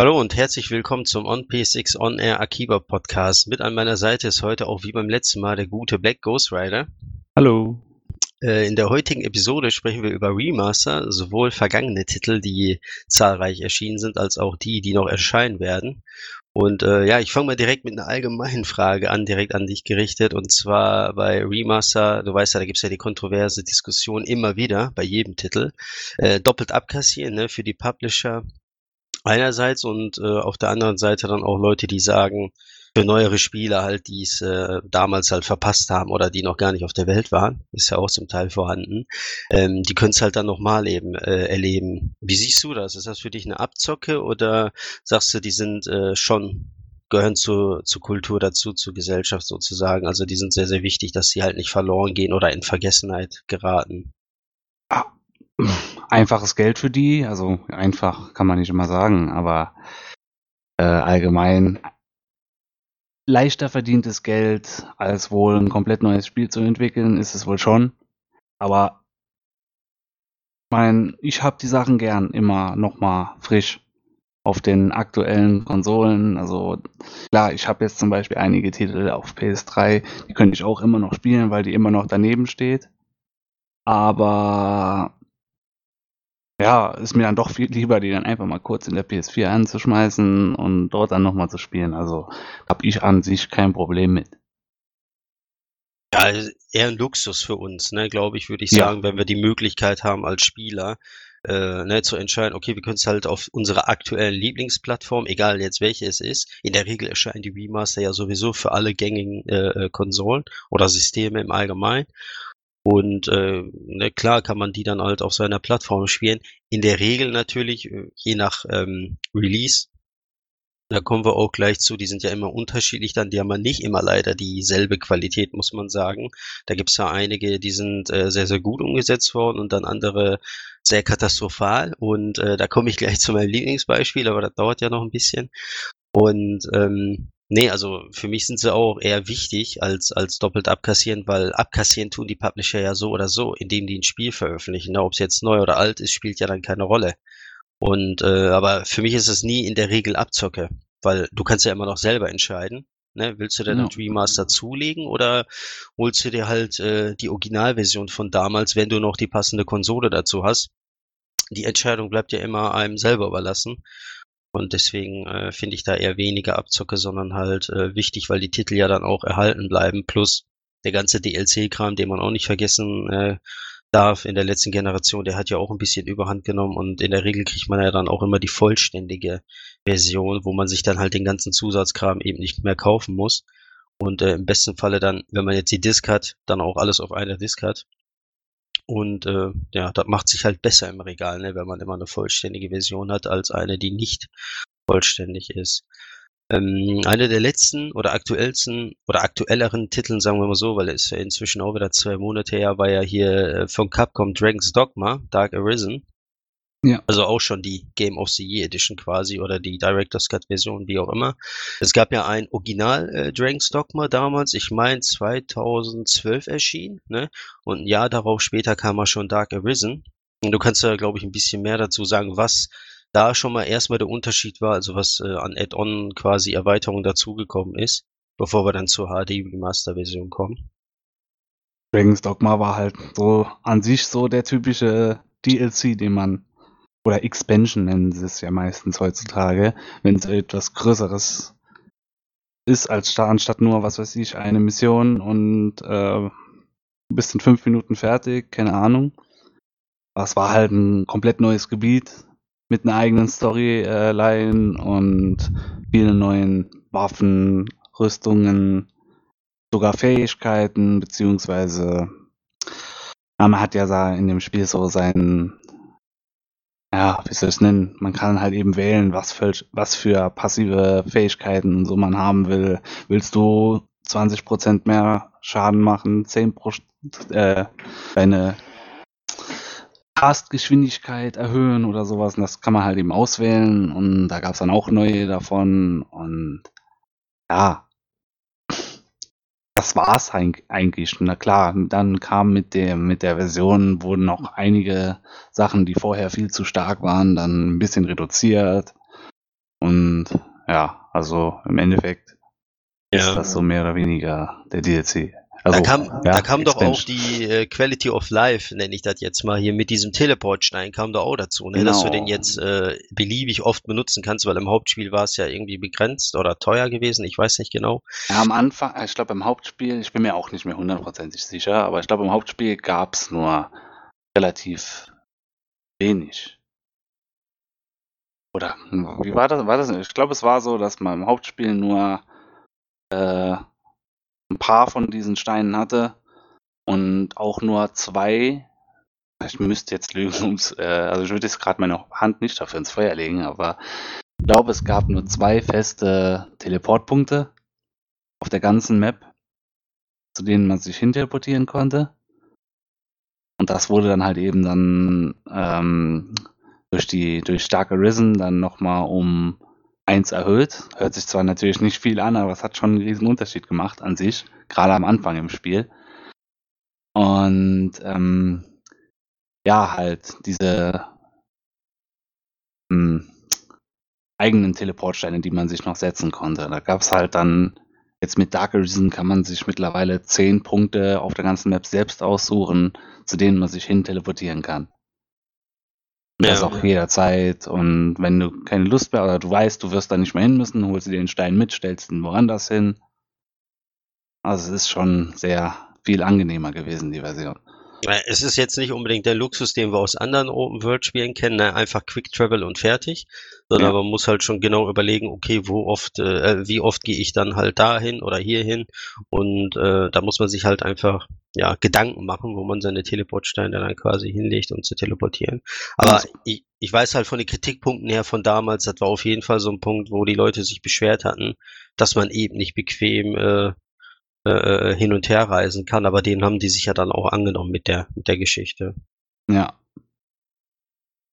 Hallo und herzlich willkommen zum On P6 On Air Akiba Podcast. Mit an meiner Seite ist heute auch wie beim letzten Mal der gute Black Ghost Rider. Hallo. Äh, in der heutigen Episode sprechen wir über Remaster, sowohl vergangene Titel, die zahlreich erschienen sind, als auch die, die noch erscheinen werden. Und äh, ja, ich fange mal direkt mit einer allgemeinen Frage an, direkt an dich gerichtet. Und zwar bei Remaster, du weißt ja, da gibt's ja die kontroverse Diskussion immer wieder bei jedem Titel. Äh, doppelt abkassieren ne, für die Publisher einerseits und äh, auf der anderen Seite dann auch Leute, die sagen, für neuere Spieler halt, die es äh, damals halt verpasst haben oder die noch gar nicht auf der Welt waren, ist ja auch zum Teil vorhanden, ähm, die können es halt dann nochmal eben äh, erleben. Wie siehst du das? Ist das für dich eine Abzocke oder sagst du, die sind äh, schon gehören zur, zur Kultur dazu, zur Gesellschaft sozusagen. Also die sind sehr, sehr wichtig, dass sie halt nicht verloren gehen oder in Vergessenheit geraten. Ah, einfaches Geld für die, also einfach kann man nicht immer sagen, aber äh, allgemein leichter verdientes Geld, als wohl ein komplett neues Spiel zu entwickeln, ist es wohl schon. Aber mein, ich habe die Sachen gern immer nochmal frisch auf den aktuellen Konsolen. Also klar, ich habe jetzt zum Beispiel einige Titel auf PS3, die könnte ich auch immer noch spielen, weil die immer noch daneben steht. Aber ja, ist mir dann doch viel lieber, die dann einfach mal kurz in der PS4 anzuschmeißen und dort dann nochmal zu spielen. Also habe ich an sich kein Problem mit. Ja, eher ein Luxus für uns, ne, glaube ich, würde ich sagen, ja. wenn wir die Möglichkeit haben als Spieler, äh, ne, zu entscheiden, okay, wir können es halt auf unserer aktuellen Lieblingsplattform, egal jetzt welche es ist. In der Regel erscheinen die Remaster ja sowieso für alle gängigen äh, äh Konsolen oder Systeme im Allgemeinen. Und äh, ne, klar kann man die dann halt auf seiner Plattform spielen. In der Regel natürlich, äh, je nach ähm, Release, da kommen wir auch gleich zu, die sind ja immer unterschiedlich dann, die haben ja nicht immer leider dieselbe Qualität, muss man sagen. Da gibt's ja einige, die sind äh, sehr, sehr gut umgesetzt worden und dann andere sehr katastrophal. Und äh, da komme ich gleich zu meinem Lieblingsbeispiel, aber das dauert ja noch ein bisschen. Und ähm, Nee, also für mich sind sie auch eher wichtig als, als doppelt abkassieren, weil abkassieren tun die Publisher ja so oder so, indem die ein Spiel veröffentlichen. Ne? Ob es jetzt neu oder alt ist, spielt ja dann keine Rolle. Und äh, aber für mich ist es nie in der Regel Abzocke, weil du kannst ja immer noch selber entscheiden. Ne? Willst du dir ja. den Remaster zulegen oder holst du dir halt äh, die Originalversion von damals, wenn du noch die passende Konsole dazu hast? Die Entscheidung bleibt ja immer einem selber überlassen. Und deswegen äh, finde ich da eher weniger Abzocke, sondern halt äh, wichtig, weil die Titel ja dann auch erhalten bleiben. Plus der ganze DLC-Kram, den man auch nicht vergessen äh, darf in der letzten Generation, der hat ja auch ein bisschen Überhand genommen und in der Regel kriegt man ja dann auch immer die vollständige Version, wo man sich dann halt den ganzen Zusatzkram eben nicht mehr kaufen muss. Und äh, im besten Falle dann, wenn man jetzt die Disk hat, dann auch alles auf einer Disk hat. Und äh, ja, das macht sich halt besser im Regal, ne, wenn man immer eine vollständige Version hat, als eine, die nicht vollständig ist. Ähm, eine der letzten oder aktuellsten oder aktuelleren Titeln, sagen wir mal so, weil es ja inzwischen auch wieder zwei Monate her, war ja hier äh, von Capcom Dragon's Dogma, Dark Arisen. Ja. Also auch schon die Game of the Year Edition quasi oder die Director's Cut Version, wie auch immer. Es gab ja ein Original äh, Dragon's Dogma damals, ich meine 2012 erschien, ne? Und ein Jahr darauf später kam ja schon Dark Arisen. Und du kannst ja, glaube ich, ein bisschen mehr dazu sagen, was da schon mal erstmal der Unterschied war, also was äh, an Add-on quasi Erweiterung dazugekommen ist, bevor wir dann zur HD Remaster Version kommen. Dragon's Dogma war halt so an sich so der typische DLC, den man oder Expansion nennen sie es ja meistens heutzutage, wenn es etwas Größeres ist, als anstatt nur, was weiß ich, eine Mission und äh, bist in fünf Minuten fertig, keine Ahnung. Es war halt ein komplett neues Gebiet mit einer eigenen Storyline und vielen neuen Waffen, Rüstungen, sogar Fähigkeiten, beziehungsweise man hat ja in dem Spiel so seinen ja, wie soll ich es nennen? Man kann halt eben wählen, was für, was für passive Fähigkeiten so man haben will. Willst du 20% mehr Schaden machen, 10% äh, deine Castgeschwindigkeit erhöhen oder sowas. Und das kann man halt eben auswählen. Und da gab es dann auch neue davon. Und ja, das war's eigentlich. Na klar, dann kam mit dem, mit der Version wurden noch einige Sachen, die vorher viel zu stark waren, dann ein bisschen reduziert. Und ja, also im Endeffekt Ja. ist das so mehr oder weniger der DLC. Also, da kam, ja, da kam doch auch Expansion. die äh, Quality of Life, nenne ich das jetzt mal hier, mit diesem Teleportstein kam da auch dazu, ne? dass du Genau. den jetzt äh, beliebig oft benutzen kannst, weil im Hauptspiel war es ja irgendwie begrenzt oder teuer gewesen, ich weiß nicht genau. Ja, am Anfang, ich glaube im Hauptspiel, ich bin mir auch nicht mehr hundertprozentig sicher, aber ich glaube im Hauptspiel gab es nur relativ wenig. Oder hm, wie war das? War das? Ich glaube, es war so, dass man im Hauptspiel nur äh, ein paar von diesen Steinen hatte und auch nur zwei. Ich müsste jetzt lügen, äh, also ich würde jetzt gerade meine Hand nicht dafür ins Feuer legen, aber ich glaube, es gab nur zwei feste Teleportpunkte auf der ganzen Map, zu denen man sich hinteleportieren konnte. Und das wurde dann halt eben dann ähm, durch die durch starke Risen dann nochmal um eins erhöht. Hört sich zwar natürlich nicht viel an, aber es hat schon einen riesen Unterschied gemacht an sich, gerade am Anfang im Spiel. Und ähm, ja, halt diese ähm, eigenen Teleportsteine, die man sich noch setzen konnte. Da gab es halt dann, jetzt mit Dark Arisen kann man sich mittlerweile zehn Punkte auf der ganzen Map selbst aussuchen, zu denen man sich hin teleportieren kann. Und das Ja. auch jederzeit. Und wenn du keine Lust mehr oder du weißt, du wirst da nicht mehr hin müssen, holst du dir den Stein mit, stellst ihn woanders hin. Also es ist schon sehr viel angenehmer gewesen, die Version. Äh, Es ist jetzt nicht unbedingt der Luxus, den wir aus anderen Open-World-Spielen kennen, ne? einfach Quick Travel und fertig, sondern Ja. man muss halt schon genau überlegen, okay, wo oft, äh, wie oft gehe ich dann halt dahin oder hierhin und äh, da muss man sich halt einfach ja Gedanken machen, wo man seine Teleportsteine dann quasi hinlegt, um zu teleportieren. Aber Also- ich, ich weiß halt von den Kritikpunkten her von damals, das war auf jeden Fall so ein Punkt, wo die Leute sich beschwert hatten, dass man eben nicht bequem äh, äh, hin und her reisen kann, aber den haben die sich ja dann auch angenommen mit der, mit der Geschichte. Ja.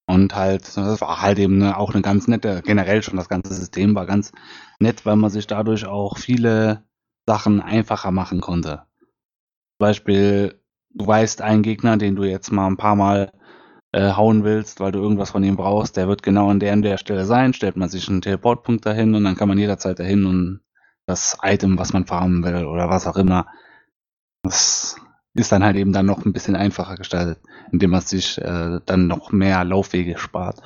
Und halt, das war halt eben ne, auch eine ganz nette, generell schon das ganze System war ganz nett, weil man sich dadurch auch viele Sachen einfacher machen konnte. Zum Beispiel, du weißt, einen Gegner, den du jetzt mal ein paar Mal äh, hauen willst, weil du irgendwas von ihm brauchst, der wird genau an der und der Stelle sein, stellt man sich einen Teleportpunkt dahin und dann kann man jederzeit dahin und das Item, was man farmen will oder was auch immer, das ist dann halt eben dann noch ein bisschen einfacher gestaltet, indem man sich äh, dann noch mehr Laufwege spart.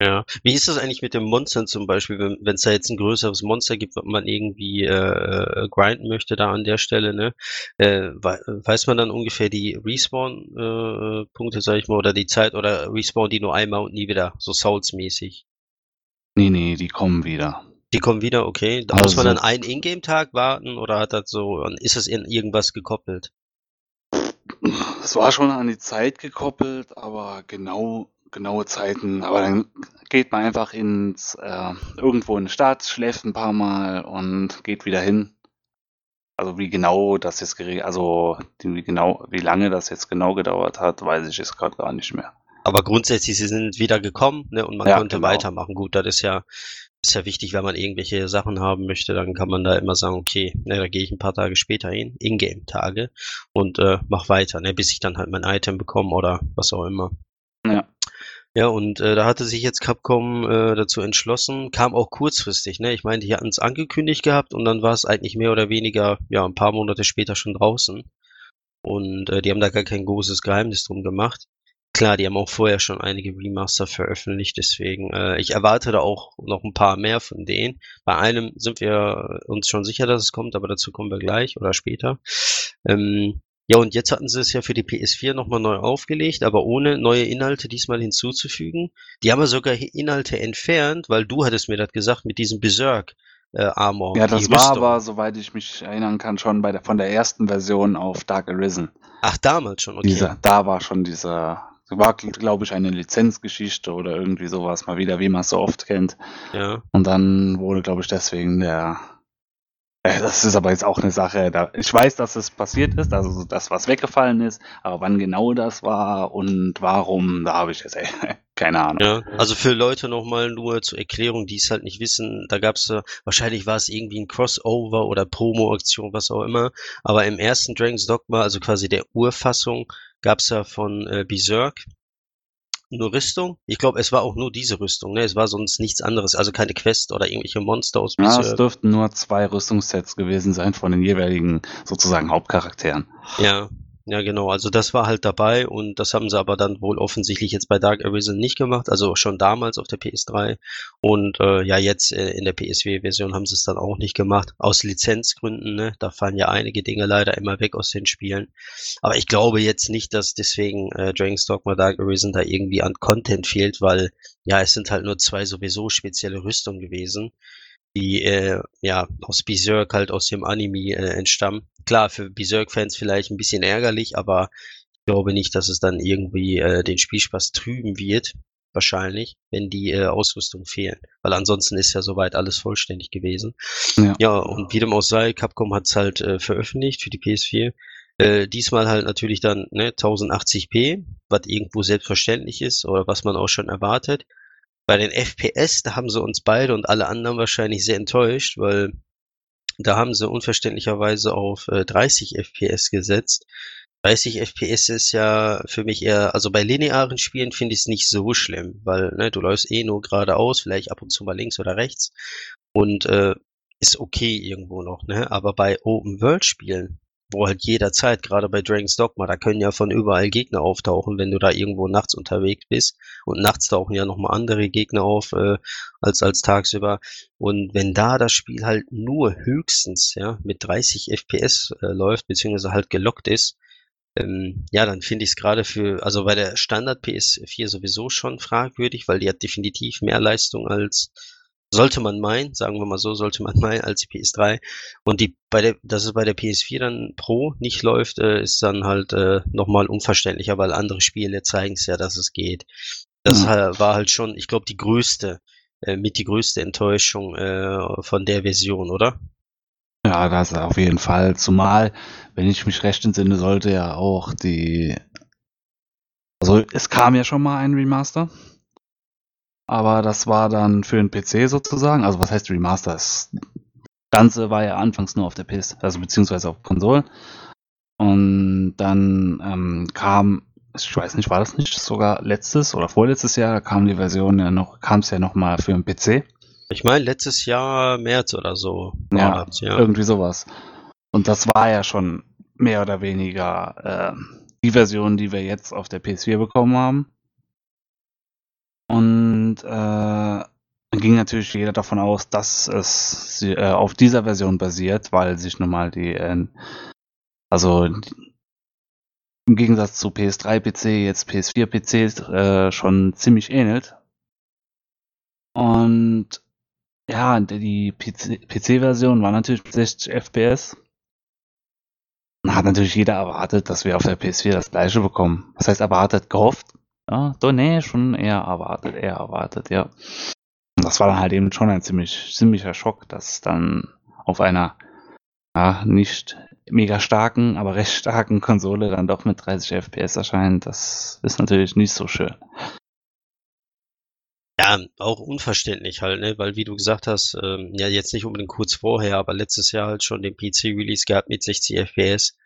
Ja. Wie ist das eigentlich mit den Monstern zum Beispiel, wenn es da jetzt ein größeres Monster gibt, was man irgendwie äh, äh, grinden möchte da an der Stelle, ne? Äh, wei- weiß man dann ungefähr die Respawn-Punkte, sag ich mal, oder die Zeit, oder respawn die nur einmal und nie wieder, so Souls-mäßig? Nee, nee, die kommen wieder. Die kommen wieder, okay. Da muss man Also- dann einen Ingame-Tag warten oder hat das so, ist das in irgendwas gekoppelt? Es war schon an die Zeit gekoppelt, aber genau genaue Zeiten. Aber dann geht man einfach ins äh, irgendwo in die Stadt, schläft ein paar Mal und geht wieder hin. Also wie genau das jetzt geregelt, also die, wie genau, wie lange das jetzt genau gedauert hat, weiß ich jetzt gerade gar nicht mehr. Aber grundsätzlich, sie sind wieder gekommen, ne, und man Ja, konnte genau. weitermachen. Gut, das ist ja, ist ja wichtig, wenn man irgendwelche Sachen haben möchte, dann kann man da immer sagen, okay, ne, da gehe ich ein paar Tage später hin, Ingame-Tage, und äh, mach weiter, ne, bis ich dann halt mein Item bekomme oder was auch immer. Ja. Ja, und äh, da hatte sich jetzt Capcom äh, dazu entschlossen, kam auch kurzfristig, ne? Ich meine, die hatten es angekündigt gehabt und dann war es eigentlich mehr oder weniger, ja, ein paar Monate später schon draußen. Und äh, die haben da gar kein großes Geheimnis drum gemacht. Klar, die haben auch vorher schon einige Remaster veröffentlicht, deswegen, äh, ich erwarte da auch noch ein paar mehr von denen. Bei einem sind wir uns schon sicher, dass es kommt, aber dazu kommen wir gleich oder später. Ähm, ja, und jetzt hatten sie es ja für die PS4 nochmal neu aufgelegt, aber ohne neue Inhalte diesmal hinzuzufügen. Die haben ja sogar Inhalte entfernt, weil du hattest mir das gesagt mit diesem Berserk äh, Armor. Ja, das war aber, soweit ich mich erinnern kann, schon bei der, von der ersten Version auf Dark Arisen. Ach, damals schon, okay. Dieser, da war schon dieser, war, glaube ich, eine Lizenzgeschichte oder irgendwie sowas mal wieder, wie man es so oft kennt. Ja. Und dann wurde, glaube ich, deswegen der. Äh, Das ist aber jetzt auch eine Sache. Da, ich weiß, dass es passiert ist, also das, was weggefallen ist, aber wann genau das war und warum, da habe ich jetzt ey, keine Ahnung. Ja, also für Leute nochmal nur zur Erklärung, die es halt nicht wissen, da gab's äh, wahrscheinlich war es irgendwie ein Crossover oder Promo-Aktion, was auch immer, aber im ersten Dragon's Dogma, also quasi der Urfassung, gab's ja von äh, Berserk nur Rüstung. Ich glaube, es war auch nur diese Rüstung, ne? Es war sonst nichts anderes, also keine Quest oder irgendwelche Monster aus Ja, es dürften nur zwei Rüstungssets gewesen sein von den jeweiligen sozusagen Hauptcharakteren. Ja, ja, genau. Also das war halt dabei und das haben sie aber dann wohl offensichtlich jetzt bei Dark Arisen nicht gemacht, also schon damals auf der PS3 und äh, ja jetzt äh, in der PSW-Version haben sie es dann auch nicht gemacht, aus Lizenzgründen, ne? Da fallen ja einige Dinge leider immer weg aus den Spielen. Aber ich glaube jetzt nicht, dass deswegen äh, Dragon's Dogma Dark Arisen da irgendwie an Content fehlt, weil ja, es sind halt nur zwei sowieso spezielle Rüstungen gewesen die äh, ja aus Berserk halt aus dem Anime äh, entstammen. Klar, für Berserk-Fans vielleicht ein bisschen ärgerlich, aber ich glaube nicht, dass es dann irgendwie äh, den Spielspaß trüben wird. Wahrscheinlich, wenn die äh, Ausrüstung fehlen. Weil ansonsten ist ja soweit alles vollständig gewesen. Ja, ja und wie dem auch sei, Capcom hat es halt äh, veröffentlicht für die PS4. Äh, diesmal halt natürlich dann ne, 1080p, was irgendwo selbstverständlich ist oder was man auch schon erwartet. Bei den FPS, da haben sie uns beide und alle anderen wahrscheinlich sehr enttäuscht, weil da haben sie unverständlicherweise auf äh, 30 FPS gesetzt. 30 FPS ist ja für mich eher, also bei linearen Spielen finde ich es nicht so schlimm, weil ne, du läufst eh nur geradeaus, vielleicht ab und zu mal links oder rechts und äh, ist okay irgendwo noch, ne? Aber bei Open-World-Spielen, wo halt jederzeit, gerade bei Dragon's Dogma, da können ja von überall Gegner auftauchen, wenn du da irgendwo nachts unterwegs bist. Und nachts tauchen ja nochmal andere Gegner auf äh, als als tagsüber. Und wenn da das Spiel halt nur höchstens ja mit 30 FPS äh, läuft, beziehungsweise halt gelockt ist, ähm, ja, dann finde ich es gerade für, also bei der Standard PS4 sowieso schon fragwürdig, weil die hat definitiv mehr Leistung als sollte man meinen, sagen wir mal so, sollte man meinen als die PS3. Und die bei der, dass es bei der PS4 dann Pro nicht läuft, äh, ist dann halt äh, nochmal unverständlicher, weil andere Spiele zeigen es ja, dass es geht. Das mhm. war halt schon, ich glaube, die größte, äh, mit die größte Enttäuschung äh, von der Version, oder? Ja, das auf jeden Fall. Zumal, wenn ich mich recht entsinne, sollte ja auch die. Also es kam ja schon mal ein Remaster aber das war dann für den PC sozusagen. Also was heißt Remaster? Das Ganze war ja anfangs nur auf der PS, also beziehungsweise auf Konsolen. Und dann ähm, kam, ich weiß nicht, war das nicht sogar letztes oder vorletztes Jahr, da kam die Version ja noch, kam es ja noch mal für den PC. Ich meine letztes Jahr März oder so. Ja, das, ja, irgendwie sowas. Und das war ja schon mehr oder weniger äh, die Version, die wir jetzt auf der PS4 bekommen haben. Und äh, ging natürlich jeder davon aus, dass es äh, auf dieser Version basiert, weil sich nun mal die, äh, also im Gegensatz zu PS3-PC jetzt PS4-PC äh, schon ziemlich ähnelt. Und ja, die PC-Version war natürlich 60 FPS. Hat natürlich jeder erwartet, dass wir auf der PS4 das gleiche bekommen. Was heißt erwartet? Gehofft. Ja, doch, nee, schon eher erwartet, eher erwartet, ja. Das war dann halt eben schon ein ziemlich, ziemlicher Schock, dass dann auf einer ja, nicht mega starken, aber recht starken Konsole dann doch mit 30 FPS erscheint. Das ist natürlich nicht so schön. Ja, auch unverständlich halt, ne? Weil wie du gesagt hast, ähm, ja jetzt nicht unbedingt kurz vorher, aber letztes Jahr halt schon den PC-Release gehabt mit 60 FPS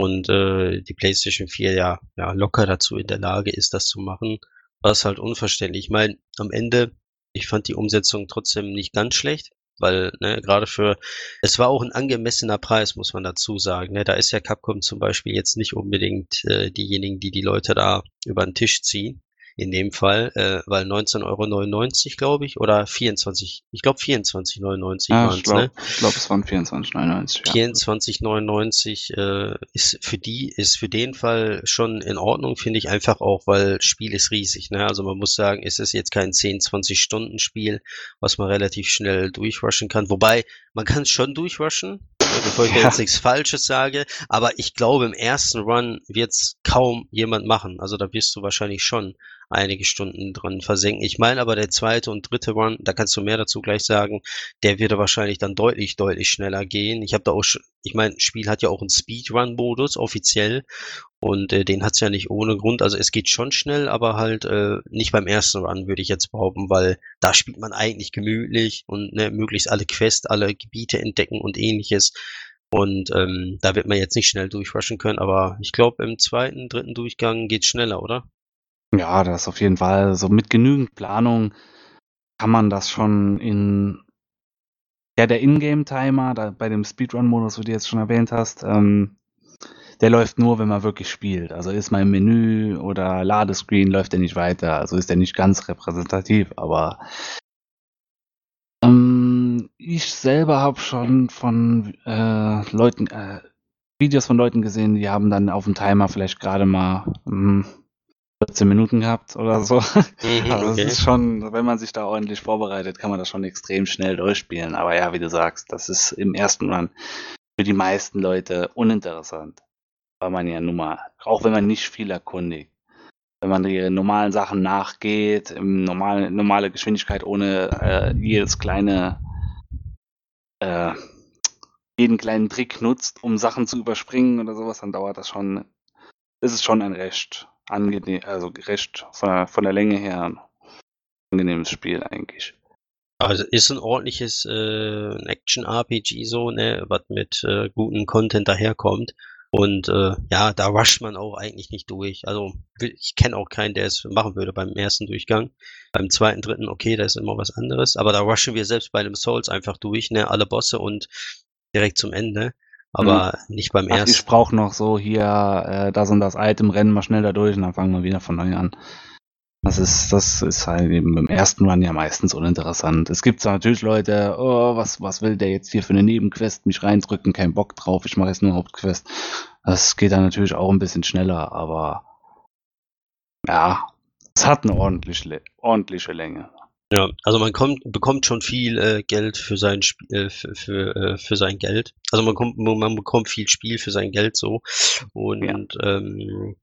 und äh, die PlayStation 4 ja, ja locker dazu in der Lage ist, das zu machen, war es halt unverständlich. Ich meine, am Ende, ich fand die Umsetzung trotzdem nicht ganz schlecht, weil ne, gerade für, es war auch ein angemessener Preis, muss man dazu sagen. Ne? Da ist ja Capcom zum Beispiel jetzt nicht unbedingt äh, diejenigen, die die Leute da über den Tisch ziehen in dem Fall, äh, weil 19,99 Euro, glaube ich, oder 24, ich glaube 24,99 ja, waren es, ne? Ich glaube, es waren 24,99. Ja. 24,99 äh, ist für die, ist für den Fall schon in Ordnung, finde ich einfach auch, weil Spiel ist riesig, ne? Also man muss sagen, es ist jetzt kein 10, 20 Stunden Spiel, was man relativ schnell durchrushen kann. Wobei, man kann es schon durchrushen, bevor ich ja. jetzt nichts Falsches sage. Aber ich glaube, im ersten Run wird es kaum jemand machen. Also da wirst du wahrscheinlich schon einige Stunden dran versenken. Ich meine aber der zweite und dritte Run, da kannst du mehr dazu gleich sagen, der würde wahrscheinlich dann deutlich, deutlich schneller gehen. Ich habe da auch, ich meine, Spiel hat ja auch einen Speedrun-Modus offiziell und äh, den hat's ja nicht ohne Grund. Also es geht schon schnell, aber halt äh, nicht beim ersten Run, würde ich jetzt behaupten, weil da spielt man eigentlich gemütlich und ne, möglichst alle Quests, alle Gebiete entdecken und ähnliches. Und ähm, da wird man jetzt nicht schnell durchrushen können, aber ich glaube, im zweiten, dritten Durchgang geht's schneller, oder? Ja, das auf jeden Fall. So mit genügend Planung kann man das schon in ja, der Ingame-Timer, bei dem Speedrun-Modus, wo du jetzt schon erwähnt hast, ähm, der läuft nur, wenn man wirklich spielt. Also ist mein Menü oder Ladescreen, läuft der nicht weiter. Also ist der nicht ganz repräsentativ, aber ähm, ich selber habe schon von äh, Leuten, äh, Videos von Leuten gesehen, die haben dann auf dem Timer vielleicht gerade mal mh, hm, 14 Minuten gehabt oder so. Mhm, also okay. es ist schon, wenn man sich da ordentlich vorbereitet, kann man das schon extrem schnell durchspielen. Aber ja, wie du sagst, das ist im ersten Run für die meisten Leute uninteressant. Weil man ja nun mal, auch wenn man nicht viel erkundigt, wenn man die normalen Sachen nachgeht, im normalen, normale Geschwindigkeit ohne äh, jedes kleine, äh, jeden kleinen Trick nutzt, um Sachen zu überspringen oder sowas, dann dauert das schon, ist es schon ein recht angenehm, also recht von, von der Länge her ein angenehmes Spiel eigentlich. Also ist ein ordentliches äh, Action-RPG so, ne, was mit äh, gutem Content daherkommt. Und äh, ja, da rusht man auch eigentlich nicht durch. Also ich kenne auch keinen, der es machen würde beim ersten Durchgang. Beim zweiten, dritten, okay, da ist immer was anderes. Aber da rushen wir selbst bei dem Souls einfach durch, ne, alle Bosse und direkt zum Ende aber mhm. nicht beim Ach, ersten. Ich brauche noch so hier äh, das und das Item, rennen wir schnell da durch und dann fangen wir wieder von neu an. Das ist, das ist halt eben beim ersten Run ja meistens uninteressant. Es gibt zwar natürlich Leute, oh, was, was will der jetzt hier für eine Nebenquest mich reindrücken, kein Bock drauf, ich mache jetzt nur Hauptquest. Das geht dann natürlich auch ein bisschen schneller, aber ja, es hat eine ordentliche, ordentliche Länge. Ja, also man kommt, bekommt schon viel äh, Geld für sein Spiel, äh, für, für, äh, für sein Geld. Also man kommt, man bekommt viel Spiel für sein Geld so. Und ja. ähm,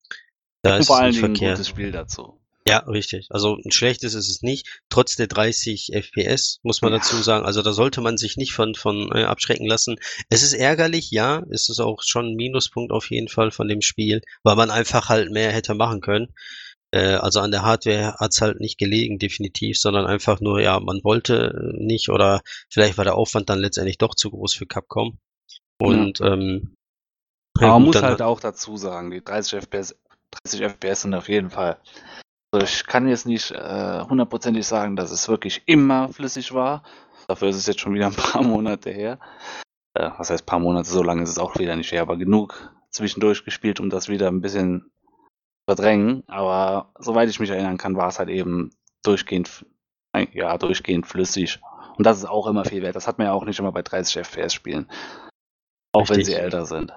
da ist vor allen Dingen ein gutes Spiel dazu. Ja, richtig. Also ein schlechtes ist es nicht. Trotz der 30 FPS muss man ja. dazu sagen. Also da sollte man sich nicht von von äh, abschrecken lassen. Es ist ärgerlich, ja. Es ist auch schon ein Minuspunkt auf jeden Fall von dem Spiel, weil man einfach halt mehr hätte machen können. Äh, also an der Hardware hat's halt nicht gelegen, definitiv, sondern einfach nur, ja, man wollte nicht oder vielleicht war der Aufwand dann letztendlich doch zu groß für Capcom. Und ja. ähm, ja, man muss halt auch dazu sagen, die 30 FPS, 30 FPS sind auf jeden Fall. Also ich kann jetzt nicht äh, hundertprozentig äh, sagen, dass es wirklich immer flüssig war. Dafür ist es jetzt schon wieder ein paar Monate her. Äh, was heißt paar Monate, so lange ist es auch wieder nicht her, aber genug zwischendurch gespielt, um das wieder ein bisschen verdrängen, aber soweit ich mich erinnern kann, war es halt eben durchgehend, ja, durchgehend flüssig. Und das ist auch immer viel wert. Das hat man ja auch nicht immer bei 30 FPS Spielen. Auch Richtig. wenn sie älter sind.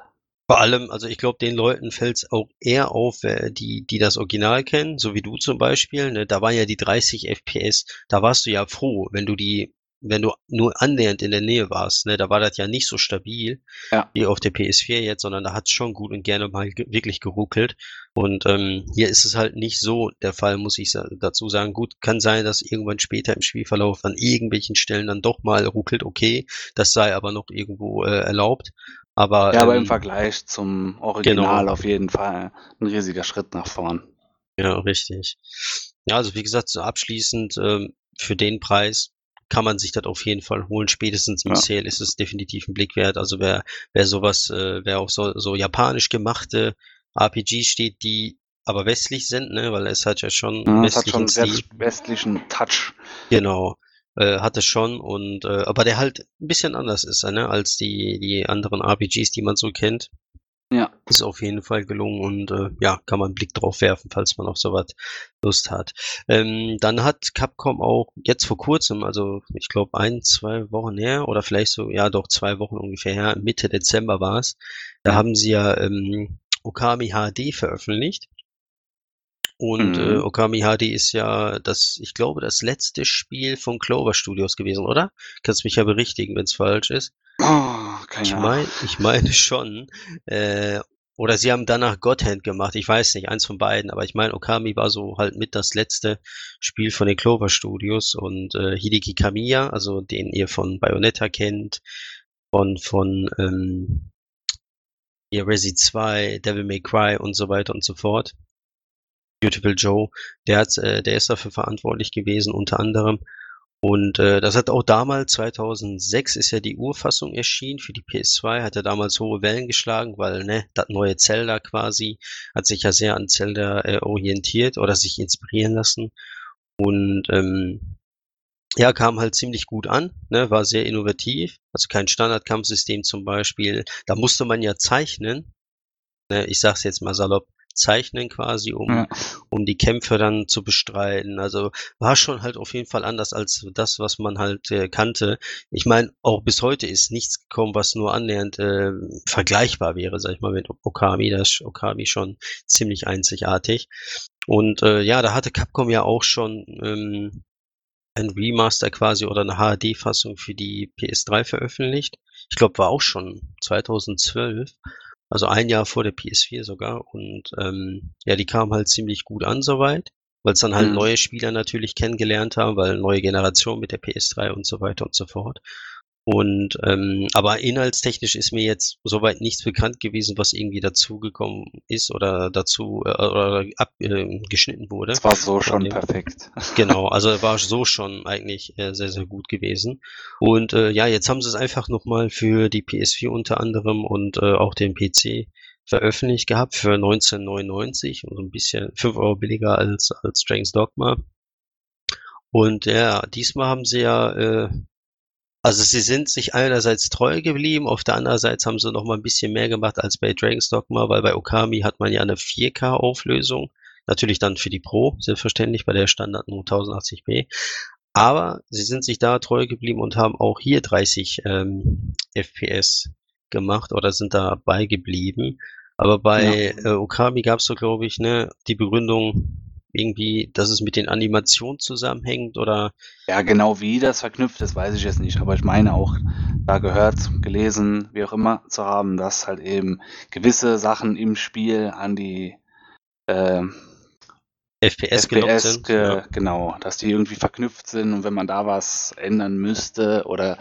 Vor allem, also ich glaube, den Leuten fällt es auch eher auf, die, die das Original kennen, so wie du zum Beispiel. Ne? Da waren ja die 30 FPS, da warst du ja froh, wenn du die wenn du nur annähernd in der Nähe warst, ne, da war das ja nicht so stabil ja. wie auf der PS4 jetzt, sondern da hat es schon gut und gerne mal ge wirklich geruckelt. Und ähm, hier ist es halt nicht so der Fall, muss ich dazu sagen. Gut, kann sein, dass irgendwann später im Spielverlauf an irgendwelchen Stellen dann doch mal ruckelt, okay, das sei aber noch irgendwo äh, erlaubt. Aber, ja, aber ähm, im Vergleich zum Original genau. auf jeden Fall ein riesiger Schritt nach vorn. Ja, richtig. Ja, also wie gesagt, so abschließend ähm, für den Preis kann man sich das auf jeden Fall holen. Spätestens im ja. Sale ist es definitiv ein Blick wert. Also wer, wer sowas, äh, wer auch so, so japanisch gemachte RPGs steht, die aber westlich sind, ne, weil es hat ja schon ja, es hat schon Stil. westlichen Touch. Genau. Äh, hat es schon und äh, aber der halt ein bisschen anders ist, ne, als die die anderen RPGs, die man so kennt. Ja. Ist auf jeden Fall gelungen und äh, ja, kann man einen Blick drauf werfen, falls man auf sowas Lust hat. Ähm, dann hat Capcom auch jetzt vor kurzem, also ich glaube ein, zwei Wochen her oder vielleicht so, ja doch zwei Wochen ungefähr her, Mitte Dezember war es, da haben sie ja ähm, Okami HD veröffentlicht. Und äh, mhm. äh, Okami HD ist ja das, ich glaube, das letzte Spiel von Clover Studios gewesen, oder? Kannst mich ja berichtigen, wenn es falsch ist. Oh, keine ich meine, ich meine schon. Äh, oder sie haben danach Godhand gemacht. Ich weiß nicht, eins von beiden. Aber ich meine, Okami war so halt mit das letzte Spiel von den Clover Studios und äh, Hideki Kamiya, also den ihr von Bayonetta kennt, von von ähm, ja, Resi 2, Devil May Cry und so weiter und so fort. Beautiful Joe, der hat, äh, der ist dafür verantwortlich gewesen, unter anderem. Und äh, das hat auch damals, 2006 ist ja die Urfassung erschienen für die PS2, hat ja damals hohe Wellen geschlagen, weil ne, das neue Zelda quasi hat sich ja sehr an Zelda äh, orientiert oder sich inspirieren lassen. Und ähm, ja, kam halt ziemlich gut an, ne, war sehr innovativ, also kein Standardkampfsystem zum Beispiel. Da musste man ja zeichnen, ne, ich sag's jetzt mal salopp, zeichnen quasi, um, ja. um die Kämpfe dann zu bestreiten. Also war schon halt auf jeden Fall anders als das, was man halt äh, kannte. Ich meine, auch bis heute ist nichts gekommen, was nur annähernd äh, vergleichbar wäre, sag ich mal, mit Okami. Das ist Okami schon ziemlich einzigartig. Und äh, ja, da hatte Capcom ja auch schon ähm, ein Remaster quasi oder eine HD-Fassung für die PS3 veröffentlicht. Ich glaube, war auch schon 2012. Also ein Jahr vor der PS4 sogar. Und ähm, ja, die kam halt ziemlich gut an soweit, weil es dann halt mhm. neue Spieler natürlich kennengelernt haben, weil neue Generation mit der PS3 und so weiter und so fort. Und ähm, aber inhaltstechnisch ist mir jetzt soweit nichts bekannt gewesen, was irgendwie dazugekommen ist oder dazu äh, oder abgeschnitten äh, wurde. Es war so schon dem. perfekt. Genau, also war so schon eigentlich äh, sehr sehr gut gewesen. Und äh, ja, jetzt haben sie es einfach nochmal für die PS4 unter anderem und äh, auch den PC veröffentlicht gehabt für 1999 und so ein bisschen 5 Euro billiger als als Dragon's Dogma. Und ja, diesmal haben sie ja äh, also sie sind sich einerseits treu geblieben, auf der anderen Seite haben sie noch mal ein bisschen mehr gemacht als bei Dragon's Dogma, weil bei Okami hat man ja eine 4K-Auflösung. Natürlich dann für die Pro, selbstverständlich, bei der Standard nur 1080p. Aber sie sind sich da treu geblieben und haben auch hier 30 ähm, FPS gemacht oder sind dabei geblieben. Aber bei ja. äh, Okami gab es so, glaube ich, ne, die Begründung, irgendwie, dass es mit den Animationen zusammenhängt oder? Ja, genau wie das verknüpft ist, weiß ich jetzt nicht. Aber ich meine auch, da gehört, gelesen, wie auch immer, zu haben, dass halt eben gewisse Sachen im Spiel an die äh, FPS, FPS sind. Ge ja. Genau, dass die irgendwie verknüpft sind und wenn man da was ändern müsste oder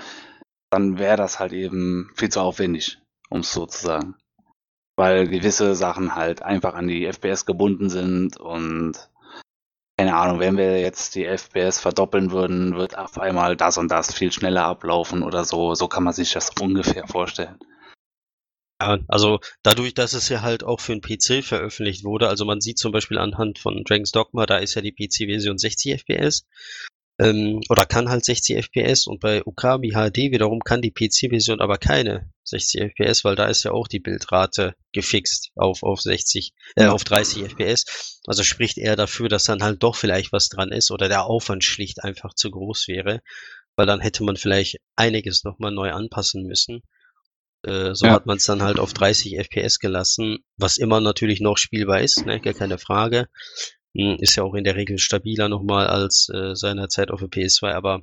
dann wäre das halt eben viel zu aufwendig, um es so zu sagen. Weil gewisse Sachen halt einfach an die FPS gebunden sind und keine Ahnung, wenn wir jetzt die FPS verdoppeln würden, wird auf einmal das und das viel schneller ablaufen oder so. So kann man sich das ungefähr vorstellen. Ja, also dadurch, dass es ja halt auch für den PC veröffentlicht wurde, also man sieht zum Beispiel anhand von Dragon's Dogma, da ist ja die PC-Version 60 FPS ähm, oder kann halt 60 FPS und bei Okami HD wiederum kann die PC-Version aber keine 60 FPS, weil da ist ja auch die Bildrate gefixt auf, auf 60, äh, auf 30 FPS. Also spricht eher dafür, dass dann halt doch vielleicht was dran ist oder der Aufwand schlicht einfach zu groß wäre, weil dann hätte man vielleicht einiges nochmal neu anpassen müssen. Äh, so ja. hat man es dann halt auf 30 FPS gelassen, was immer natürlich noch spielbar ist, ne, gar keine Frage. Hm, ist ja auch in der Regel stabiler nochmal als äh, seinerzeit auf der PS2, aber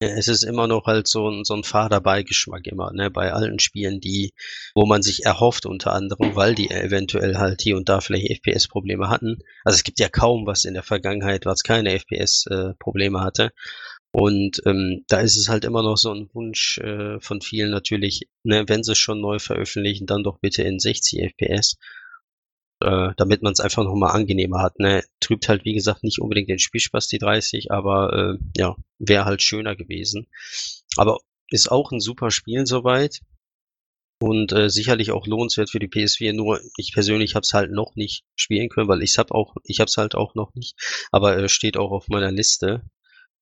äh, es ist immer noch halt so ein, so ein fader Beigeschmack immer, ne, bei allen Spielen, die, wo man sich erhofft unter anderem, weil die eventuell halt hier und da vielleicht FPS-Probleme hatten. Also es gibt ja kaum was in der Vergangenheit, was keine FPS-Probleme äh, hatte. Und ähm, da ist es halt immer noch so ein Wunsch äh, von vielen natürlich, ne, wenn sie es schon neu veröffentlichen, dann doch bitte in 60 FPS äh, damit man es einfach nochmal angenehmer hat. Ne? Trübt halt, wie gesagt, nicht unbedingt den Spielspaß, die 30, aber äh, ja, wäre halt schöner gewesen. Aber ist auch ein super Spiel soweit. Und äh, sicherlich auch lohnenswert für die PS4. Nur ich persönlich habe es halt noch nicht spielen können, weil ich habe auch, ich habe es halt auch noch nicht. Aber äh, steht auch auf meiner Liste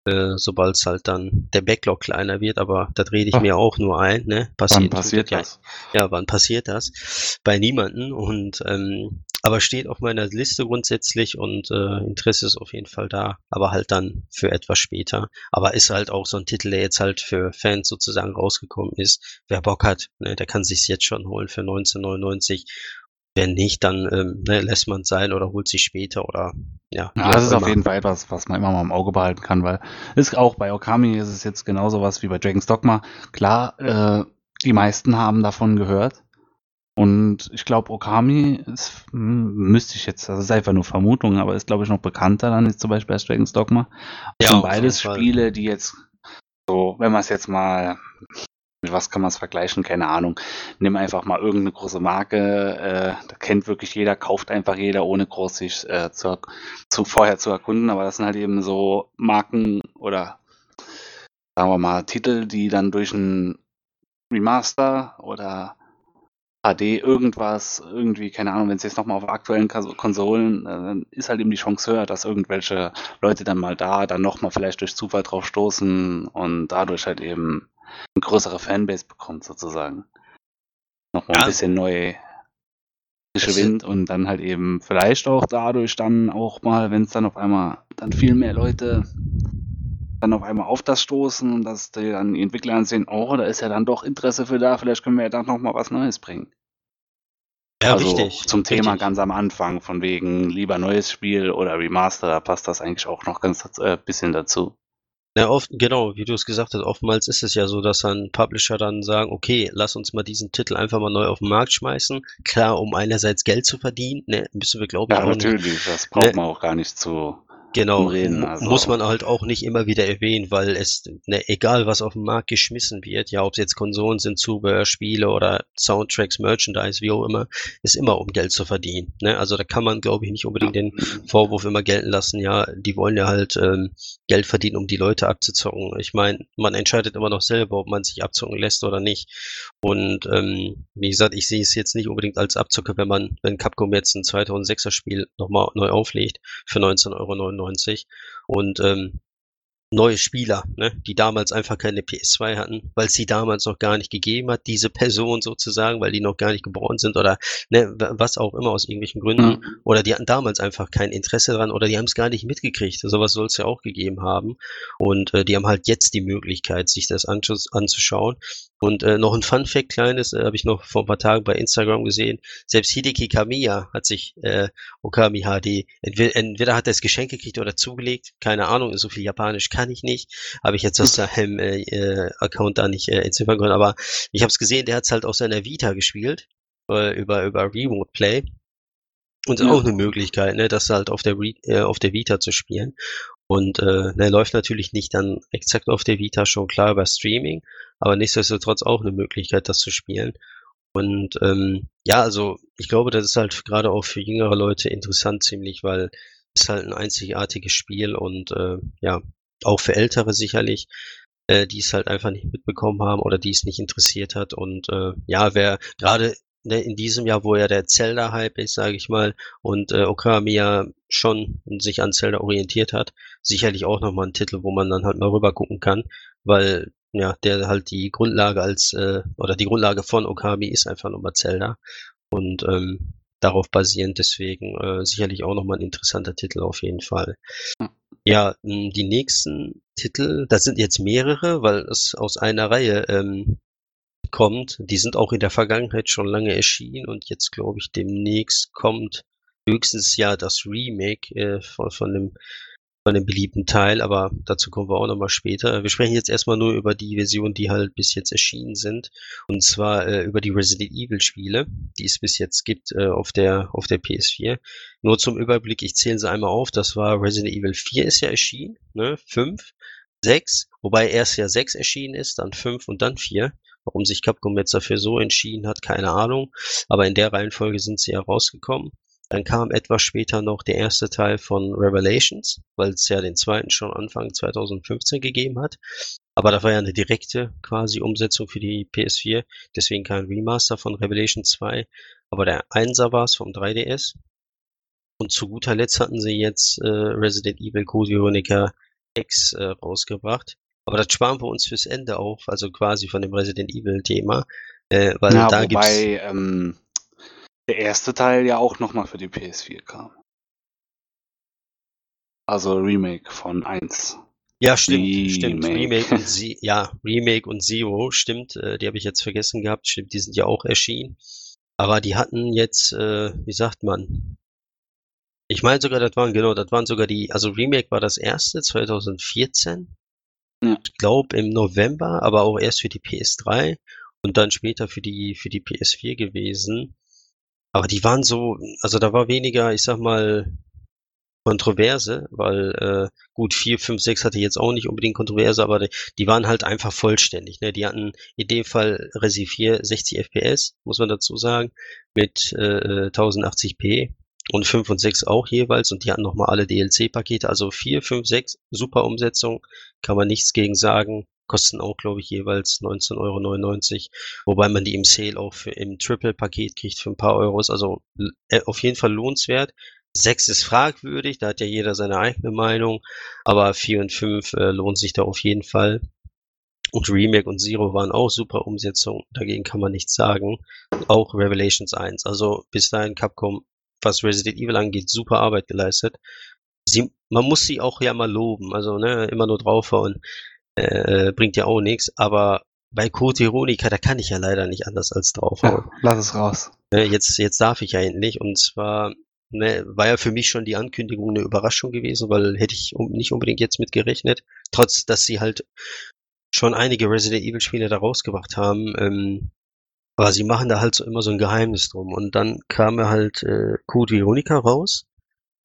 äh, sobald es halt dann der Backlog kleiner wird, aber da rede ich Ach. mir auch nur ein, ne? Passiert, wann passiert das? Ja, ja, wann passiert das? Bei niemanden und ähm, aber steht auf meiner Liste grundsätzlich und äh, Interesse ist auf jeden Fall da, aber halt dann für etwas später. Aber ist halt auch so ein Titel, der jetzt halt für Fans sozusagen rausgekommen ist. Wer Bock hat, ne, der kann sich's jetzt schon holen für 1999 wenn nicht, dann ähm, ne, lässt man es sein oder holt sich später oder ja. ja das ist immer. auf jeden Fall etwas, was man immer mal im Auge behalten kann, weil ist auch bei Okami ist es jetzt genauso was wie bei Dragon's Dogma. Klar, äh, die meisten haben davon gehört. Und ich glaube, Okami ist, hm, müsste ich jetzt, das ist einfach nur Vermutung, aber ist, glaube ich, noch bekannter dann jetzt zum Beispiel als Dragon's Dogma. Ja, sind beides Spiele, die jetzt so, wenn man es jetzt mal mit was kann man es vergleichen? Keine Ahnung. Nimm einfach mal irgendeine große Marke, äh, da kennt wirklich jeder, kauft einfach jeder, ohne groß sich äh, zu, zu, vorher zu erkunden. Aber das sind halt eben so Marken oder sagen wir mal, Titel, die dann durch ein Remaster oder HD irgendwas, irgendwie, keine Ahnung, wenn es jetzt nochmal auf aktuellen Konsolen, äh, dann ist halt eben die Chance höher, dass irgendwelche Leute dann mal da, dann nochmal vielleicht durch Zufall drauf stoßen und dadurch halt eben eine größere Fanbase bekommt, sozusagen. Nochmal ja. ein bisschen neu frische Wind und dann halt eben vielleicht auch dadurch dann auch mal, wenn es dann auf einmal dann viel mehr Leute dann auf einmal auf das stoßen und dass die dann die Entwickler sehen, oh, da ist ja dann doch Interesse für da, vielleicht können wir ja dann noch mal was Neues bringen. Ja, also richtig. Zum Thema richtig. ganz am Anfang, von wegen lieber neues Spiel oder Remaster, da passt das eigentlich auch noch ganz äh, bisschen dazu. Ja, oft, genau, wie du es gesagt hast, oftmals ist es ja so, dass dann Publisher dann sagen, okay, lass uns mal diesen Titel einfach mal neu auf den Markt schmeißen. Klar, um einerseits Geld zu verdienen, ne, müssen wir glauben. Ja, natürlich, nicht, das braucht ne, man auch gar nicht zu Genau, reden, also. muss man halt auch nicht immer wieder erwähnen, weil es, ne, egal was auf den Markt geschmissen wird, ja, ob es jetzt Konsolen sind, Zubehör, Spiele oder Soundtracks, Merchandise, wie auch immer, ist immer um Geld zu verdienen. Ne? Also da kann man, glaube ich, nicht unbedingt den Vorwurf immer gelten lassen, ja, die wollen ja halt ähm, Geld verdienen, um die Leute abzuzocken. Ich meine, man entscheidet immer noch selber, ob man sich abzocken lässt oder nicht. Und ähm, wie gesagt, ich sehe es jetzt nicht unbedingt als Abzocke, wenn man, wenn Capcom jetzt ein 2006er Spiel nochmal neu auflegt für 19,99 Euro 1999 und ähm, neue Spieler, ne, die damals einfach keine PS2 hatten, weil es sie damals noch gar nicht gegeben hat, diese Person sozusagen, weil die noch gar nicht geboren sind oder ne, was auch immer aus irgendwelchen Gründen. Mhm. Oder die hatten damals einfach kein Interesse dran oder die haben es gar nicht mitgekriegt. Sowas soll es ja auch gegeben haben. Und äh, die haben halt jetzt die Möglichkeit, sich das anzuschauen. Und äh, noch ein Fun Fact kleines, äh, habe ich noch vor ein paar Tagen bei Instagram gesehen. Selbst Hideki Kamiya hat sich äh, Okami HD, entweder, entweder hat er das Geschenk gekriegt oder zugelegt, keine Ahnung, so viel Japanisch kann ich nicht, habe ich jetzt aus seinem äh, äh, Account da nicht äh, entziffern können, aber ich habe es gesehen, der hat es halt aus seiner Vita gespielt, äh, über, über Remote Play. Und ja. auch eine Möglichkeit, ne, das halt auf der, Re äh, auf der Vita zu spielen. Und äh, ne, läuft natürlich nicht dann exakt auf der Vita schon klar über Streaming, aber nichtsdestotrotz auch eine Möglichkeit, das zu spielen. Und ähm, ja, also ich glaube, das ist halt gerade auch für jüngere Leute interessant ziemlich, weil es halt ein einzigartiges Spiel und äh, ja, auch für Ältere sicherlich, äh, die es halt einfach nicht mitbekommen haben oder die es nicht interessiert hat. Und äh, ja, wer gerade ne, in diesem Jahr, wo ja der Zelda-Hype ist, sage ich mal, und äh, Okami ja schon sich an Zelda orientiert hat, sicherlich auch nochmal ein Titel, wo man dann halt mal rüber gucken kann, weil ja, der halt die Grundlage als, äh, oder die Grundlage von Okami ist einfach nochmal Zelda. Und ähm, darauf basierend deswegen äh, sicherlich auch nochmal ein interessanter Titel auf jeden Fall. Ja, die nächsten Titel, das sind jetzt mehrere, weil es aus einer Reihe ähm, kommt. Die sind auch in der Vergangenheit schon lange erschienen und jetzt glaube ich demnächst kommt höchstens ja das Remake äh, von, von dem von dem beliebten Teil, aber dazu kommen wir auch nochmal später. Wir sprechen jetzt erstmal nur über die Versionen, die halt bis jetzt erschienen sind. Und zwar äh, über die Resident Evil Spiele, die es bis jetzt gibt äh, auf der, auf der PS4. Nur zum Überblick, ich zähle sie einmal auf. Das war Resident Evil 4 ist ja erschienen, ne? 5, 6, wobei erst ja 6 erschienen ist, dann 5 und dann 4. Warum sich Capcom jetzt dafür so entschieden hat, keine Ahnung. Aber in der Reihenfolge sind sie ja rausgekommen. Dann kam etwas später noch der erste Teil von Revelations, weil es ja den zweiten schon Anfang 2015 gegeben hat. Aber da war ja eine direkte quasi Umsetzung für die PS4, deswegen kein Remaster von Revelation 2. Aber der Einser war es vom 3DS. Und zu guter Letzt hatten sie jetzt äh, Resident Evil Code Veronica X äh, rausgebracht. Aber das sparen wir uns fürs Ende auf, also quasi von dem Resident Evil Thema. Äh, weil ja, da wobei, gibt's. Ähm, der erste Teil ja auch nochmal für die PS4 kam. Also Remake von 1. Ja, stimmt, Remake. stimmt. Remake und Sie ja, Remake und Zero, stimmt, äh, die habe ich jetzt vergessen gehabt, stimmt, die sind ja auch erschienen. Aber die hatten jetzt, äh, wie sagt man? Ich meine sogar, das waren, genau, das waren sogar die, also Remake war das erste, 2014. Ja. Ich glaube im November, aber auch erst für die PS3 und dann später für die, für die PS4 gewesen. Aber die waren so, also da war weniger, ich sag mal, Kontroverse, weil äh, gut, 4, 5, 6 hatte jetzt auch nicht unbedingt Kontroverse, aber die, die waren halt einfach vollständig. Ne? Die hatten in dem Fall Resi 4 60 FPS, muss man dazu sagen, mit äh, 1080p und 5 und 6 auch jeweils und die hatten nochmal alle DLC-Pakete, also 4, 5, 6, super Umsetzung, kann man nichts gegen sagen. Kosten auch, glaube ich, jeweils 19,99 Euro, wobei man die im Sale auch für, im Triple-Paket kriegt für ein paar Euros. Also äh, auf jeden Fall lohnenswert. 6 ist fragwürdig, da hat ja jeder seine eigene Meinung, aber 4 und 5 äh, lohnt sich da auf jeden Fall. Und Remake und Zero waren auch super Umsetzungen, dagegen kann man nichts sagen. Auch Revelations 1. Also bis dahin Capcom, was Resident Evil angeht, super Arbeit geleistet. Sie, man muss sie auch ja mal loben, also ne, immer nur draufhauen, äh, bringt ja auch nichts, aber bei Code Ironica, da kann ich ja leider nicht anders als draufhauen. Ja, lass es raus. Ne, jetzt, jetzt darf ich ja endlich und zwar ne, war ja für mich schon die Ankündigung eine Überraschung gewesen, weil hätte ich nicht unbedingt jetzt mit gerechnet, trotz dass sie halt schon einige Resident Evil Spiele da rausgebracht haben. Ähm, aber sie machen da halt so immer so ein Geheimnis drum. Und dann kam halt äh, Code Veronica raus.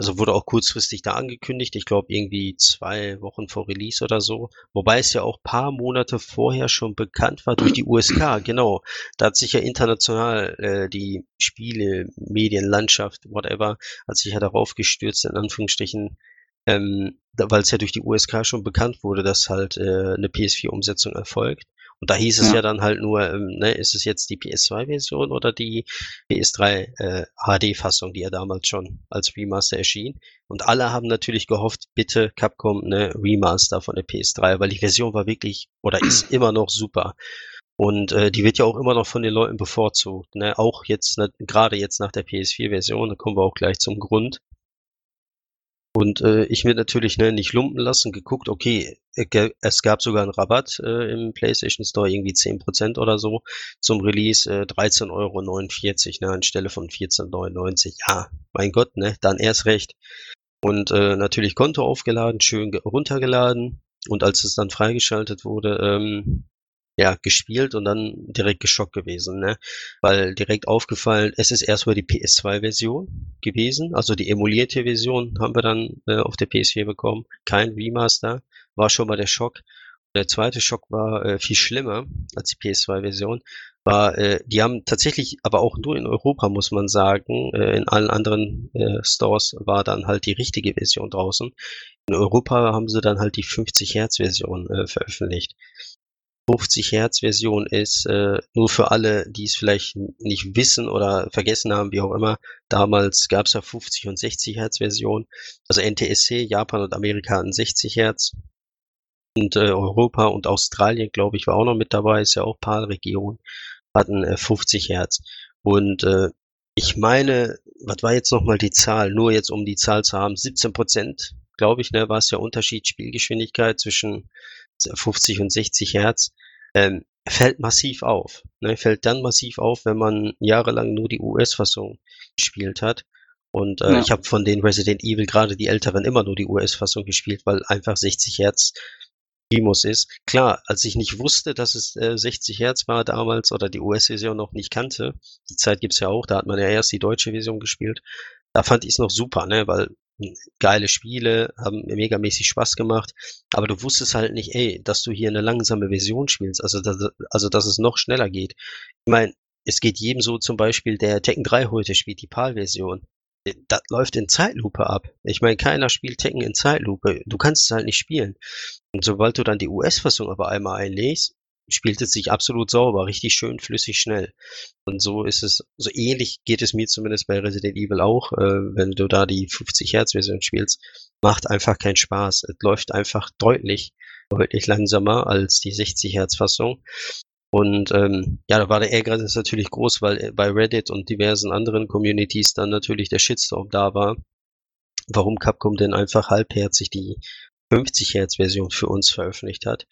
Also wurde auch kurzfristig da angekündigt. Ich glaube irgendwie zwei Wochen vor Release oder so. Wobei es ja auch paar Monate vorher schon bekannt war durch die USK. Genau. Da hat sich ja international äh, die Spiele, Medienlandschaft, whatever, hat sich ja darauf gestürzt, in Anführungsstrichen, ähm, weil es ja durch die USK schon bekannt wurde, dass halt äh, eine PS4-Umsetzung erfolgt. Und da hieß es ja, ja dann halt nur, ähm, ne, ist es jetzt die PS2-Version oder die PS3 äh, HD-Fassung, die ja damals schon als Remaster erschien. Und alle haben natürlich gehofft, bitte Capcom, ne, Remaster von der PS3, weil die Version war wirklich oder ist immer noch super. Und äh, die wird ja auch immer noch von den Leuten bevorzugt. Ne? Auch jetzt, ne, gerade jetzt nach der PS4-Version, da kommen wir auch gleich zum Grund. Und äh, ich mir natürlich ne, nicht lumpen lassen, geguckt, okay, äh, es gab sogar einen Rabatt äh, im PlayStation Store, irgendwie 10% oder so, zum Release äh, 13,49 Euro ne, anstelle von 14,99. Ja, mein Gott, ne, dann erst recht. Und äh, natürlich Konto aufgeladen, schön runtergeladen. Und als es dann freigeschaltet wurde, ähm, ja, gespielt und dann direkt geschockt gewesen, ne? Weil direkt aufgefallen, es ist erstmal die PS2-Version gewesen, also die emulierte Version haben wir dann äh, auf der PS4 bekommen, kein Remaster, war schon mal der Schock. Der zweite Schock war äh, viel schlimmer als die PS2-Version, war, äh, die haben tatsächlich, aber auch nur in Europa, muss man sagen, äh, in allen anderen äh, Stores war dann halt die richtige Version draußen. In Europa haben sie dann halt die 50 Hertz Version äh, veröffentlicht. 50 Hertz Version ist, äh, nur für alle, die es vielleicht nicht wissen oder vergessen haben, wie auch immer. Damals gab es ja 50 und 60 Hertz Version. Also NTSC, Japan und Amerika hatten 60 Hertz. Und äh, Europa und Australien, glaube ich, war auch noch mit dabei, ist ja auch PAL-Region, hatten äh, 50 Hertz. Und äh, ich meine, was war jetzt nochmal die Zahl? Nur jetzt um die Zahl zu haben, 17 Prozent, glaube ich, ne, war es ja Unterschied Spielgeschwindigkeit zwischen 50 und 60 Hertz, ähm, fällt massiv auf. Ne? Fällt dann massiv auf, wenn man jahrelang nur die US-Fassung gespielt hat. Und äh, ja. ich habe von den Resident Evil gerade die älteren immer nur die US-Fassung gespielt, weil einfach 60 Hertz Primus ist. Klar, als ich nicht wusste, dass es äh, 60 Hertz war damals oder die US-Version noch nicht kannte, die Zeit gibt's ja auch, da hat man ja erst die deutsche Version gespielt, da fand ich es noch super, ne? weil geile Spiele, haben megamäßig Spaß gemacht, aber du wusstest halt nicht, ey, dass du hier eine langsame Version spielst, also dass, also dass es noch schneller geht. Ich meine, es geht jedem so zum Beispiel, der Tekken 3 heute spielt, die PAL-Version. Das läuft in Zeitlupe ab. Ich meine, keiner spielt Tekken in Zeitlupe. Du kannst es halt nicht spielen. Und sobald du dann die US-Fassung aber einmal einlegst, spielt es sich absolut sauber, richtig schön, flüssig, schnell. Und so ist es, so ähnlich geht es mir zumindest bei Resident Evil auch, äh, wenn du da die 50 Hertz Version spielst, macht einfach keinen Spaß. Es läuft einfach deutlich, deutlich langsamer als die 60 Hertz Fassung. Und ähm, ja, da war der Ärgernis natürlich groß, weil äh, bei Reddit und diversen anderen Communities dann natürlich der Shitstorm da war, warum Capcom denn einfach halbherzig die 50 Hertz Version für uns veröffentlicht hat.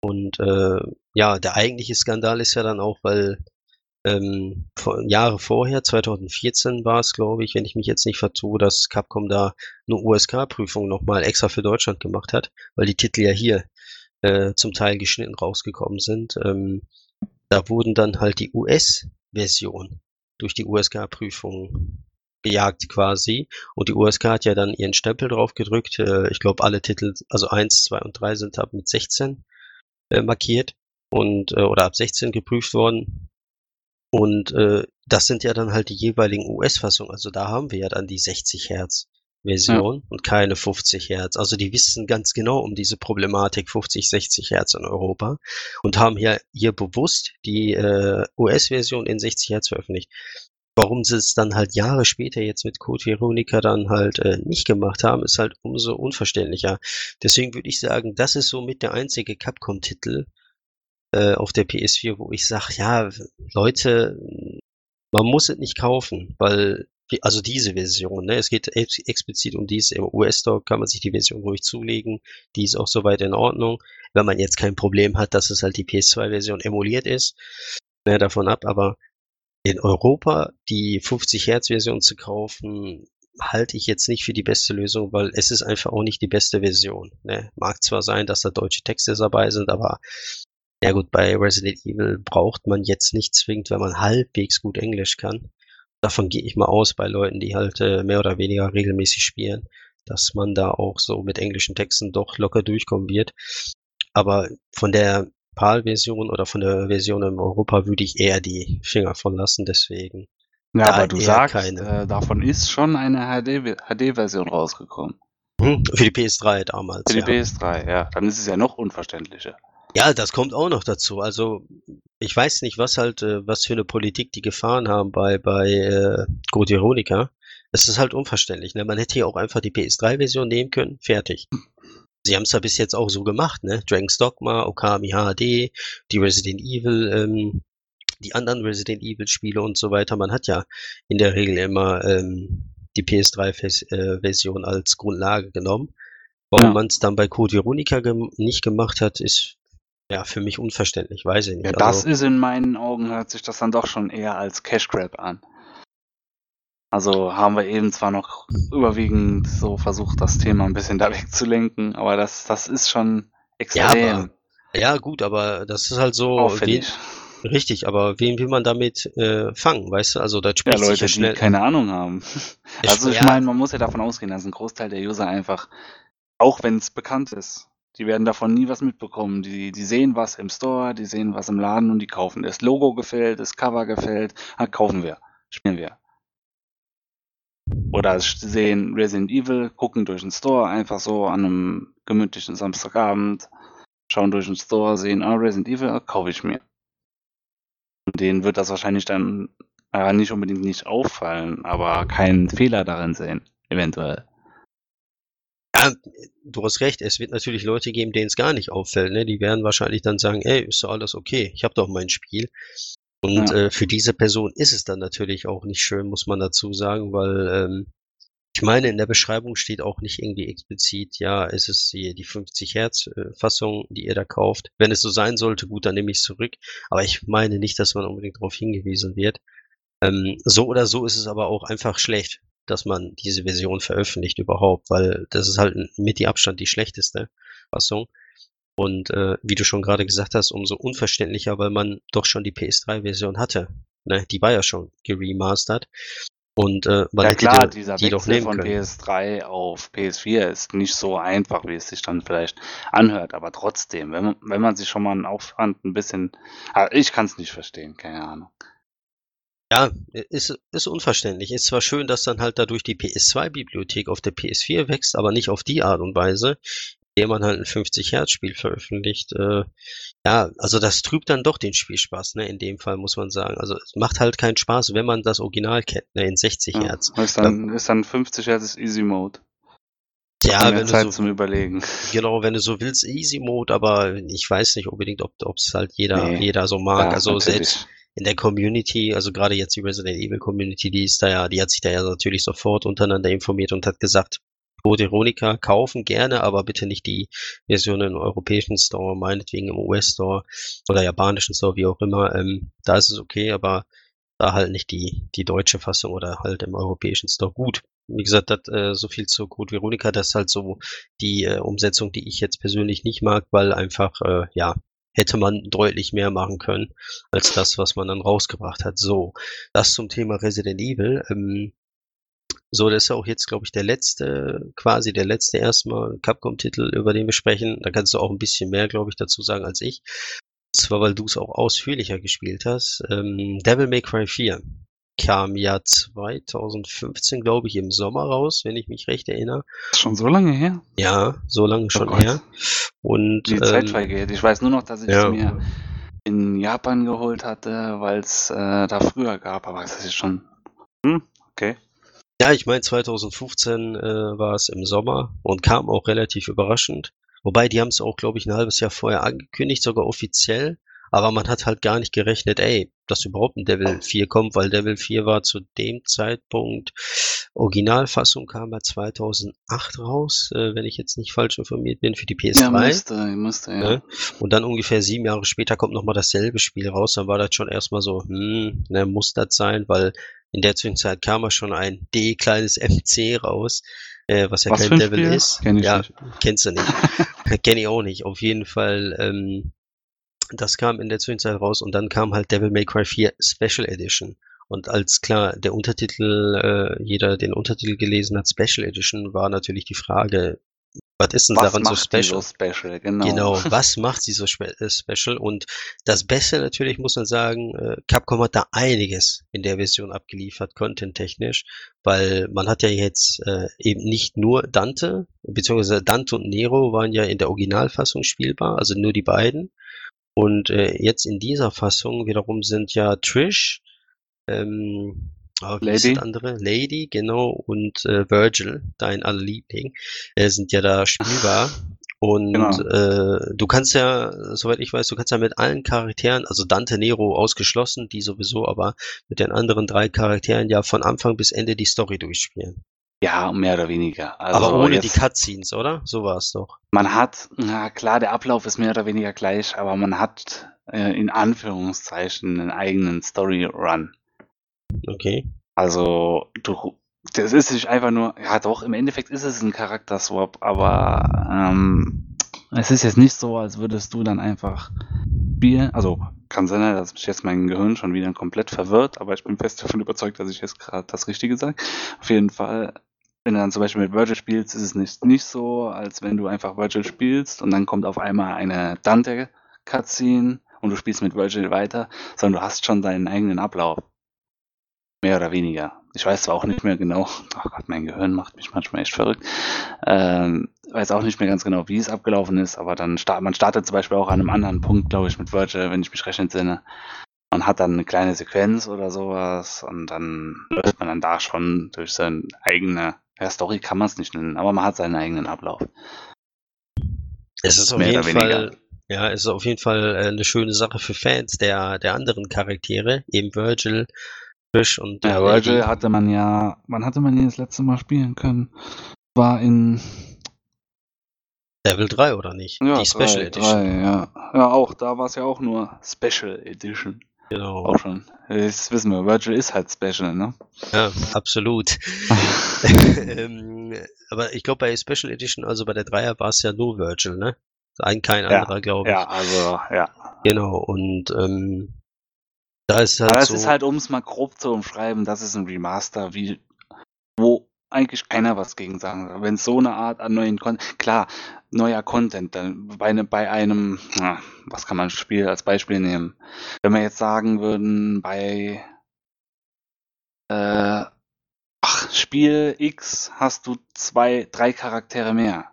Und äh, ja, der eigentliche Skandal ist ja dann auch, weil ähm, Jahre vorher, 2014 war es, glaube ich, wenn ich mich jetzt nicht vertue, dass Capcom da eine USK-Prüfung nochmal extra für Deutschland gemacht hat, weil die Titel ja hier äh, zum Teil geschnitten rausgekommen sind. Ähm, da wurden dann halt die US-Version durch die USK-Prüfung gejagt quasi. Und die USK hat ja dann ihren Stempel drauf gedrückt. Äh, ich glaube, alle Titel, also eins, zwei und drei sind ab mit 16 äh, markiert und äh, oder ab 16 geprüft worden. Und äh, das sind ja dann halt die jeweiligen US-Fassungen. Also da haben wir ja dann die 60 Hertz Version und keine 50 Hertz. Also die wissen ganz genau um diese Problematik 50, 60 Hertz in Europa und haben hier, hier bewusst die äh, US-Version in 60 Hertz veröffentlicht. Warum sie es dann halt Jahre später jetzt mit Code Veronica dann halt äh, nicht gemacht haben, ist halt umso unverständlicher. Deswegen würde ich sagen, das ist so mit der einzige Capcom-Titel äh, auf der PS4, wo ich sage, ja, Leute, man muss es nicht kaufen, weil also diese Version, ne? Es geht ex explizit um dies. Im US-Store kann man sich die Version ruhig zulegen. Die ist auch soweit in Ordnung. Wenn man jetzt kein Problem hat, dass es halt die PS2-Version emuliert ist, ne, davon ab. Aber in Europa die 50 Hertz-Version zu kaufen, halte ich jetzt nicht für die beste Lösung, weil es ist einfach auch nicht die beste Version. Ne? Mag zwar sein, dass da deutsche Texte dabei sind, aber ja gut, bei Resident Evil braucht man jetzt nicht zwingend, wenn man halbwegs gut Englisch kann, davon gehe ich mal aus bei Leuten, die halt äh, mehr oder weniger regelmäßig spielen, dass man da auch so mit englischen Texten doch locker durchkommen wird. Aber von der PAL-Version oder von der Version in Europa würde ich eher die Finger von lassen, deswegen. Ja, aber du sagst, äh, davon ist schon eine HD-Version HD rausgekommen. Hm, für die PS3 damals. Für die ja. PS3, ja. Dann ist es ja noch unverständlicher. Ja, das kommt auch noch dazu. Also ich weiß nicht, was halt, äh, was für eine Politik die gefahren haben bei, bei äh, Code Veronica. Es ist halt unverständlich. Ne? Man hätte hier auch einfach die PS3-Version nehmen können, fertig. Sie haben es ja bis jetzt auch so gemacht, ne? Dragon's Dogma, Okami HD, die Resident Evil, ähm, die anderen Resident Evil-Spiele und so weiter. Man hat ja in der Regel immer ähm, die PS3-Version äh, als Grundlage genommen. Warum ja. man es dann bei Code Veronica gem nicht gemacht hat, ist ja, für mich unverständlich, weiß ich nicht. Ja, das also, ist in meinen Augen, hört sich das dann doch schon eher als Cash Grab an. Also haben wir eben zwar noch überwiegend so versucht, das Thema ein bisschen da wegzulenken, aber das, das ist schon extrem. Ja, aber, ja gut, aber das ist halt so. Auffällig. Wen, richtig, aber wen will man damit äh, fangen, weißt du? Also da spricht ja, Leute, ja schnell. die keine Ahnung haben. also ich ja. meine, man muss ja davon ausgehen, dass ein Großteil der User einfach, auch wenn es bekannt ist, die werden davon nie was mitbekommen. Die, die sehen was im Store, die sehen was im Laden und die kaufen. Das Logo gefällt, das Cover gefällt, ah, kaufen wir, spielen wir. Oder sehen Resident Evil, gucken durch den Store einfach so an einem gemütlichen Samstagabend, schauen durch den Store, sehen, ah, Resident Evil, ah, kaufe ich mir. Und denen wird das wahrscheinlich dann äh, nicht unbedingt nicht auffallen, aber keinen Fehler darin sehen, eventuell. Ja, du hast recht, es wird natürlich Leute geben, denen es gar nicht auffällt. Ne? Die werden wahrscheinlich dann sagen, ey, ist doch alles okay, ich habe doch mein Spiel. Und ja. äh, für diese Person ist es dann natürlich auch nicht schön, muss man dazu sagen, weil ähm, ich meine, in der Beschreibung steht auch nicht irgendwie explizit, ja, es ist die, die 50 Hertz äh, Fassung, die ihr da kauft. Wenn es so sein sollte, gut, dann nehme ich es zurück. Aber ich meine nicht, dass man unbedingt darauf hingewiesen wird. Ähm, so oder so ist es aber auch einfach schlecht dass man diese Version veröffentlicht überhaupt, weil das ist halt mit die Abstand die schlechteste Fassung. Und äh, wie du schon gerade gesagt hast, umso unverständlicher, weil man doch schon die PS3-Version hatte. Ne? Die war ja schon geremastert. Und äh, man ja klar, die, dieser die Wechsel von können. PS3 auf PS4 ist nicht so einfach, wie es sich dann vielleicht anhört, aber trotzdem, wenn man, wenn man sich schon mal einen Aufwand ein bisschen, ah, ich kann es nicht verstehen, keine Ahnung. Ja, ist, ist unverständlich. Ist zwar schön, dass dann halt dadurch die PS2-Bibliothek auf der PS4 wächst, aber nicht auf die Art und Weise, man halt ein 50-Hertz-Spiel veröffentlicht. Äh, ja, also das trübt dann doch den Spielspaß, ne, in dem Fall muss man sagen. Also es macht halt keinen Spaß, wenn man das Original kennt, ne, in 60 Hertz. Ja, ist, dann, ist dann 50 Hertz Easy Mode. Ja, wenn Zeit du so, zum Überlegen. Genau, wenn du so willst, Easy Mode, aber ich weiß nicht unbedingt, ob es halt jeder, nee. jeder so mag. Ja, also natürlich. selbst in der Community, also gerade jetzt die Resident Evil Community, die ist da ja, die hat sich da ja natürlich sofort untereinander informiert und hat gesagt, Code Veronica kaufen gerne, aber bitte nicht die Version im europäischen Store, meinetwegen im US-Store oder japanischen Store, wie auch immer. Ähm, da ist es okay, aber da halt nicht die, die deutsche Fassung oder halt im europäischen Store gut. Wie gesagt, das, äh, so viel zu Code Veronica, das ist halt so die äh, Umsetzung, die ich jetzt persönlich nicht mag, weil einfach, äh, ja, hätte man deutlich mehr machen können als das, was man dann rausgebracht hat. So, das zum Thema Resident Evil. Ähm, so, das ist auch jetzt, glaube ich, der letzte, quasi der letzte erstmal Capcom-Titel, über den wir sprechen. Da kannst du auch ein bisschen mehr, glaube ich, dazu sagen als ich. Und zwar, weil du es auch ausführlicher gespielt hast. Ähm, Devil May Cry 4. kam ja 2015, glaube ich, im Sommer raus, wenn ich mich recht erinnere. Schon so lange her? Ja, so lange Oh schon Gott. her. Und Die Zeit ähm, vergeht. Ich weiß nur noch, dass ich ja. es mir in Japan geholt hatte, weil es äh, da früher gab, aber es ist schon. Hm, okay. Ja, ich meine, 2015 äh, war es im Sommer und kam auch relativ überraschend. Wobei, die haben es auch, glaube ich, ein halbes Jahr vorher angekündigt, sogar offiziell. Aber man hat halt gar nicht gerechnet, ey, dass überhaupt ein Devil 4 kommt, weil Devil 4 war zu dem Zeitpunkt, Originalfassung kam ja 2008 raus, äh, wenn ich jetzt nicht falsch informiert bin, für die PS3. Ja, müsste, müsste, ja. Ne? Und dann ungefähr sieben Jahre später kommt nochmal dasselbe Spiel raus. Dann war das schon erstmal so, hm, ne, muss das sein, weil in der Zwischenzeit kam ja schon ein D kleines MC raus, äh, was ja Was kein Devil Spiel? ist. Kenn ich ja, nicht. kennst du nicht. Kenn ich auch nicht. Auf jeden Fall, ähm, das kam in der Zwischenzeit raus und dann kam halt Devil May Cry 4 Special Edition. Und als klar, der Untertitel, äh, jeder den Untertitel gelesen hat, Special Edition, war natürlich die Frage, was ist denn Was daran so macht die special? so special? Genau. Genau, was macht sie so spe äh, special? Und das Beste natürlich muss man sagen, äh, Capcom hat da einiges in der Version abgeliefert, content-technisch, weil man hat ja jetzt äh, eben nicht nur Dante, beziehungsweise Dante und Nero waren ja in der Originalfassung spielbar, also nur die beiden. Und äh, jetzt in dieser Fassung wiederum sind ja Trish, ähm, wie ist Lady. das andere? Lady, genau, und äh, Virgil, dein allerliebling, äh, sind ja da spielbar. Und Genau. äh, du kannst ja, soweit ich weiß, du kannst ja mit allen Charakteren, also Dante Nero ausgeschlossen, die sowieso, aber mit den anderen drei Charakteren ja von Anfang bis Ende die Story durchspielen. Ja, mehr oder weniger. Also aber ohne die jetzt, Cutscenes, oder? So war es doch. man hat, na klar, der Ablauf ist mehr oder weniger gleich, aber man hat äh, in Anführungszeichen einen eigenen Story-Run. Okay. Also, du, das ist nicht einfach nur, ja doch, im Endeffekt ist es ein Charakter-Swap, aber ähm, es ist jetzt nicht so, als würdest du dann einfach spielen. Also, kann sein, dass mich jetzt mein Gehirn schon wieder komplett verwirrt, aber ich bin fest davon überzeugt, dass ich jetzt gerade das Richtige sage. Auf jeden Fall, wenn du dann zum Beispiel mit Virgil spielst, ist es nicht, nicht so, als wenn du einfach Virgil spielst und dann kommt auf einmal eine Dante-Cutscene und du spielst mit Virgil weiter, sondern du hast schon deinen eigenen Ablauf. Mehr oder weniger. Ich weiß zwar auch nicht mehr genau, ach Gott, mein Gehirn macht mich manchmal echt verrückt. Ähm, weiß auch nicht mehr ganz genau, wie es abgelaufen ist, aber dann start, man startet zum Beispiel auch an einem anderen Punkt, glaube ich, mit Virgil, wenn ich mich recht entsinne. Man hat dann eine kleine Sequenz oder sowas und dann läuft man dann da schon durch seine eigene, ja, Story kann man es nicht nennen, aber man hat seinen eigenen Ablauf. Es ist auf Mehr jeden oder weniger. Fall, ja, es ist auf jeden Fall äh, eine schöne Sache für Fans der, der anderen Charaktere, eben Virgil, Trish und Ja, Virgil hatte man ja, wann hatte man ihn das letzte Mal spielen können? War in Level 3 oder nicht? ja, Die Special drei, Edition. Drei, ja. ja, auch, da war es ja auch nur Special Edition. Genau. Auch schon. Das wissen wir, Virgil ist halt Special, ne? Ja, absolut. ähm, aber ich glaube, bei Special Edition, also bei der Dreier, war es ja nur Virgil, ne? Ein, kein Ja, anderer, glaube ich. ja, also, ja. Genau. Und ähm, da ist halt Aber es so. ist halt, um es mal grob zu umschreiben, das ist ein Remaster, wie, wo eigentlich keiner was gegen sagen soll. Wenn so eine Art an neuen Content, klar, neuer Content, dann bei, ne, bei einem, na, was kann man Spiel als Beispiel nehmen? Wenn wir jetzt sagen würden, bei äh, ach, Spiel X hast du zwei, drei Charaktere mehr.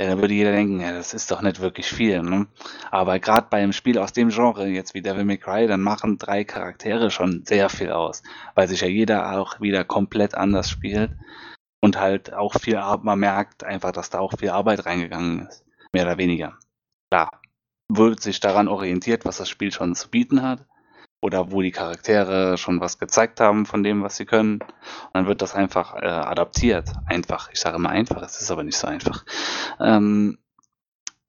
Ja, da würde jeder denken, ja, das ist doch nicht wirklich viel. Ne? Aber gerade bei einem Spiel aus dem Genre, jetzt wie Devil May Cry, dann machen drei Charaktere schon sehr viel aus, weil sich ja jeder auch wieder komplett anders spielt und halt auch viel man merkt einfach, dass da auch viel Arbeit reingegangen ist, mehr oder weniger. Klar, wird sich daran orientiert, was das Spiel schon zu bieten hat oder wo die Charaktere schon was gezeigt haben von dem, was sie können. Und dann wird das einfach äh, adaptiert. Einfach. Ich sage immer einfach, es ist aber nicht so einfach. Ähm,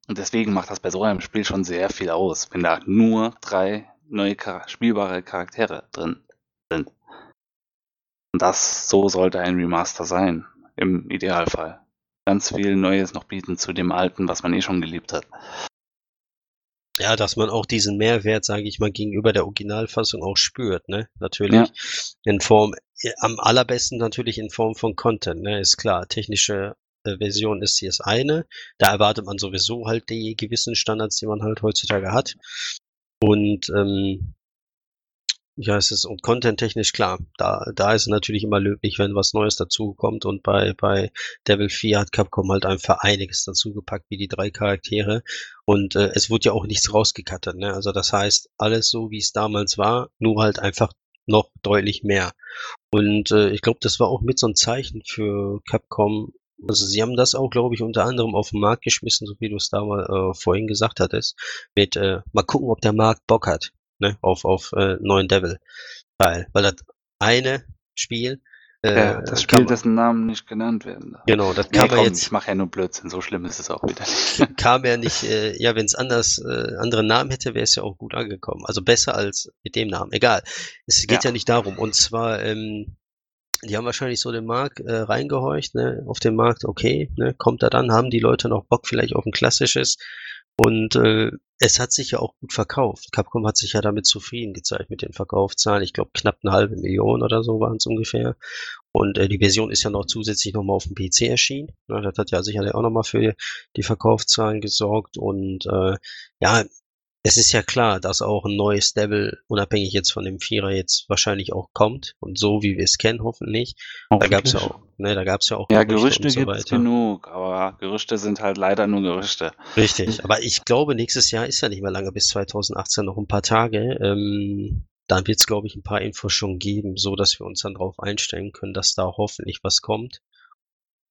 und deswegen macht das bei so einem Spiel schon sehr viel aus, wenn da nur drei neue Char spielbare Charaktere drin sind. Und das, so sollte ein Remaster sein, im Idealfall. Ganz viel Neues noch bieten zu dem Alten, was man eh schon geliebt hat. Ja, dass man auch diesen Mehrwert, sage ich mal, gegenüber der Originalfassung auch spürt, ne? Natürlich. In Form, am allerbesten natürlich in Form von Content, ne? Ist klar. Technische äh, Version ist hier das eine. Da erwartet man sowieso halt die gewissen Standards, die man halt heutzutage hat. Und ähm, ja, es ist und content-technisch klar. Da, da ist natürlich immer löblich, wenn was Neues dazukommt. Und bei, bei Devil 4 hat Capcom halt einfach einiges dazugepackt, wie die drei Charaktere. Und äh, es wurde ja auch nichts rausgekattet. Ne? Also das heißt, alles so, wie es damals war, nur halt einfach noch deutlich mehr. Und äh, ich glaube, das war auch mit so ein Zeichen für Capcom. Also sie haben das auch, glaube ich, unter anderem auf den Markt geschmissen, so wie du es da mal äh, vorhin gesagt hattest, mit äh, mal gucken, ob der Markt Bock hat ne, auf, auf äh, neuen Devil-Teil. Weil das eine Spiel. Äh, ja, das Spiel, dessen Namen nicht genannt werden darf. Genau, das kam nee, ja jetzt. Ich mache ja nur Blödsinn, so schlimm ist es auch wieder nicht. kam ja nicht, äh, ja, wenn es anders, äh, andere Namen hätte, wäre es ja auch gut angekommen. Also besser als mit dem Namen. Egal. Es geht ja, ja nicht darum. Und zwar, ähm, die haben wahrscheinlich so den Markt äh, reingehorcht, ne, auf den Markt, okay, ne, kommt er dann, haben die Leute noch Bock vielleicht auf ein klassisches und äh, es hat sich ja auch gut verkauft. Capcom hat sich ja damit zufrieden gezeigt mit den Verkaufszahlen. Ich glaube, knapp eine halbe Million oder so waren es ungefähr. Und äh, die Version ist ja noch zusätzlich nochmal auf dem PC erschienen. Ja, das hat ja sicherlich auch nochmal für die Verkaufszahlen gesorgt. Und äh, ja, es ist ja klar, dass auch ein neues Devil, unabhängig jetzt von dem Vierer, jetzt wahrscheinlich auch kommt. Und so, wie wir es kennen, hoffentlich. hoffentlich. Da gab es ja auch, ne, da gab es ja auch Ja, Gerüchte, Gerüchte so gibt's genug, aber Gerüchte sind halt leider nur Gerüchte. Richtig, aber ich glaube, nächstes Jahr ist ja nicht mehr lange, bis 2018 noch ein paar Tage. Ähm, dann wird es, glaube ich, ein paar Infos schon geben, so dass wir uns dann darauf einstellen können, dass da hoffentlich was kommt.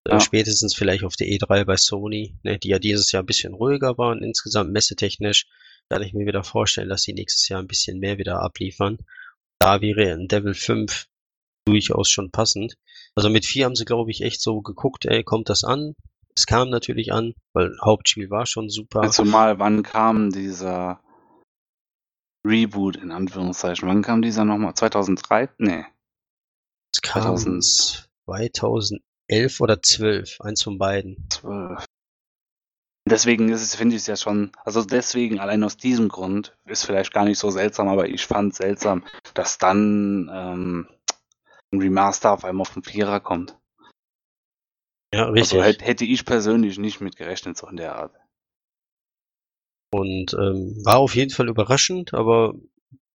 Äh, ja. Spätestens vielleicht auf der E3 bei Sony, ne, die ja dieses Jahr ein bisschen ruhiger waren, insgesamt messetechnisch kann ich mir wieder vorstellen, dass sie nächstes Jahr ein bisschen mehr wieder abliefern. Da wäre ein Devil 5 durchaus schon passend. Also mit 4 haben sie, glaube ich, echt so geguckt, ey, kommt das an? Es kam natürlich an, weil Hauptspiel war schon super. Zumal, wann kam dieser Reboot in Anführungszeichen? Wann kam dieser nochmal? 2003? Nee. Es kam 2000... 2011 oder 12, eins von beiden. 12. Deswegen ist es, finde ich es ja schon, also deswegen, allein aus diesem Grund, ist vielleicht gar nicht so seltsam, aber ich fand seltsam, dass dann ähm, ein Remaster auf einmal auf den Vierer kommt. Ja, richtig. Also hätte ich persönlich nicht mit gerechnet, so in der Art. Und ähm, war auf jeden Fall überraschend, aber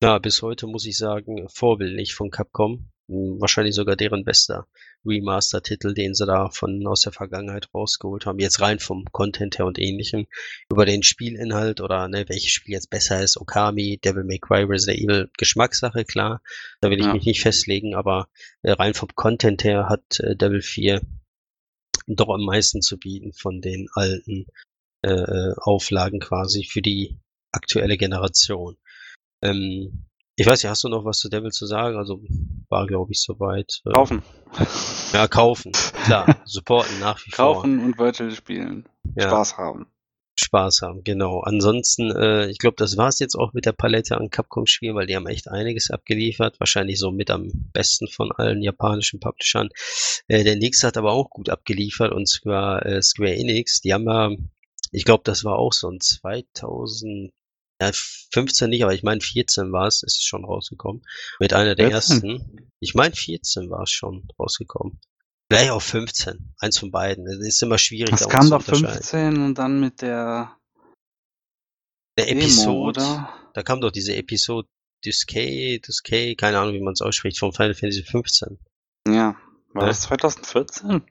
ja, bis heute muss ich sagen, vorbildlich von Capcom. Wahrscheinlich sogar deren bester Remaster-Titel, den sie da von aus der Vergangenheit rausgeholt haben. Jetzt rein vom Content her und ähnlichem. Über den Spielinhalt oder ne, welches Spiel jetzt besser ist, Okami, Devil May Cry, Resident Evil, Geschmackssache, klar. Da will ich ja. mich nicht festlegen, aber äh, rein vom Content her hat äh, Devil 4 doch am meisten zu bieten von den alten äh, äh, Auflagen quasi für die aktuelle Generation. Ähm, ich weiß nicht, hast du noch was zu Devil zu sagen? Also war, glaube ich, soweit. Äh, kaufen. Ja, kaufen. Klar, supporten nach wie kaufen vor. Kaufen und Virtual spielen. Ja. Spaß haben. Spaß haben, genau. Ansonsten, äh, ich glaube, das war es jetzt auch mit der Palette an Capcom-Spielen, weil die haben echt einiges abgeliefert. Wahrscheinlich so mit am besten von allen japanischen Publishern. Äh, der nächste hat aber auch gut abgeliefert und zwar äh, Square Enix. Die haben ja, ich glaube, das war auch so ein 2000 ja, 15 nicht, aber ich meine 14 war es, ist schon rausgekommen. Mit einer der 14? ersten. Ich meine 14 war es schon rausgekommen. Vielleicht auch 15. Eins von beiden. Es ist immer schwierig. Es kam doch 15 und dann mit der der Episode, da kam doch diese Episode Discay, Discay, keine Ahnung, wie man es ausspricht, von Final Fantasy 15. Ja, war ja? das 2014?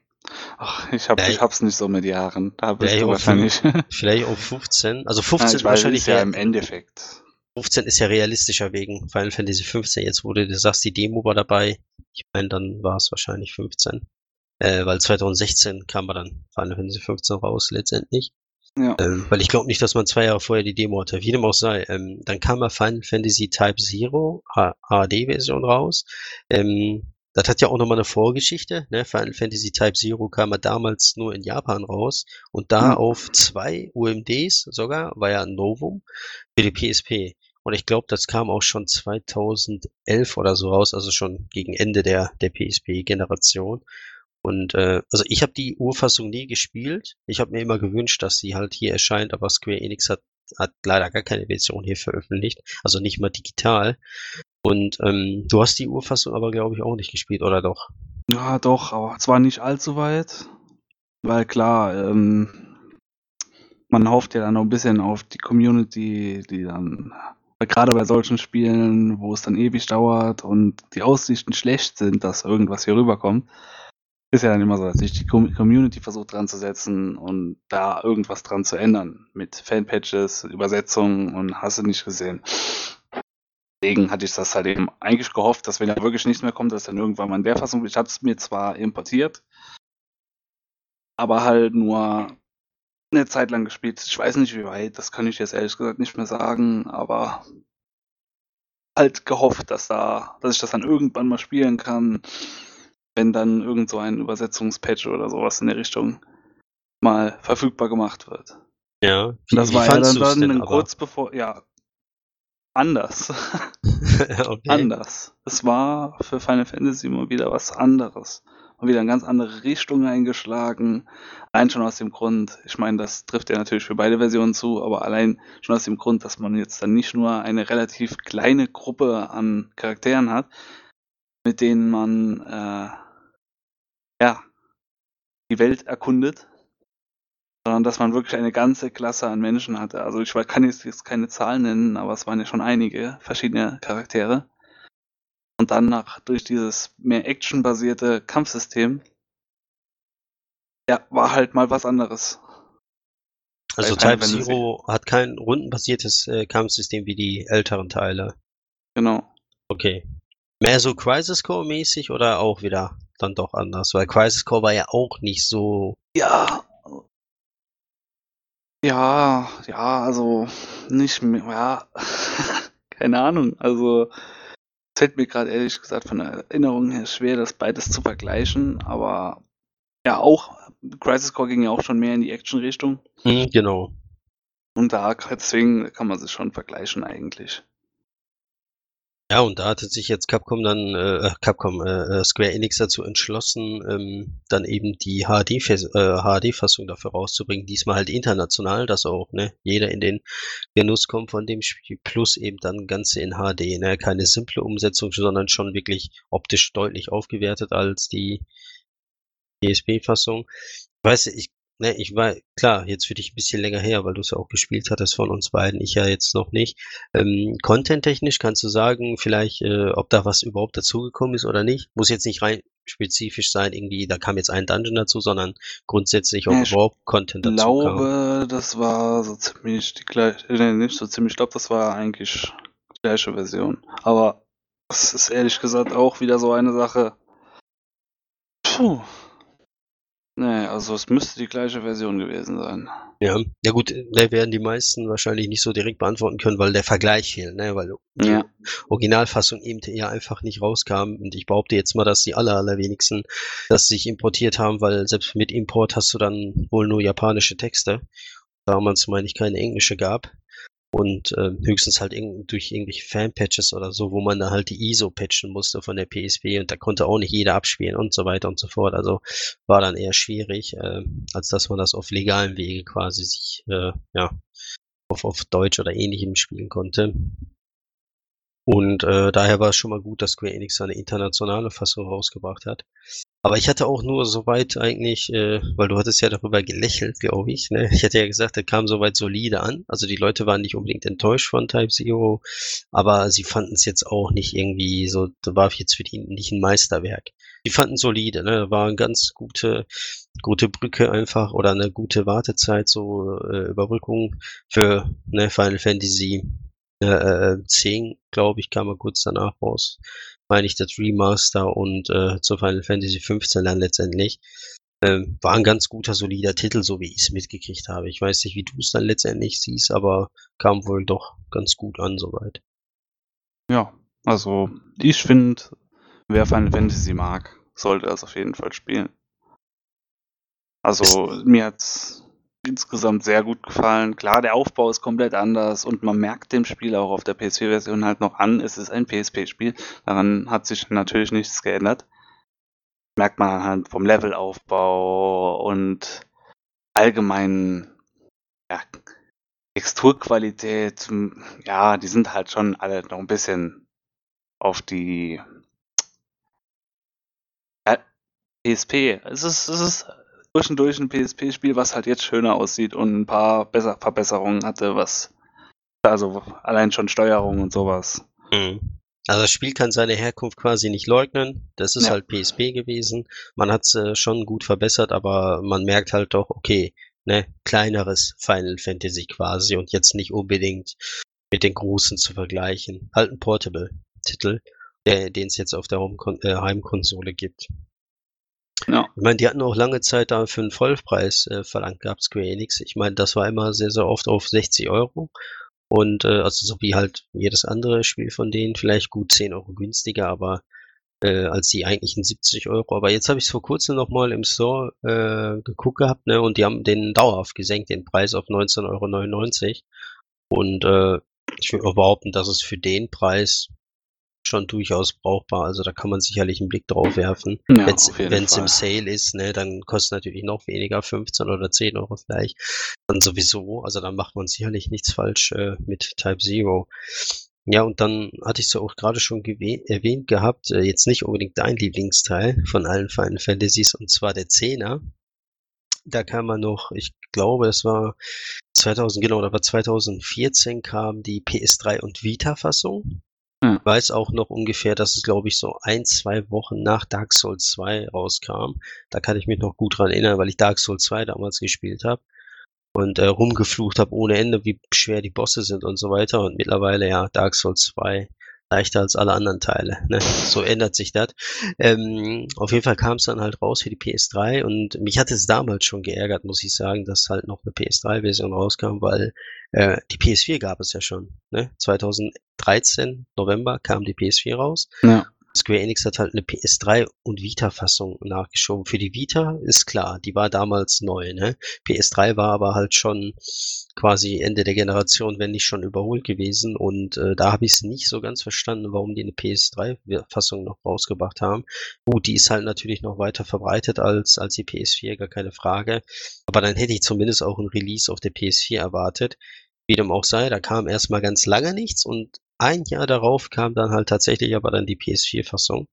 Ach, ich, hab, ich hab's nicht so mit Jahren. Da bist du wahrscheinlich. Vielleicht auch 15. Also 15 ja, wahrscheinlich ja im Endeffekt. 15 ist ja realistischer wegen Final Fantasy 15. Jetzt, wo du sagst, die Demo war dabei. Ich meine, dann war es wahrscheinlich 15. Äh, weil 2016 kam er dann Final Fantasy 15 raus, letztendlich. Ja. Ähm, weil ich glaube nicht, dass man zwei Jahre vorher die Demo hatte. Wie dem auch sei. Ähm, dann kam er Final Fantasy Type Zero, HD-Version raus. Ähm, das hat ja auch nochmal eine Vorgeschichte. Ne? Final Fantasy Type Zero kam ja damals nur in Japan raus und da mhm. auf zwei UMDs sogar, war ja ein Novum für die PSP. Und ich glaube, das kam auch schon 2011 oder so raus, also schon gegen Ende der, der PSP-Generation. Und äh, also ich habe die Urfassung nie gespielt. Ich habe mir immer gewünscht, dass sie halt hier erscheint, aber Square Enix hat, hat leider gar keine Version hier veröffentlicht, also nicht mal digital. Und ähm, du hast die Urfassung aber, glaube ich, auch nicht gespielt, oder doch? Ja, doch, aber zwar nicht allzu weit. Weil klar, ähm, man hofft ja dann noch ein bisschen auf die Community, die dann gerade bei solchen Spielen, wo es dann ewig dauert und die Aussichten schlecht sind, dass irgendwas hier rüberkommt, ist ja dann immer so, dass sich die Community versucht dran zu setzen und da irgendwas dran zu ändern. Mit Fanpatches, Übersetzungen und hast du nicht gesehen. Deswegen hatte ich das halt eben eigentlich gehofft, dass wenn da wirklich nichts mehr kommt, dass dann irgendwann mal in der Fassung, ich habe es mir zwar importiert, aber halt nur eine Zeit lang gespielt. Ich weiß nicht wie weit, das kann ich jetzt ehrlich gesagt nicht mehr sagen, aber halt gehofft, dass da, dass ich das dann irgendwann mal spielen kann, wenn dann irgend so ein Übersetzungspatch oder sowas in der Richtung mal verfügbar gemacht wird. Ja. Wie, das war ja dann, dann kurz bevor, ja, anders. okay. Anders. Es war für Final Fantasy immer wieder was anderes und wieder eine ganz andere Richtung eingeschlagen. Allein schon aus dem Grund, ich meine, das trifft ja natürlich für beide Versionen zu, aber allein schon aus dem Grund, dass man jetzt dann nicht nur eine relativ kleine Gruppe an Charakteren hat, mit denen man äh, ja die Welt erkundet, sondern dass man wirklich eine ganze Klasse an Menschen hatte. Also ich kann jetzt keine Zahlen nennen, aber es waren ja schon einige verschiedene Charaktere. Und dann nach, durch dieses mehr actionbasierte Kampfsystem, ja, war halt mal was anderes. Also Type Zero hat kein rundenbasiertes äh, Kampfsystem wie die älteren Teile. Genau. Okay. Mehr so Crisis Core mäßig oder auch wieder dann doch anders? Weil Crisis Core war ja auch nicht so. Ja. Ja, ja, also nicht mehr, ja, keine Ahnung. Also fällt mir gerade ehrlich gesagt von der Erinnerung her schwer, das beides zu vergleichen, aber ja, auch Crisis Core ging ja auch schon mehr in die Action-Richtung. Mhm, genau. Und da deswegen kann man sich schon vergleichen eigentlich. Ja, und da hatte sich jetzt Capcom dann, äh, äh Capcom, äh, äh, Square Enix dazu entschlossen, ähm, dann eben die HD-Fassung äh, HD dafür rauszubringen. Diesmal halt international, dass auch ne, jeder in den Genuss kommt von dem Spiel, plus eben dann Ganze in HD. Ne? Keine simple Umsetzung, sondern schon wirklich optisch deutlich aufgewertet als die PSP-Fassung. Weiß ich Ne, ich war klar, jetzt für dich ein bisschen länger her, weil du es ja auch gespielt hattest von uns beiden, ich ja jetzt noch nicht. Ähm, Content-technisch kannst du sagen, vielleicht, äh, ob da was überhaupt dazugekommen ist oder nicht? Muss jetzt nicht rein spezifisch sein, irgendwie, da kam jetzt ein Dungeon dazu, sondern grundsätzlich auch ja, überhaupt Content dazu. Ich glaube, kam. das war so ziemlich die gleiche, äh, nicht so ziemlich, ich glaube, das war eigentlich die gleiche Version. Aber das ist ehrlich gesagt auch wieder so eine Sache. Puh, Ne, also es müsste die gleiche Version gewesen sein. Ja, ja gut, da werden die meisten wahrscheinlich nicht so direkt beantworten können, weil der Vergleich fehlt, ne? weil die ja. Originalfassung eben ja einfach nicht rauskam. Und ich behaupte jetzt mal, dass die aller, allerwenigsten das sich importiert haben, weil selbst mit Import hast du dann wohl nur japanische Texte. Damals, meine ich, keine englische gab und äh, höchstens halt irg durch irgendwelche Fan-Patches oder so, wo man dann halt die ISO patchen musste von der PSP und da konnte auch nicht jeder abspielen und so weiter und so fort. Also war dann eher schwierig, äh, als dass man das auf legalen Wege quasi sich äh, ja auf, auf Deutsch oder ähnlichem spielen konnte. Und äh, daher war es schon mal gut, dass Square Enix eine internationale Fassung rausgebracht hat. Aber ich hatte auch nur soweit eigentlich, äh, weil du hattest ja darüber gelächelt, glaube ich. Ne? Ich hatte ja gesagt, der kam soweit solide an. Also die Leute waren nicht unbedingt enttäuscht von Type Zero, aber sie fanden es jetzt auch nicht irgendwie so, da war jetzt für die nicht ein Meisterwerk. Die fanden solide, ne? War eine ganz gute, gute Brücke einfach oder eine gute Wartezeit, so äh, Überbrückung für ne, Final Fantasy äh, 10, äh, glaube ich, kam er kurz danach raus. Meine ich, das Remaster und äh, zu Final Fantasy 15 dann letztendlich. Ähm, war ein ganz guter, solider Titel, so wie ich es mitgekriegt habe. Ich weiß nicht, wie du es dann letztendlich siehst, aber kam wohl doch ganz gut an soweit. Ja, also ich finde, wer Final Fantasy mag, sollte das auf jeden Fall spielen. Also mir hat's insgesamt sehr gut gefallen. Klar, der Aufbau ist komplett anders und man merkt dem Spiel auch auf der PSP-Version halt noch an, es ist ein PSP-Spiel. Daran hat sich natürlich nichts geändert. Merkt man halt vom Levelaufbau und allgemein ja, Texturqualität, ja, die sind halt schon alle noch ein bisschen auf die PSP. Es ist, es ist zwischendurch ein PSP-Spiel, was halt jetzt schöner aussieht und ein paar Besser Verbesserungen hatte, was Also allein schon Steuerung und sowas. Mhm. Also das Spiel kann seine Herkunft quasi nicht leugnen. Das ist Ja. halt PSP gewesen. Man hat es äh, schon gut verbessert, aber man merkt halt doch, okay, ne, kleineres Final Fantasy quasi und jetzt nicht unbedingt mit den großen zu vergleichen. Halt ein Portable-Titel, den es jetzt auf der Home äh, Heimkonsole gibt. Ja. Ich meine, die hatten auch lange Zeit da für einen Vollpreis äh, verlangt gehabt, Square Enix. Ich meine, das war immer sehr, sehr oft auf 60 Euro. Und äh, also so wie halt jedes andere Spiel von denen, vielleicht gut 10 Euro günstiger, aber äh, als die eigentlichen 70 Euro. Aber jetzt habe ich es vor kurzem nochmal im Store äh, geguckt gehabt, ne? Und die haben den dauerhaft gesenkt, den Preis auf 19,99 Euro. Und äh, ich würde behaupten, dass es für den Preis schon durchaus brauchbar. Also da kann man sicherlich einen Blick drauf werfen. Ja, wenn's Fall. im Sale ist, ne, dann kostet natürlich noch weniger, 15 oder 10 Euro vielleicht. Dann sowieso, also dann macht man sicherlich nichts falsch äh, mit Type Zero. Ja, und dann hatte ich es ja auch gerade schon erwähnt gehabt, äh, jetzt nicht unbedingt dein Lieblingsteil von allen Final Fantasies, und zwar der Zehner. Da kam man noch, ich glaube, das war 2000, genau, da war 2014 kam die PS3 und Vita-Fassung. Hm. Weiß auch noch ungefähr, dass es, glaube ich, so ein, zwei Wochen nach Dark Souls 2 rauskam. Da kann ich mich noch gut dran erinnern, weil ich Dark Souls 2 damals gespielt habe und äh, rumgeflucht habe ohne Ende, wie schwer die Bosse sind und so weiter. Und mittlerweile ja Dark Souls 2 leichter als alle anderen Teile. Ne? So ändert sich das. Ähm, auf jeden Fall kam es dann halt raus für die PS3 und mich hat es damals schon geärgert, muss ich sagen, dass halt noch eine PS3-Version rauskam, weil äh, die PS4 gab es ja schon. Ne? 2013, November, kam die PS4 raus. Ja. Square Enix hat halt eine PS3 und Vita-Fassung nachgeschoben. Für die Vita ist klar, die war damals neu. Ne? PS3 war aber halt schon quasi Ende der Generation, wenn nicht schon überholt gewesen. Und äh, da habe ich es nicht so ganz verstanden, warum die eine PS3-Fassung noch rausgebracht haben. Gut, die ist halt natürlich noch weiter verbreitet als, als die PS4, gar keine Frage. Aber dann hätte ich zumindest auch ein Release auf der PS4 erwartet. Wie dem auch sei, da kam erstmal ganz lange nichts und ein Jahr darauf kam dann halt tatsächlich aber dann die PS4-Fassung.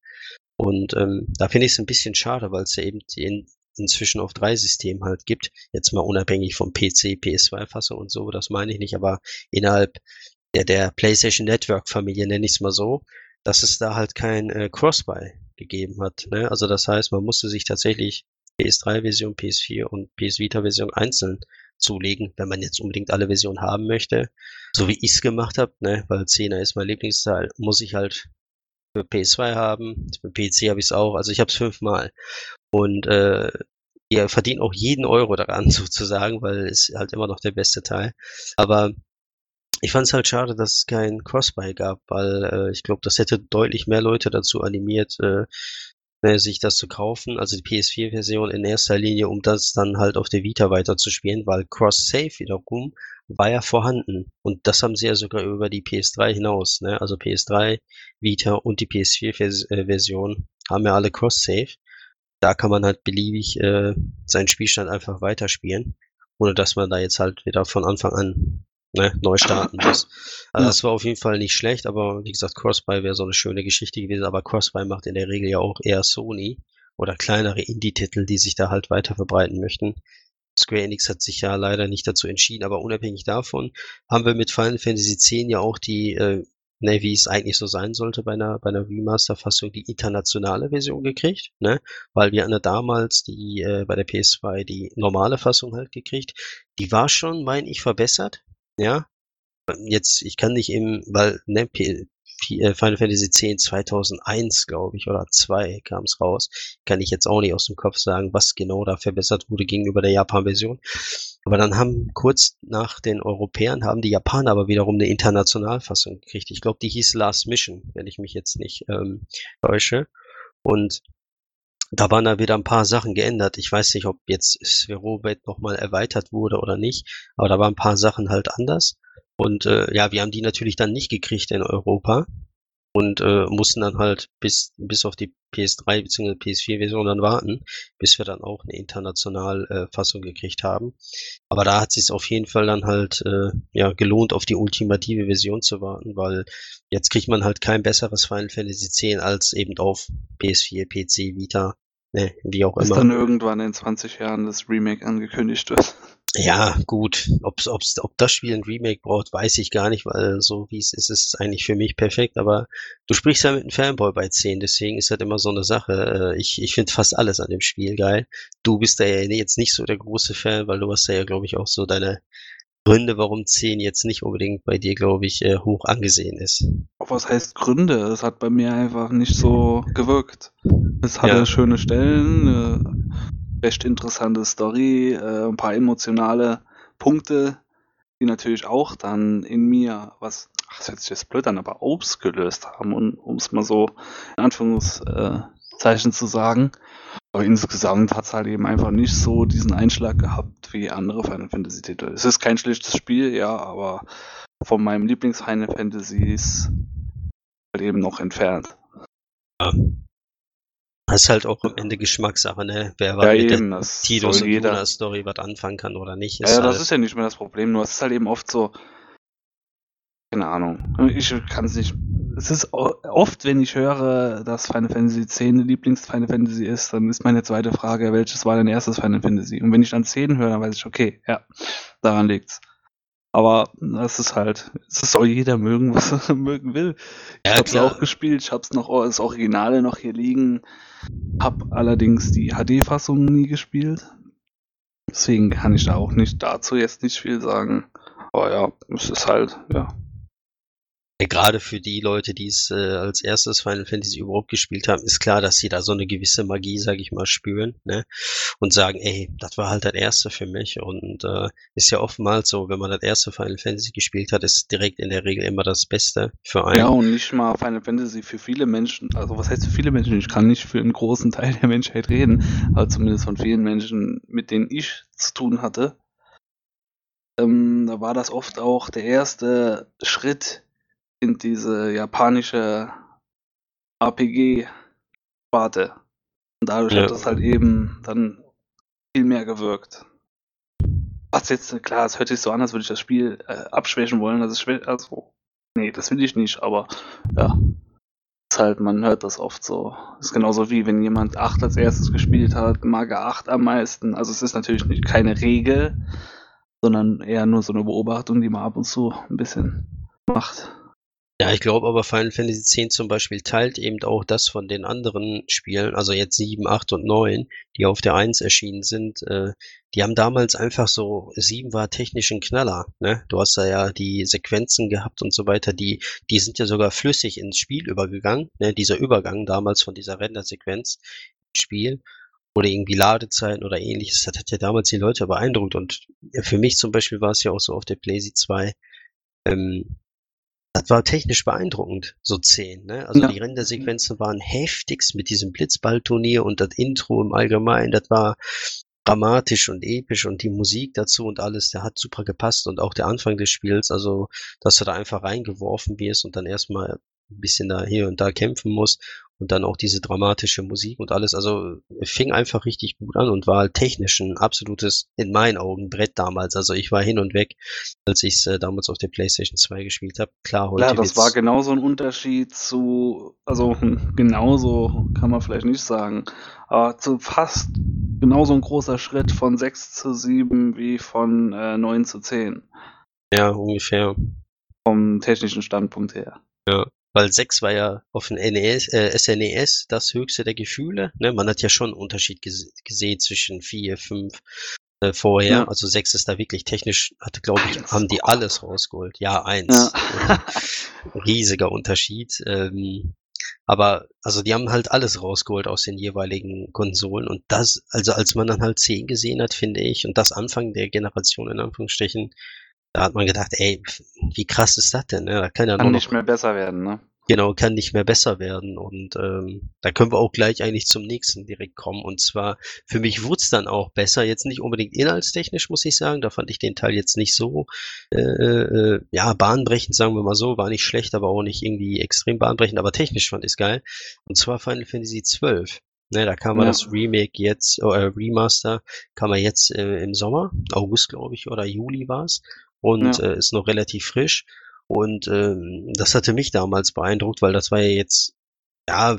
Und ähm, da finde ich es ein bisschen schade, weil es ja eben in, inzwischen auf drei Systemen halt gibt. Jetzt mal unabhängig vom PC, PS2-Fassung und so, das meine ich nicht, aber innerhalb der, der PlayStation Network-Familie, nenne ich es mal so, dass es da halt kein äh, Cross-Buy gegeben hat. Ne? Also das heißt, man musste sich tatsächlich PS3-Version, PS4 und PS Vita-Version einzeln zulegen, wenn man jetzt unbedingt alle Versionen haben möchte. So wie ich es gemacht habe, ne, weil 10er ist mein Lieblingsteil, muss ich halt für PS2 haben, für PC habe ich es auch, also ich habe es fünfmal. Und äh, ihr verdient auch jeden Euro daran sozusagen, weil es halt immer noch der beste Teil. Aber ich fand es halt schade, dass es kein Crossbuy gab, weil äh, ich glaube, das hätte deutlich mehr Leute dazu animiert, äh, sich das zu kaufen, also die PS4-Version in erster Linie, um das dann halt auf der Vita weiterzuspielen, weil Cross-Save wiederum war ja vorhanden. Und das haben sie ja sogar über die PS3 hinaus. Ne? Also PS3, Vita und die PS4-Version haben ja alle Cross-Save. Da kann man halt beliebig äh, seinen Spielstand einfach weiterspielen, ohne dass man da jetzt halt wieder von Anfang an ne, neu starten muss. Also das war auf jeden Fall nicht schlecht, aber wie gesagt, Crossbuy wäre so eine schöne Geschichte gewesen, aber Crossbuy macht in der Regel ja auch eher Sony oder kleinere Indie-Titel, die sich da halt weiter verbreiten möchten. Square Enix hat sich ja leider nicht dazu entschieden, aber unabhängig davon haben wir mit Final Fantasy X ja auch die, äh, ne, wie es eigentlich so sein sollte bei einer, bei einer Remaster-Fassung, die internationale Version gekriegt, ne? Weil wir hatten damals die, äh, bei der PS2 die normale Fassung halt gekriegt. Die war schon, meine ich, verbessert, ja. Jetzt, ich kann nicht im, weil, ne, P äh, Final Fantasy X 2001, glaube ich, oder 2 kam es raus. Kann ich jetzt auch nicht aus dem Kopf sagen, was genau da verbessert wurde gegenüber der Japan-Version. Aber dann haben kurz nach den Europäern haben die Japaner aber wiederum eine Internationalfassung gekriegt. Ich glaube, die hieß Last Mission, wenn ich mich jetzt nicht ähm, täusche. Und da waren da wieder ein paar Sachen geändert. Ich weiß nicht, ob jetzt Sphero-Bait nochmal erweitert wurde oder nicht, aber da waren ein paar Sachen halt anders. Und äh, ja, wir haben die natürlich dann nicht gekriegt in Europa und äh, mussten dann halt bis, bis auf die PS3 bzw. PS4-Version dann warten, bis wir dann auch eine international äh, Fassung gekriegt haben. Aber da hat sich auf jeden Fall dann halt äh, ja gelohnt, auf die ultimative Version zu warten, weil jetzt kriegt man halt kein besseres Final Fantasy X als eben auf PS4, PC, Vita ne, wie auch Bis immer. dann irgendwann in 20 Jahren das Remake angekündigt wird. Ja, gut. Ob's, ob's, ob das Spiel ein Remake braucht, weiß ich gar nicht, weil so wie es ist, ist es eigentlich für mich perfekt. Aber du sprichst ja mit einem Fanboy bei 10, deswegen ist das immer so eine Sache. Äh, Ich, ich finde fast alles an dem Spiel geil. Du bist da ja jetzt nicht so der große Fan, weil du hast da ja, glaube ich, auch so deine Gründe, warum 10 jetzt nicht unbedingt bei dir, glaube ich, äh, hoch angesehen ist. Was heißt Gründe? Es hat bei mir einfach nicht so gewirkt. Es hatte Ja. schöne Stellen, eine recht interessante Story, äh, ein paar emotionale Punkte, die natürlich auch dann in mir was, ach, das hört sich jetzt blöd an, aber ausgelöst haben, um es mal so in Anführungszeichen zu sagen. Aber insgesamt hat es halt eben einfach nicht so diesen Einschlag gehabt wie andere Final Fantasy Titel. Es ist kein schlechtes Spiel, ja, aber von meinem Lieblings Final Fantasies halt eben noch entfernt. Das ist halt auch am Ende Geschmackssache, ne? Wer Ja, was mit der eben, das Tidus soll und jeder. Luna Story was anfangen kann oder nicht, Ja, ist ja, das halt, ist ja nicht mehr das Problem, nur es ist halt eben oft so, keine Ahnung, ich kann es nicht, es ist oft, wenn ich höre, dass Final Fantasy 10 Lieblings Final Fantasy ist, dann ist meine zweite Frage, welches war dein erstes Final Fantasy? Und wenn ich dann 10 höre, dann weiß ich, okay, ja, daran liegt's. Aber das ist halt, es soll jeder mögen, was er mögen will. Ich Ja, hab's klar. auch gespielt, ich hab's noch, das Originale noch hier liegen, hab allerdings die HD-Fassung nie gespielt. Deswegen kann ich da auch nicht dazu jetzt nicht viel sagen. Aber ja, es ist halt, ja. Ja, gerade für die Leute, die es äh, als erstes Final Fantasy überhaupt gespielt haben, ist klar, dass sie da so eine gewisse Magie, sag ich mal, spüren, ne? Und sagen, ey, das war halt das erste für mich. Und äh, ist ja oftmals so, wenn man das erste Final Fantasy gespielt hat, ist direkt in der Regel immer das Beste für einen. Ja, und nicht mal Final Fantasy für viele Menschen, also was heißt für viele Menschen? Ich kann nicht für einen großen Teil der Menschheit reden, aber zumindest von vielen Menschen, mit denen ich zu tun hatte. Ähm, da war das oft auch der erste Schritt in diese japanische RPG-Sparte. Und dadurch Ja. hat das halt eben dann viel mehr gewirkt. Was jetzt, klar, es hört sich so an, als würde ich das Spiel äh, abschwächen wollen. Das ist schwer, also, nee, das will ich nicht, aber ja. Ist halt, man hört das oft so. Ist genauso wie wenn jemand 8 als erstes gespielt hat, mag er 8 am meisten. Also es ist natürlich nicht keine Regel, sondern eher nur so eine Beobachtung, die man ab und zu ein bisschen macht. Ja, ich glaube aber Final Fantasy X zum Beispiel teilt eben auch das von den anderen Spielen, also jetzt 7, 8 und 9, die auf der 1 erschienen sind. Äh, die haben damals einfach so, 7 war technisch ein Knaller, ne? Du hast da ja die Sequenzen gehabt und so weiter, die, die sind ja sogar flüssig ins Spiel übergegangen, ne? Dieser Übergang damals von dieser Render-Sequenz im Spiel oder irgendwie Ladezeiten oder ähnliches, das hat ja damals die Leute beeindruckt und für mich zum Beispiel war es ja auch so auf der PlayStation 2, ähm, das war technisch beeindruckend, so 10, ne? Also Ja. die Rendersequenzen waren heftigst mit diesem Blitzballturnier und das Intro im Allgemeinen, das war dramatisch und episch und die Musik dazu und alles, der hat super gepasst und auch der Anfang des Spiels, also dass du da einfach reingeworfen wirst und dann erstmal ein bisschen da hier und da kämpfen musst und dann auch diese dramatische Musik und alles, also fing einfach richtig gut an und war halt technisch ein absolutes, in meinen Augen, Brett damals. Also ich war hin und weg, als ich es äh, damals auf der PlayStation 2 gespielt habe. Klar, heute Ja, das war genauso ein Unterschied zu, also hm, genauso kann man vielleicht nicht sagen, aber zu fast genauso ein großer Schritt von 6 zu 7 wie von äh, 9 zu 10. ja ungefähr. Vom technischen Standpunkt her. Weil 6 war ja auf dem NES, äh, SNES das höchste der Gefühle. Ne? Man hat ja schon einen Unterschied ges gesehen zwischen 4, 5 äh, vorher. Ja. Also 6 ist da wirklich technisch, hatte glaube ich, haben die alles rausgeholt. Ja, 1. Ja. Riesiger Unterschied. Ähm, aber also die haben halt alles rausgeholt aus den jeweiligen Konsolen und das, also als man dann halt 10 gesehen hat, finde ich, und das Anfang der Generation in Anführungsstrichen, da hat man gedacht, ey, wie krass ist das denn? Ne? Da kann ja Kann nur nicht noch mehr besser werden, ne? Genau, kann nicht mehr besser werden. Und ähm, da können wir auch gleich eigentlich zum nächsten direkt kommen. Und zwar, für mich wurde es dann auch besser. Jetzt nicht unbedingt inhaltstechnisch, muss ich sagen. Da fand ich den Teil jetzt nicht so, äh, äh, ja, bahnbrechend, sagen wir mal so. War nicht schlecht, aber auch nicht irgendwie extrem bahnbrechend. Aber technisch fand ich es geil. Und zwar Final Fantasy XII. Ne, da kam ja. Das Remake jetzt, äh, Remaster, kam er jetzt äh, im Sommer, August, glaube ich, oder Juli war es. Und Ja. äh, ist noch relativ frisch. Und ähm, das hatte mich damals beeindruckt, weil das war ja jetzt, ja,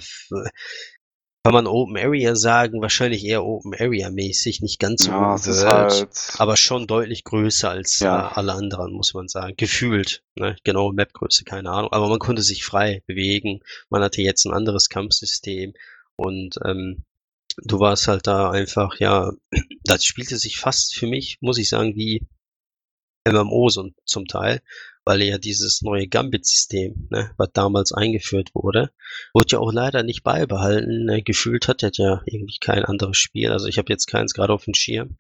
kann man Open Area sagen, wahrscheinlich eher Open Area mäßig, nicht ganz so Ja, World, halt. aber schon deutlich größer als Ja. äh, alle anderen, muss man sagen. Gefühlt, ne? Genau, Mapgröße, keine Ahnung. Aber man konnte sich frei bewegen. Man hatte jetzt ein anderes Kampfsystem und ähm, du warst halt da einfach, ja, das spielte sich fast für mich, muss ich sagen, wie MMO so zum Teil, weil ja dieses neue Gambit-System, ne, was damals eingeführt wurde, wurde ja auch leider nicht beibehalten. Ne? Gefühlt hat das ja irgendwie kein anderes Spiel. Also ich habe jetzt keins gerade auf dem Schirm,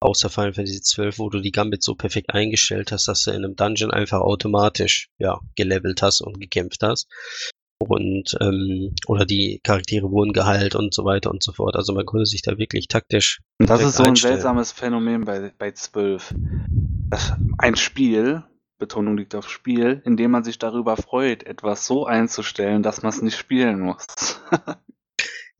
außer Final Fantasy XII, wo du die Gambit so perfekt eingestellt hast, dass du in einem Dungeon einfach automatisch ja gelevelt hast und gekämpft hast. Und ähm, oder die Charaktere wurden geheilt und so weiter und so fort. Also man konnte sich da wirklich taktisch das ist so ein einstellen. seltsames Phänomen bei, bei 12. Das, ein Spiel, Betonung liegt auf Spiel, in dem man sich darüber freut, etwas so einzustellen, dass man es nicht spielen muss.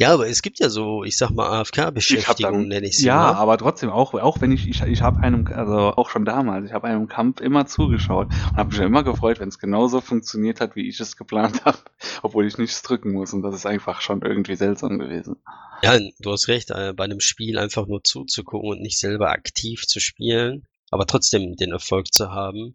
Ja, aber es gibt ja so, ich sag mal, AFK-Beschäftigung, nenne ich sie ja, mal. aber trotzdem auch, auch wenn ich, ich, ich habe einem, also auch schon damals, ich habe einem Kampf immer zugeschaut und habe mich ja immer gefreut, wenn es genauso funktioniert hat, wie ich es geplant habe, obwohl ich nichts drücken muss und das ist einfach schon irgendwie seltsam gewesen. Ja, du hast recht, äh, bei einem Spiel einfach nur zuzugucken und nicht selber aktiv zu spielen, aber trotzdem den Erfolg zu haben,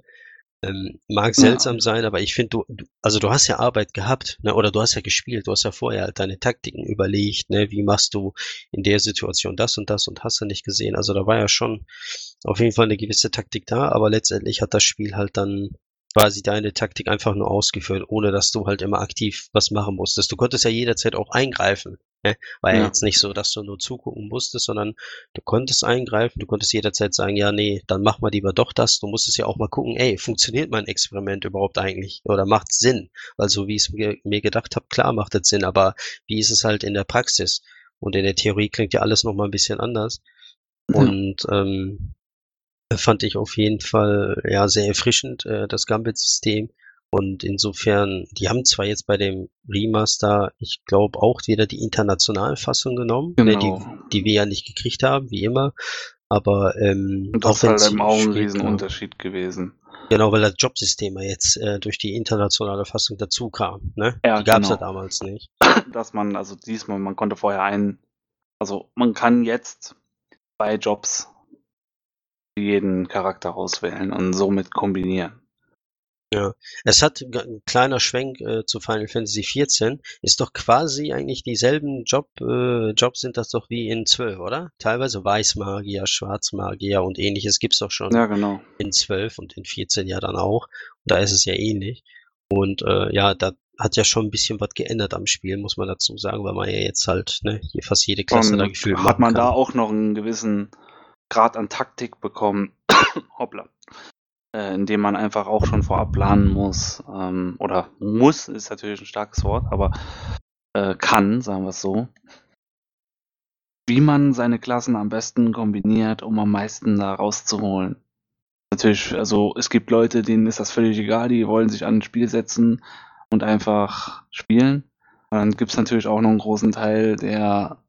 ähm, mag Ja. seltsam sein, aber ich finde, du, du, also du hast ja Arbeit gehabt, ne, oder du hast ja gespielt, du hast ja vorher halt deine Taktiken überlegt, ne, wie machst du in der Situation das und das und hast du nicht gesehen. Also da war ja schon auf jeden Fall eine gewisse Taktik da, aber letztendlich hat das Spiel halt dann quasi deine Taktik einfach nur ausgeführt, ohne dass du halt immer aktiv was machen musstest. Du konntest ja jederzeit auch eingreifen. Ne? War ja. Ja. jetzt nicht so, dass du nur zugucken musstest, sondern du konntest eingreifen, du konntest jederzeit sagen, ja, nee, dann mach mal lieber doch das. Du musstest ja auch mal gucken, ey, funktioniert mein Experiment überhaupt eigentlich? Oder macht Sinn? Weil so wie ich es mir, mir gedacht habe, klar macht es Sinn, aber wie ist es halt in der Praxis? Und in der Theorie klingt ja alles nochmal ein bisschen anders. Ja. Und ähm, fand ich auf jeden Fall ja sehr erfrischend, äh, das Gambit-System. Und insofern, die haben zwar jetzt bei dem Remaster, ich glaube, auch wieder die internationale Fassung genommen, ne, die, Genau. die wir ja nicht gekriegt haben, wie immer. Aber ähm, Und das ist halt auch ein Riesenunterschied gewesen. Genau, weil das Jobsystem ja jetzt äh, durch die internationale Fassung dazu kam. Ne? Ja, die gab's ja genau. damals nicht. dass man, also diesmal, man konnte vorher einen, also man kann jetzt bei Jobs jeden Charakter auswählen und somit kombinieren. Es hat ein kleiner Schwenk äh, zu Final Fantasy XIV. Ist doch quasi eigentlich dieselben Job, äh, Jobs sind das doch wie in 12, oder? Teilweise Weißmagier, Schwarzmagier und ähnliches gibt's doch schon Ja, genau. in 12 und in 14 ja dann auch. Und da ist es ja ähnlich. Und äh, ja, da hat ja schon ein bisschen was geändert am Spiel, muss man dazu sagen, weil man ja jetzt halt ne, hier fast jede Klasse da Und gefühlt hat machen man kann. da auch noch einen gewissen Grad an Taktik bekommen, hoppla, äh, indem man einfach auch schon vorab planen muss, ähm, oder muss ist natürlich ein starkes Wort, aber äh, kann, sagen wir es so, wie man seine Klassen am besten kombiniert, um am meisten da rauszuholen. Natürlich, also es gibt Leute, denen ist das völlig egal, die wollen sich an ein Spiel setzen und einfach spielen. Und dann gibt es natürlich auch noch einen großen Teil, der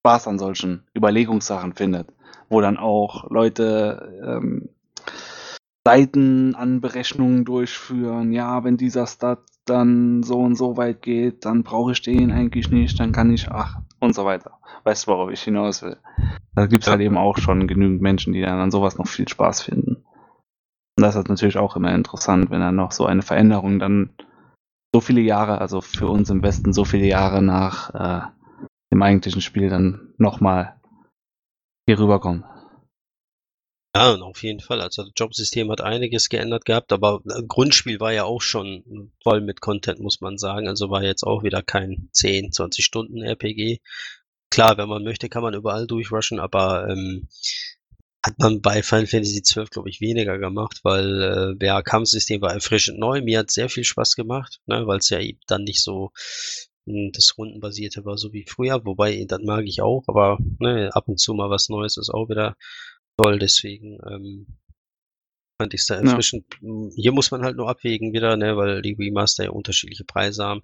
Spaß an solchen Überlegungssachen findet, wo dann auch Leute ähm, Seiten an Berechnungen durchführen. Ja, wenn dieser Stat dann so und so weit geht, dann brauche ich den eigentlich nicht, dann kann ich, ach, und so weiter. Weißt du, worauf ich hinaus will? Da gibt es Ja. halt eben auch schon genügend Menschen, die dann an sowas noch viel Spaß finden. Und das ist natürlich auch immer interessant, wenn dann noch so eine Veränderung dann so viele Jahre, also für uns im Westen so viele Jahre nach äh, dem eigentlichen Spiel dann nochmal hier rüberkommt. Ja, und auf jeden Fall. Also das Jobsystem hat einiges geändert gehabt, aber äh, Grundspiel war ja auch schon voll mit Content, muss man sagen. Also war jetzt auch wieder kein 10, 20 Stunden RPG. Klar, wenn man möchte, kann man überall durchrushen, aber ähm, hat man bei Final Fantasy XII, glaube ich, weniger gemacht, weil äh, ja, Kampfsystem war erfrischend neu. Mir hat sehr viel Spaß gemacht, ne, weil es ja dann nicht so das Rundenbasierte war, so wie früher. Wobei, das mag ich auch, aber ne, ab und zu mal was Neues ist auch wieder toll. Deswegen ähm, fand ich es da Ja. erfrischend. Hier muss man halt nur abwägen wieder, ne, weil die Remaster ja unterschiedliche Preise haben.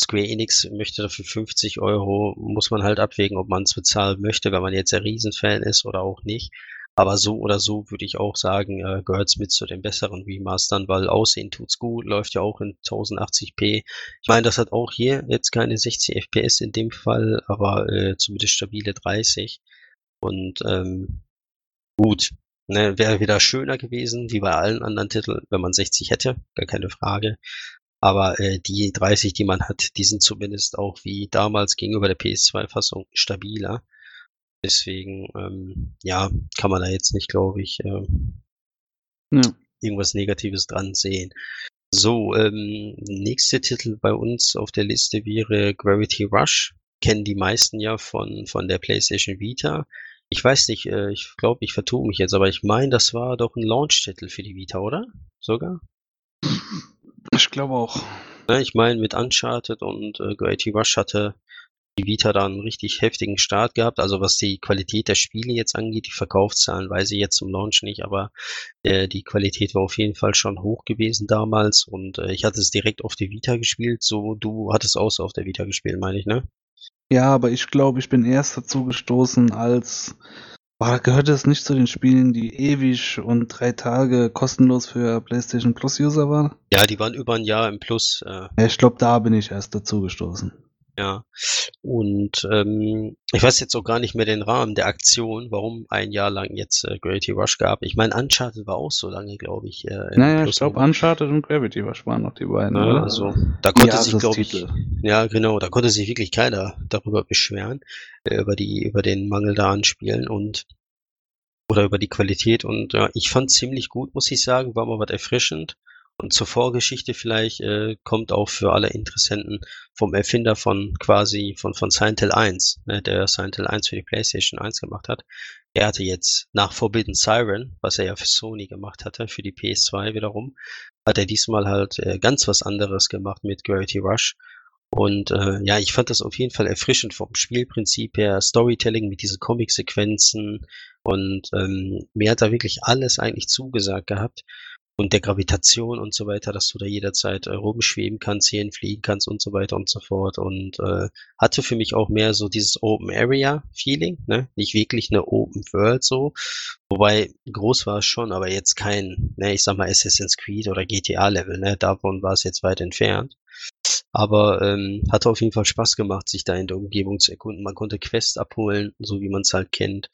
Square Enix möchte dafür 50 Euro, muss man halt abwägen, ob man es bezahlen möchte, wenn man jetzt ein Riesenfan ist oder auch nicht. Aber so oder so würde ich auch sagen, äh, gehört es mit zu den besseren Remastern, weil Aussehen tut's gut, läuft ja auch in 1080p. Ich meine, das hat auch hier jetzt keine 60 FPS in dem Fall, aber äh, zumindest stabile 30. Und ähm, gut, ne, wäre wieder schöner gewesen, wie bei allen anderen Titeln, wenn man 60 hätte, gar keine Frage. Aber äh, die 30, die man hat, die sind zumindest auch wie damals gegenüber der PS2-Fassung stabiler. Deswegen, ähm, ja, kann man da jetzt nicht, glaube ich, äh, ja. irgendwas Negatives dran sehen. So, ähm, nächster Titel bei uns auf der Liste wäre Gravity Rush. Kennen die meisten ja von, von der PlayStation Vita. Ich weiß nicht, äh, ich glaube, ich vertue mich jetzt, aber ich meine, das war doch ein Launch-Titel für die Vita, oder? Sogar? Ich glaube auch. Ja, ich meine, mit Uncharted und äh, Gravity Rush hatte Vita da einen richtig heftigen Start gehabt. Also was die Qualität der Spiele jetzt angeht, die Verkaufszahlen weiß ich jetzt zum Launch nicht, aber äh, die Qualität war auf jeden Fall schon hoch gewesen damals und äh, ich hatte es direkt auf der Vita gespielt. So, du hattest auch so auf der Vita gespielt, meine ich, ne? Ja, aber ich glaube, ich bin erst dazu gestoßen, als Boah, gehört es nicht zu den Spielen, die ewig und drei Tage kostenlos für PlayStation Plus User waren? Ja, die waren über ein Jahr im Plus. Äh. Ja, ich glaube, da bin ich erst dazu gestoßen. Ja, und ähm, ich weiß jetzt auch gar nicht mehr den Rahmen der Aktion, warum ein Jahr lang jetzt äh, Gravity Rush gab. Ich meine, Uncharted war auch so lange, glaube ich. Äh, naja, ich glaube, Uncharted und Gravity Rush waren noch die beiden. Ja, oder? Also, da konnte ja, sich, glaube ich, ja, genau, da konnte sich wirklich keiner darüber beschweren, äh, über die, über den Mangel da an Spielen und oder über die Qualität und ja, ich fand ziemlich gut, muss ich sagen, war mal was erfrischend. Und zur Vorgeschichte vielleicht äh, kommt auch für alle Interessenten vom Erfinder von quasi von, von Silent Hill 1, ne, der Silent Hill 1 für die PlayStation 1 gemacht hat. Er hatte jetzt nach Forbidden Siren, was er ja für Sony gemacht hatte, für die PS2 wiederum, hat er diesmal halt äh, ganz was anderes gemacht mit Gravity Rush. Und äh, ja, ich fand das auf jeden Fall erfrischend vom Spielprinzip her, Storytelling mit diesen Comic-Sequenzen und ähm, mir hat da wirklich alles eigentlich zugesagt gehabt und der Gravitation und so weiter, dass du da jederzeit äh, rumschweben kannst, hierhin fliegen kannst und so weiter und so fort. Und äh, hatte für mich auch mehr so dieses Open Area Feeling, ne? Nicht wirklich eine Open World so. Wobei groß war es schon, aber jetzt kein, ne, ich sag mal Assassin's Creed oder GTA Level, ne? Davon war es jetzt weit entfernt. Aber ähm, hatte auf jeden Fall Spaß gemacht, sich da in der Umgebung zu erkunden. Man konnte Quests abholen, so wie man es halt kennt.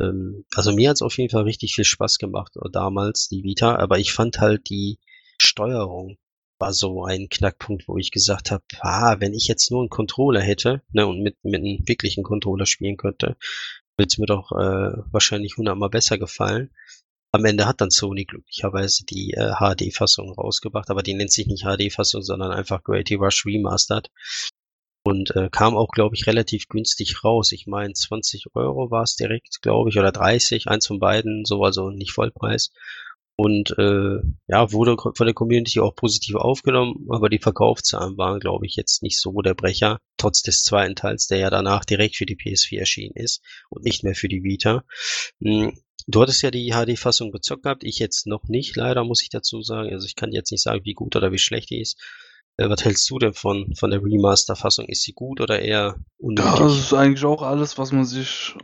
Ähm, also mir hat's auf jeden Fall richtig viel Spaß gemacht äh, damals, die Vita, aber ich fand halt die Steuerung war so ein Knackpunkt, wo ich gesagt habe, ah, wenn ich jetzt nur einen Controller hätte ne, und mit, mit einem wirklichen Controller spielen könnte, würde es mir doch äh, wahrscheinlich hundertmal besser gefallen. Am Ende hat dann Sony glücklicherweise die äh, HD-Fassung rausgebracht, aber die nennt sich nicht HD-Fassung, sondern einfach Gravity Rush Remastered. Und äh, kam auch, glaube ich, relativ günstig raus. Ich meine, 20 Euro war es direkt, glaube ich, oder 30, eins von beiden, so also nicht Vollpreis. Und äh, ja, wurde von der Community auch positiv aufgenommen, aber die Verkaufszahlen waren, glaube ich, jetzt nicht so der Brecher, trotz des zweiten Teils, der ja danach direkt für die PS4 erschienen ist und nicht mehr für die Vita. Hm, du hattest ja die HD-Fassung gezockt gehabt, ich jetzt noch nicht, leider muss ich dazu sagen. Also ich kann jetzt nicht sagen, wie gut oder wie schlecht die ist. Äh, was hältst du denn von, von der Remaster-Fassung? Ist sie gut oder eher unnötig? Ja, das ist eigentlich auch alles, was man sich.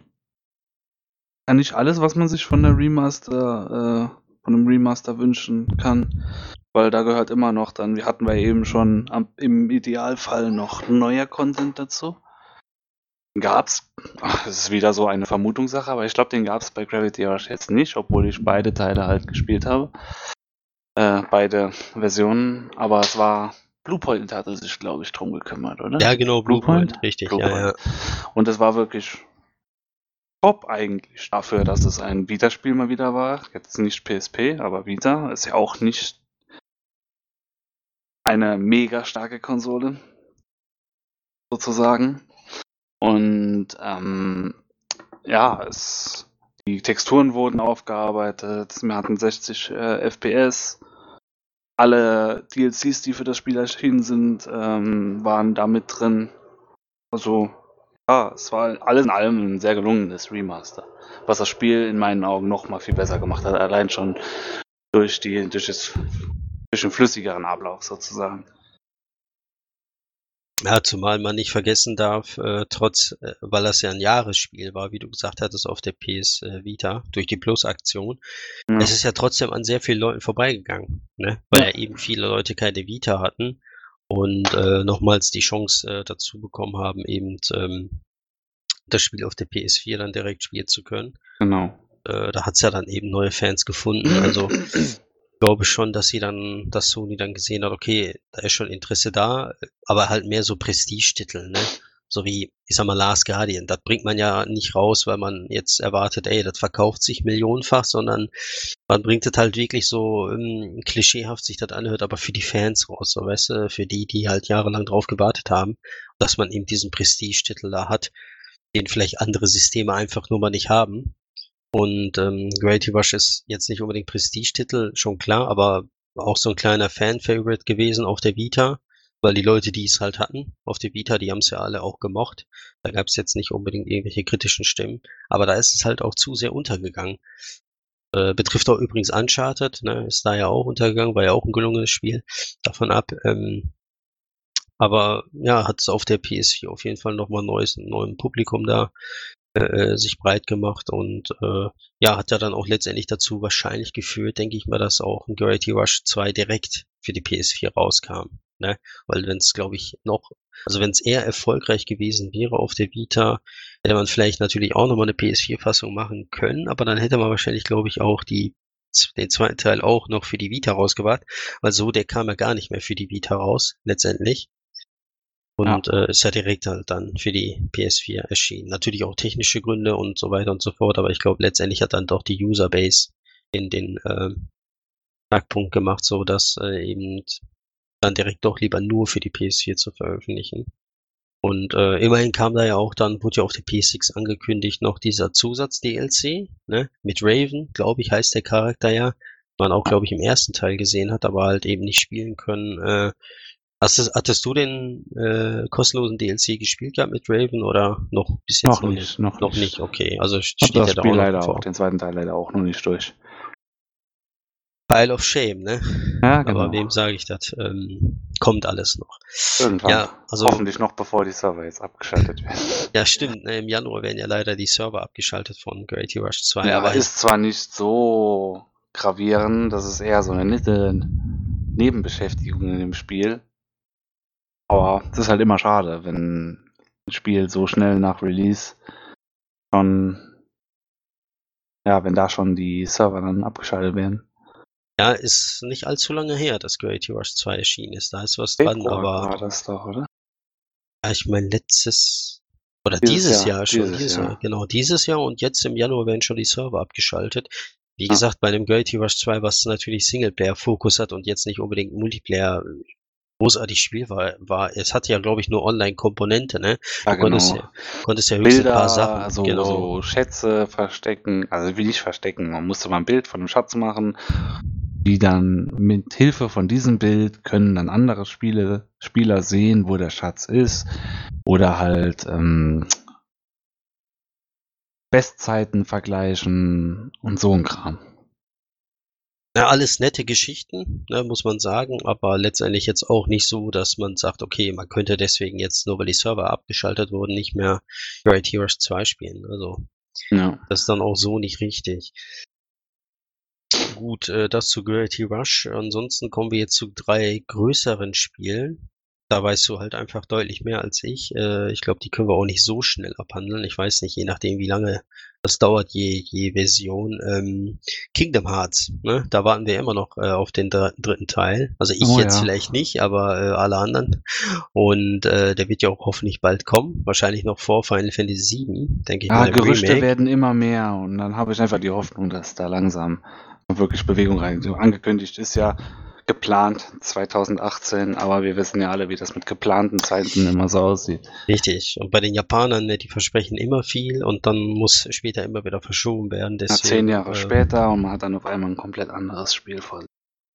Ja, nicht alles, was man sich von der Remaster, äh, von einem Remaster wünschen kann. Weil da gehört immer noch dann, wir hatten wir eben schon am, im Idealfall noch neuer Content dazu. Gab's, ach, das ist wieder so eine Vermutungssache, aber ich glaube, den gab es bei Gravity Rush jetzt nicht, obwohl ich beide Teile halt gespielt habe. Äh, beide Versionen, aber es war Bluepoint hatte sich, glaube ich, drum gekümmert, oder? Ja, genau, Bluepoint, Blue richtig. Blue ja, ja. Und es war wirklich top eigentlich dafür, dass es ein Vita-Spiel mal wieder war. Jetzt nicht PSP, aber Vita ist ja auch nicht eine mega starke Konsole, sozusagen. Und ähm, ja, es, die Texturen wurden aufgearbeitet, wir hatten 60 äh, FPS alle DLCs, die für das Spiel erschienen sind, ähm, waren da mit drin. Also, ja, es war alles in allem ein sehr gelungenes Remaster. Was das Spiel in meinen Augen noch mal viel besser gemacht hat, allein schon durch, die, durch, das, durch den flüssigeren Ablauf sozusagen. Ja, zumal man nicht vergessen darf, äh, trotz, äh, weil das ja ein Jahresspiel war, wie du gesagt hattest, auf der PS äh, Vita, durch die Plus-Aktion, Ja. es ist ja trotzdem an sehr vielen Leuten vorbeigegangen, ne? Weil Ja. ja eben viele Leute keine Vita hatten und äh, nochmals die Chance äh, dazu bekommen haben, eben ähm, das Spiel auf der PS4 dann direkt spielen zu können. Genau. Äh, da hat's ja dann eben neue Fans gefunden. Also glaube schon, dass sie dann, dass Sony dann gesehen hat, okay, da ist schon Interesse da, aber halt mehr so Prestigetitel, ne? So wie, ich sag mal, Last Guardian. Das bringt man ja nicht raus, weil man jetzt erwartet, ey, das verkauft sich millionenfach, sondern man bringt das halt wirklich so ähm, klischeehaft sich das anhört, aber für die Fans raus, so weißt du, für die, die halt jahrelang drauf gewartet haben, dass man eben diesen Prestigetitel da hat, den vielleicht andere Systeme einfach nur mal nicht haben. Und ähm, Gravity Rush ist jetzt nicht unbedingt Prestigetitel, schon klar, aber auch so ein kleiner Fan-Favorite gewesen auf der Vita, weil die Leute, die es halt hatten auf der Vita, die haben es ja alle auch gemocht. Da gab es jetzt nicht unbedingt irgendwelche kritischen Stimmen, aber da ist es halt auch zu sehr untergegangen. Äh, betrifft auch übrigens Uncharted, ne, ist da ja auch untergegangen, war ja auch ein gelungenes Spiel. Davon ab. Ähm, aber ja, hat es auf der PS4 auf jeden Fall nochmal neues, neuen Publikum da äh, sich breit gemacht und äh, ja, hat ja dann auch letztendlich dazu wahrscheinlich geführt, denke ich mal, dass auch ein Gravity Rush 2 direkt für die PS4 rauskam. Ne? Weil wenn es, glaube ich, noch, also wenn es eher erfolgreich gewesen wäre auf der Vita, hätte man vielleicht natürlich auch nochmal eine PS4-Fassung machen können, aber dann hätte man wahrscheinlich, glaube ich, auch die den zweiten Teil auch noch für die Vita rausgebracht, weil so, der kam ja gar nicht mehr für die Vita raus, letztendlich. Und ja. äh, ist ja direkt halt dann für die PS4 erschienen. Natürlich auch technische Gründe und so weiter und so fort, aber ich glaube, letztendlich hat dann doch die Userbase in den äh, Knackpunkt gemacht, so dass äh, eben dann direkt doch lieber nur für die PS4 zu veröffentlichen. Und äh, immerhin kam da ja auch dann, wurde ja auf der PS6 angekündigt, noch dieser Zusatz-DLC, ne? Mit Raven, glaube ich, heißt der Charakter ja. Man auch, glaube ich, im ersten Teil gesehen hat, aber halt eben nicht spielen können. Äh, hast du, hattest du den äh, kostenlosen DLC gespielt gehabt mit Raven oder noch bis jetzt noch, noch nicht? Noch, noch nicht, okay. Also steht das Spiel da leider auch, den zweiten Teil leider auch noch nicht durch. Pile of Shame, ne? Ja, genau. Aber wem sage ich das? Ähm, kommt alles noch. Irgendwann. Ja, also, Hoffentlich noch bevor die Server jetzt abgeschaltet werden. Ja, stimmt. Ne, Im Januar werden ja leider die Server abgeschaltet von Gravity Rush 2. Ja, aber ist zwar nicht so gravierend, das ist eher so eine nette Nebenbeschäftigung in dem Spiel. Aber es ist halt immer schade, wenn ein Spiel so schnell nach Release schon, ja, wenn da schon die Server dann abgeschaltet werden. Ja, ist nicht allzu lange her, dass Gravity Rush 2 erschienen ist. Da ist was dran, Februar aber. war das doch, oder? Ja, ich meine, letztes. Oder Dieses dieses, Jahr, Jahr, schon. dieses Dieses Jahr. Jahr. Genau, dieses Jahr und jetzt im Januar werden schon die Server abgeschaltet. Wie Ja. gesagt, bei dem Gravity Rush 2, was natürlich Singleplayer-Fokus hat und jetzt nicht unbedingt Multiplayer großartig Spiel war, war, es hatte ja, glaube ich, nur Online-Komponente, ne? Ja, Du konntest, genau. ja, konntest ja höchstens ein Bilder, paar Sachen. also genau. so Schätze verstecken, also wie nicht verstecken, man musste mal ein Bild von einem Schatz machen, die dann mit Hilfe von diesem Bild können dann andere Spiele, Spieler sehen, wo der Schatz ist oder halt ähm, Bestzeiten vergleichen und so ein Kram. Ja, alles nette Geschichten, ne, muss man sagen, aber letztendlich jetzt auch nicht so, dass man sagt, okay, man könnte deswegen jetzt, nur weil die Server abgeschaltet wurden, nicht mehr Gravity Rush 2 spielen. Also, Ja. das ist dann auch so nicht richtig. Gut, äh, das zu Gravity Rush. Ansonsten kommen wir jetzt zu drei größeren Spielen. Da weißt du halt einfach deutlich mehr als ich. Äh, ich glaube, die können wir auch nicht so schnell abhandeln. Ich weiß nicht, je nachdem, wie lange das dauert, je, je Version. Ähm, Kingdom Hearts, ne? Da warten wir immer noch äh, auf den dr dritten Teil. Also ich Oh jetzt ja. vielleicht nicht, aber äh, alle anderen. Und äh, der wird ja auch hoffentlich bald kommen. Wahrscheinlich noch vor Final Fantasy VII, denke ich Ja, mal. im Gerüchte Remake. werden immer mehr und dann habe ich einfach die Hoffnung, dass da langsam wirklich Bewegung rein. So angekündigt ist ja geplant 2018, aber wir wissen ja alle, wie das mit geplanten Zeiten immer so aussieht. Richtig. Und bei den Japanern, ne, die versprechen immer viel und dann muss später immer wieder verschoben werden. Deswegen, zehn Jahre äh, später und man hat dann auf einmal ein komplett anderes Spiel vor. sich.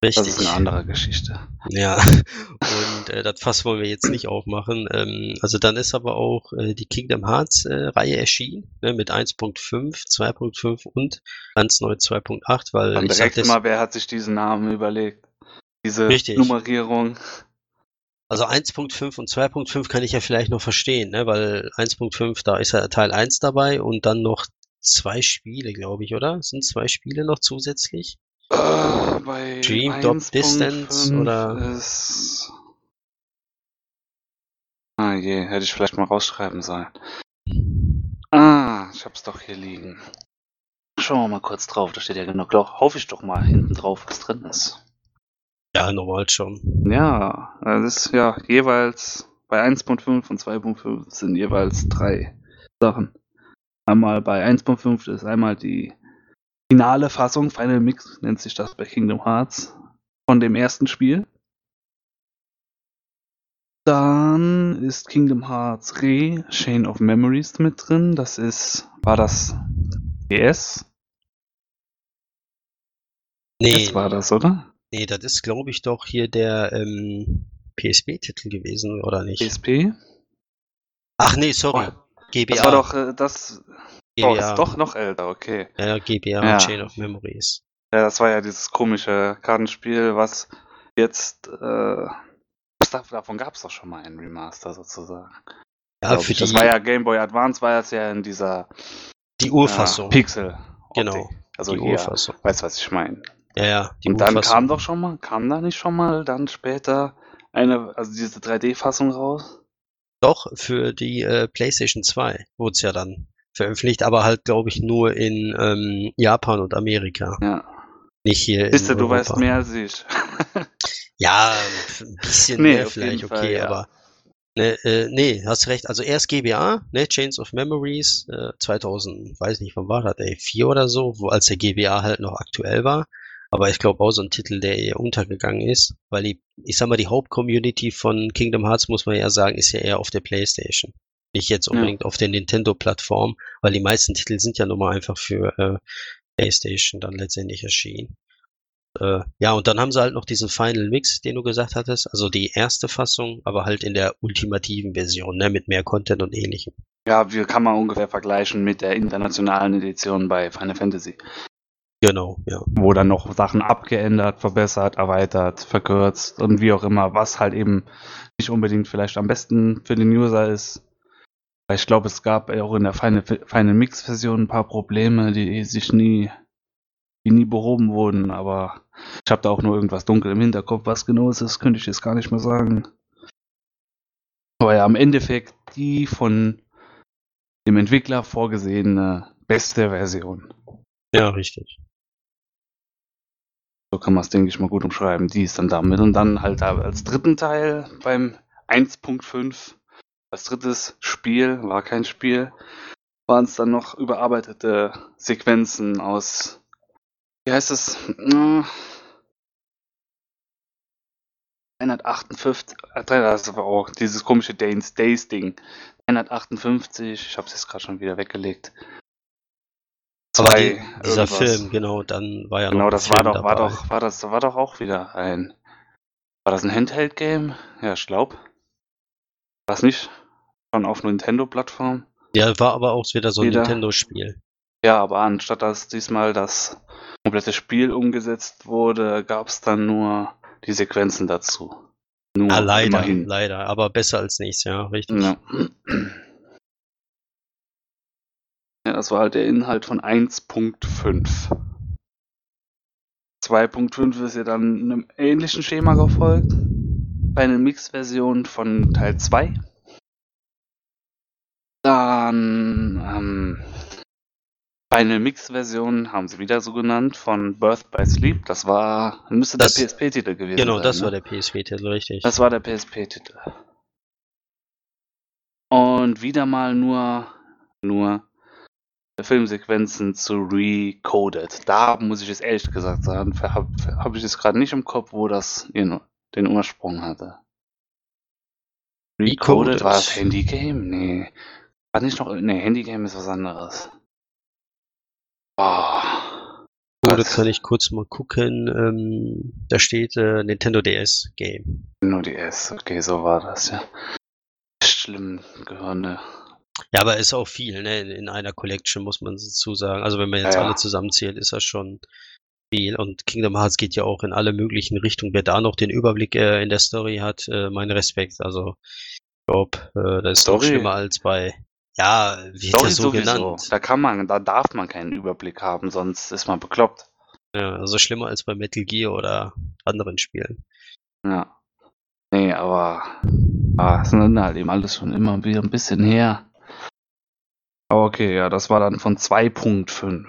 Das Richtig. ist eine andere Geschichte. Ja. Und äh, das Fass wollen wir jetzt nicht aufmachen. Ähm, also dann ist aber auch äh, die Kingdom Hearts äh, Reihe erschienen, ne, mit 1.5, 2.5 und ganz neu 2.8, weil Dann ich sag direkt das, immer, wer hat sich diesen Namen überlegt? Diese Richtig. Nummerierung. Also 1.5 und 2.5 kann ich ja vielleicht noch verstehen, ne? weil 1.5, da ist ja Teil 1 dabei und dann noch zwei Spiele, glaube ich, oder? Sind zwei Spiele noch zusätzlich? Äh, bei Dream, Drop, Distance oder? Ist... Ah je, hätte ich vielleicht mal rausschreiben sollen. Ah, ich hab's doch hier liegen. Schauen wir mal kurz drauf, da steht ja genug. Hoffe ich doch mal hinten drauf, was drin ist. Ja, normal schon. Ja, das ist ja jeweils bei 1.5 und 2.5 sind jeweils drei Sachen. Einmal bei 1.5 ist einmal die finale Fassung, Final Mix nennt sich das bei Kingdom Hearts, von dem ersten Spiel. Dann ist Kingdom Hearts Re, Chain of Memories mit drin. Das ist, war das DS? Nee, Das war das, oder? Nee, das ist, glaube ich, doch hier der ähm, PSP-Titel gewesen, oder nicht? PSP? Ach nee, sorry. Oh, GBA. das war doch äh, das. Oh, GBA. ist doch noch älter, okay. Ja, GBA Ja. Chain of Memories. Ja, das war ja dieses komische Kartenspiel, was jetzt. Äh, davon gab es doch schon mal ein Remaster sozusagen. Ja, für ich. die, Das war ja Game Boy Advance, war das ja in dieser die Urfassung. Äh, Pixel. Genau, Also die hier, Urfassung. weißt du, was ich meine? Ja, ja, die Und dann kam doch schon mal, kam da nicht schon mal dann später eine, also diese 3D-Fassung raus? Doch, für die äh, PlayStation 2 wurde es ja dann veröffentlicht, aber halt, glaube ich, nur in ähm, Japan und Amerika. Ja. Nicht hier in Siehst du, du weißt mehr als ich. Ja, ein bisschen Nee, mehr vielleicht, Fall, okay, ja. aber ne, äh, nee, hast recht. Also erst GBA, ne, Chains of Memories, äh, 2000, weiß nicht, wann war das, ey, vier oder so, wo als der GBA halt noch aktuell war. Aber ich glaube auch so ein Titel, der eher untergegangen ist, weil die, ich sag mal, die Hauptcommunity von Kingdom Hearts, muss man ja sagen, ist ja eher auf der PlayStation. Nicht jetzt Ja. unbedingt auf der Nintendo-Plattform, weil die meisten Titel sind ja nun mal einfach für äh, PlayStation dann letztendlich erschienen. Äh, ja, und dann haben sie halt noch diesen Final Mix, den du gesagt hattest, also die erste Fassung, aber halt in der ultimativen Version, ne, mit mehr Content und ähnlichem. Ja, wie kann man ungefähr vergleichen mit der internationalen Edition bei Final Fantasy? Genau, ja. Wo dann noch Sachen abgeändert, verbessert, erweitert, verkürzt und wie auch immer, was halt eben nicht unbedingt vielleicht am besten für den User ist. Ich glaube, es gab auch in der Final, Final Mix Version ein paar Probleme, die sich nie, die nie behoben wurden, aber ich habe da auch nur irgendwas dunkel im Hinterkopf. Was genau es ist, könnte ich jetzt gar nicht mehr sagen. Aber ja, im Endeffekt die von dem Entwickler vorgesehene beste Version. Ja, richtig. So kann man es, denke ich, mal gut umschreiben. Die ist dann damit. Und dann halt da als dritten Teil beim 1.5, als drittes Spiel, war kein Spiel, waren es dann noch überarbeitete Sequenzen aus, wie heißt es? Äh, 158, äh, das war auch dieses komische Days, Days Ding. 158, ich habe es jetzt gerade schon wieder weggelegt. Zwei die, dieser irgendwas. Film, genau, dann war ja noch Genau, ein das war doch, war dabei. doch, war das, war doch auch wieder ein. War das ein Handheld-Game? Ja, ich glaube. War es nicht schon auf Nintendo-Plattform? Ja, war aber auch wieder so ein. Nintendo-Spiel. Ja, aber anstatt dass diesmal das komplette Spiel umgesetzt wurde, gab es dann nur die Sequenzen dazu. Nur Ah, leider, immerhin. leider, aber besser als nichts, ja, richtig. Ja. Das war halt der Inhalt von 1.5. 2.5 ist ja dann einem ähnlichen Schema gefolgt. Bei einer Mix-Version von Teil 2. Dann ähm, bei einer Mix-Version haben sie wieder so genannt von Birth by Sleep. Das war, müsste Das- der PSP-Titel gewesen Genau, sein. das ne? war der PSP-Titel, richtig. Das war der PSP-Titel. Und wieder mal nur, nur Filmsequenzen zu Recoded. Da muss ich es ehrlich gesagt sagen, habe hab ich es gerade nicht im Kopf, wo das ihren- den Ursprung hatte. Recoded, Recoded. war das Handygame? Nee. War nicht noch. Nee, Handygame ist was anderes. Oh. Oh, das kann ich kurz mal gucken. Ähm, da steht äh, Nintendo DS Game. Nur die S. Okay, so war das, ja. Schlimm gehörende. Ja, aber ist auch viel, ne? In, in einer Collection muss man dazu sagen. Also wenn man jetzt Ja, ja. alle zusammenzählt, ist das schon Spiel und Kingdom Hearts geht ja auch in alle möglichen Richtungen. Wer da noch den Überblick äh, in der Story hat, äh, mein Respekt. Also ich glaube, äh, das ist Story. noch schlimmer als bei ja, wie Story das so sowieso. genannt. Da kann man, da darf man keinen Überblick haben, sonst ist man bekloppt. Ja, also schlimmer als bei Metal Gear oder anderen Spielen. Ja. Nee, aber ah, es sind halt eben alles schon immer wieder ein bisschen her. Okay, ja, das war dann von 2.5.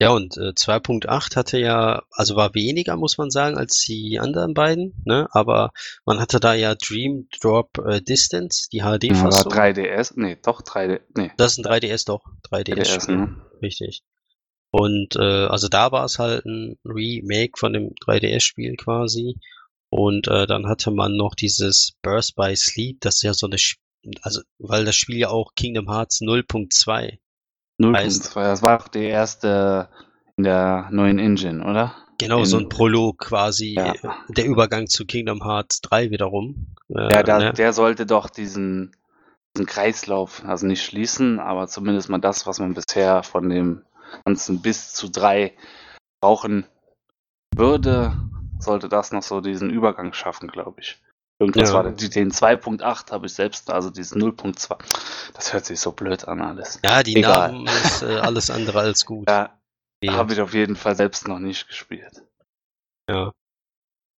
Ja, und äh, 2.8 hatte ja, also war weniger, muss man sagen, als die anderen beiden, ne? Aber man hatte da ja Dream Drop äh, Distance, die HD-Fassung. Ja, 3DS, nee, doch 3D, nee. Das ist ein 3DS, doch, 3DS, 3DS ne? richtig. Und äh, also da war es halt ein Remake von dem 3DS-Spiel quasi. Und äh, dann hatte man noch dieses Burst by Sleep, das ist ja so eine, also weil das Spiel ja auch Kingdom Hearts 0.2 0.2, das war auch die erste in der neuen Engine, oder? Genau, in, so ein Prolog quasi, ja. der Übergang zu Kingdom Hearts 3 wiederum. Äh, ja, der, ne? der sollte doch diesen, diesen Kreislauf, also nicht schließen, aber zumindest mal das, was man bisher von dem ganzen bis zu 3 brauchen würde, sollte das noch so diesen Übergang schaffen, glaube ich. Irgendwas ja. war den 2.8 habe ich selbst, also dieses 0.2. Das hört sich so blöd an alles. Ja, die Egal. Namen ist äh, alles andere als gut. Ja, habe ich auf jeden Fall selbst noch nicht gespielt. Ja.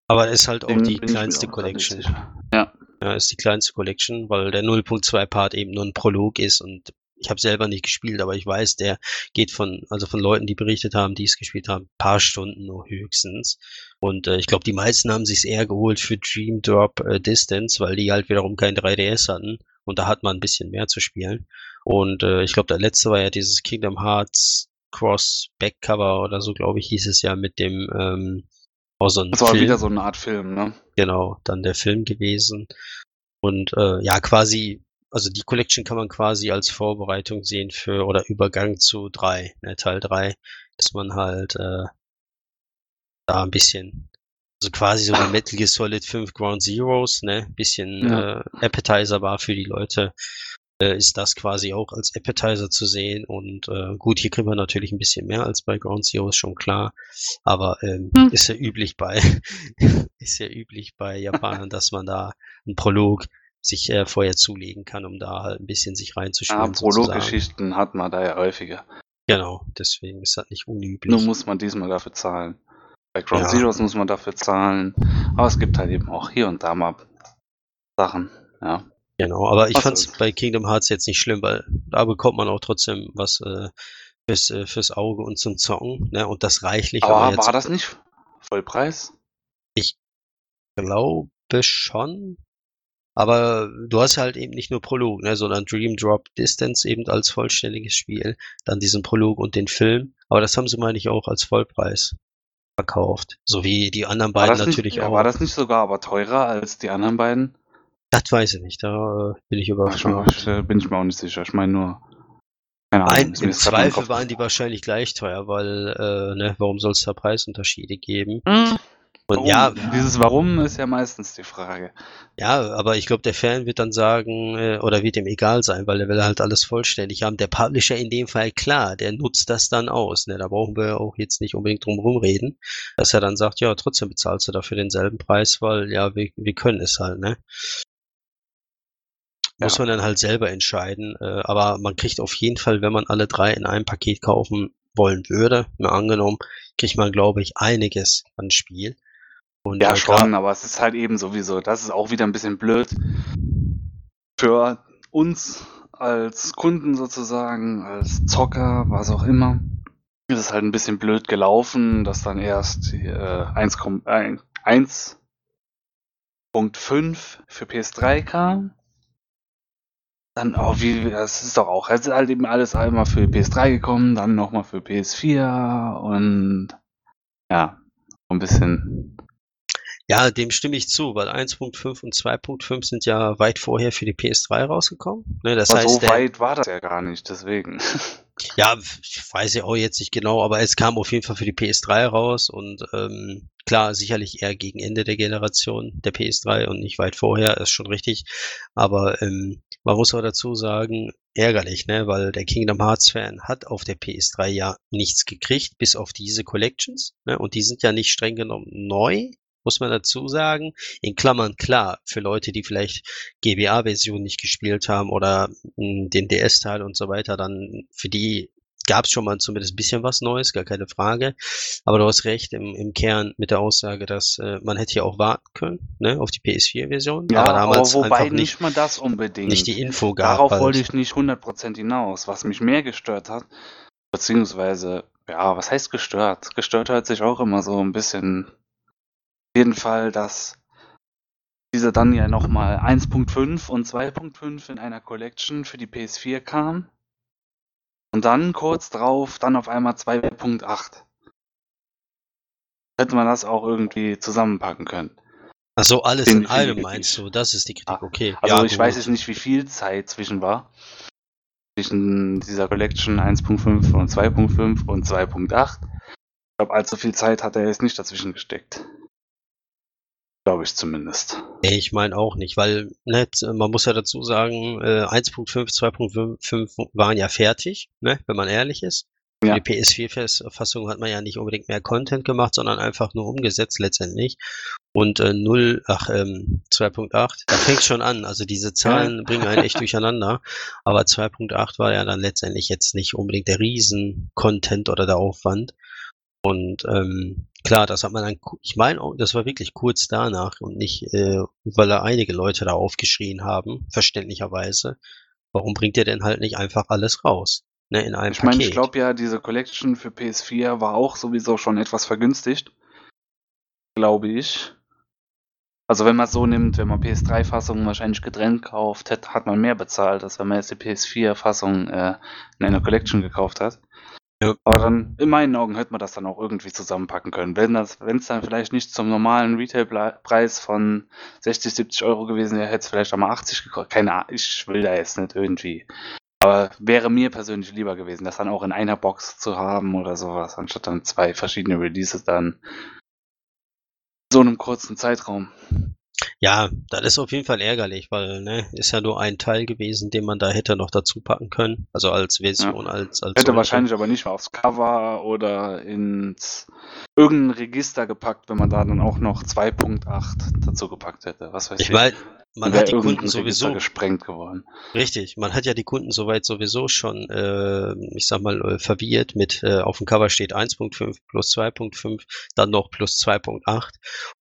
Aber ist halt auch bin, die kleinste Collection. Ja. Ja, ist die kleinste Collection, weil der 0.2 Part eben nur ein Prolog ist und ich habe selber nicht gespielt, aber ich weiß, der geht von, also von Leuten, die berichtet haben, die es gespielt haben, paar Stunden nur höchstens. Und äh, ich glaube, die meisten haben sich eher geholt für Dream Drop äh, Distance, weil die halt wiederum kein 3DS hatten. Und da hat man ein bisschen mehr zu spielen. Und äh, ich glaube, der letzte war ja dieses Kingdom Hearts Cross Backcover oder so, glaube ich, hieß es ja mit dem ähm, auch so ein Das war Film. wieder so eine Art Film, ne? Genau, dann der Film gewesen. Und äh, ja, quasi also die Collection kann man quasi als Vorbereitung sehen für oder Übergang zu drei, ne, Teil drei, dass man halt äh, da ein bisschen, also quasi so wie Metal Gear Solid 5 Ground Zeroes, ne, bisschen ja. äh, Appetizer war für die Leute, äh, ist das quasi auch als Appetizer zu sehen und äh, gut, hier kriegen wir natürlich ein bisschen mehr als bei Ground Zero, ist schon klar, aber ähm, hm. ist ja üblich bei, ist ja üblich bei Japanern, dass man da einen Prolog sich äh, vorher zulegen kann, um da halt ein bisschen sich reinzuspielen. Ja, Prologgeschichten hat man da ja häufiger. Genau, deswegen ist das nicht unüblich. Nur muss man diesmal dafür zahlen. Bei Ground ja. Zeroes muss man dafür zahlen. Aber es gibt halt eben auch hier und da mal Sachen, ja. Genau, aber ich fand es bei Kingdom Hearts jetzt nicht schlimm, weil da bekommt man auch trotzdem was äh, fürs, äh, fürs Auge und zum Zocken, ne? Und das reichlich. Aber war das nicht Vollpreis? Ich glaube schon. Aber du hast halt eben nicht nur Prolog, ne, sondern Dream Drop Distance eben als vollständiges Spiel, dann diesen Prolog und den Film. Aber das haben sie, meine ich, auch als Vollpreis verkauft. So wie die anderen beiden natürlich nicht, auch. War das nicht sogar aber teurer als die anderen beiden? Das weiß ich nicht, da äh, bin ich überrascht. Ach, bin ich mir auch nicht sicher. Ich meine nur. Keine Ahnung, Ein, Im Zweifel waren die wahrscheinlich gleich teuer, weil, äh, ne, warum soll es da Preisunterschiede geben? Mhm. Und warum? ja, dieses Warum ist ja meistens die Frage. Ja, aber ich glaube, der Fan wird dann sagen, äh, oder wird ihm egal sein, weil er will halt alles vollständig haben. Der Publisher in dem Fall, klar, der nutzt das dann aus. Ne? Da brauchen wir auch jetzt nicht unbedingt drum rumreden, dass er dann sagt, ja, trotzdem bezahlst du dafür denselben Preis, weil ja, wir, wir können es halt, ne? Muss ja. man dann halt selber entscheiden. Äh, aber man kriegt auf jeden Fall, wenn man alle drei in einem Paket kaufen wollen würde, mal angenommen, kriegt man, glaube ich, einiges an Spiel. Und ja, schon, aber es ist halt eben sowieso, das ist auch wieder ein bisschen blöd für uns als Kunden sozusagen, als Zocker, was auch immer. Es ist halt ein bisschen blöd gelaufen, dass dann erst äh, 1.5 für PS3 kam. Dann auch wie, das ist doch auch, es ist halt eben alles einmal für PS3 gekommen, dann nochmal für PS4 und ja, ein bisschen ja, dem stimme ich zu, weil 1.5 und 2.5 sind ja weit vorher für die PS3 rausgekommen. Ne, das aber heißt, so der, weit war das ja gar nicht, deswegen. Ja, ich weiß ja auch jetzt nicht genau, aber es kam auf jeden Fall für die PS3 raus und ähm, klar, sicherlich eher gegen Ende der Generation der PS3 und nicht weit vorher, ist schon richtig. Aber ähm, man muss auch dazu sagen, ärgerlich, ne? Weil der Kingdom Hearts Fan hat auf der PS3 ja nichts gekriegt, bis auf diese Collections. Ne? Und die sind ja nicht streng genommen neu, muss man dazu sagen. In Klammern klar, für Leute, die vielleicht GBA-Version nicht gespielt haben oder hm, den DS-Teil und so weiter, dann für die gab es schon mal zumindest ein bisschen was Neues, gar keine Frage. Aber du hast recht im, im Kern mit der Aussage, dass äh, man hätte ja auch warten können ne, auf die PS4-Version. Ja, aber damals aber wobei nicht, nicht mal das unbedingt. Nicht die Info gab. Darauf halt. wollte ich nicht 100% hinaus. Was mich mehr gestört hat, beziehungsweise, ja, was heißt gestört? Gestört hört sich auch immer so ein bisschen. Jeden Fall, dass diese dann ja nochmal 1.5 und 2.5 in einer Collection für die PS4 kam und dann kurz drauf, dann auf einmal 2.8. Hätte man das auch irgendwie zusammenpacken können. Ach so, alles Den in allem meinst du? Das ist die Kritik, okay. Also ja, ich gut. weiß jetzt nicht, wie viel Zeit zwischen war. Zwischen dieser Collection 1.5 und 2.5 und 2.8. Ich glaube, allzu viel Zeit hat er jetzt nicht dazwischen gesteckt. Glaube ich zumindest. Ich meine auch nicht, weil ne, man muss ja dazu sagen, äh, 1.5, 2.5 waren ja fertig, ne, wenn man ehrlich ist. Ja. Die PS4-Fassung hat man ja nicht unbedingt mehr Content gemacht, sondern einfach nur umgesetzt letztendlich. Und äh, 0, ach, ähm, 2.8, da fängt schon an. Also diese Zahlen bringen einen echt durcheinander. Aber 2.8 war ja dann letztendlich jetzt nicht unbedingt der Riesen-Content oder der Aufwand. Und ähm, klar, das hat man dann, ich meine, das war wirklich kurz danach und nicht, äh, weil da einige Leute da aufgeschrien haben, verständlicherweise. Warum bringt ihr denn halt nicht einfach alles raus? Ne, in einem ich meine, ich glaube ja, diese Collection für PS4 war auch sowieso schon etwas vergünstigt. Glaube ich. Also wenn man es so nimmt, wenn man PS3-Fassungen wahrscheinlich getrennt kauft, hat, hat man mehr bezahlt, als wenn man jetzt die PS4-Fassung äh, in einer Collection gekauft hat. Ja. Aber dann, in meinen Augen, hätte man das dann auch irgendwie zusammenpacken können. Wenn es dann vielleicht nicht zum normalen Retailpreis von 60, 70 Euro gewesen wäre, hätte es vielleicht auch mal 80 gekostet. Keine Ahnung, ich will da jetzt nicht irgendwie. Aber wäre mir persönlich lieber gewesen, das dann auch in einer Box zu haben oder sowas, anstatt dann zwei verschiedene Releases dann so einem kurzen Zeitraum. Ja, das ist auf jeden Fall ärgerlich, weil, ne, ist ja nur ein Teil gewesen, den man da hätte noch dazu packen können. Also als Version, ja. als, als. Hätte wahrscheinlich aber nicht mal aufs Cover oder ins irgendein Register gepackt, wenn man da dann auch noch 2.8 dazu gepackt hätte. Was weiß ich. Ich meine, man hat die Kunden sowieso gesprengt geworden. Richtig, man hat ja die Kunden soweit sowieso schon, äh, ich sag mal, äh, verwirrt mit äh, auf dem Cover steht 1.5 plus 2.5, dann noch plus 2.8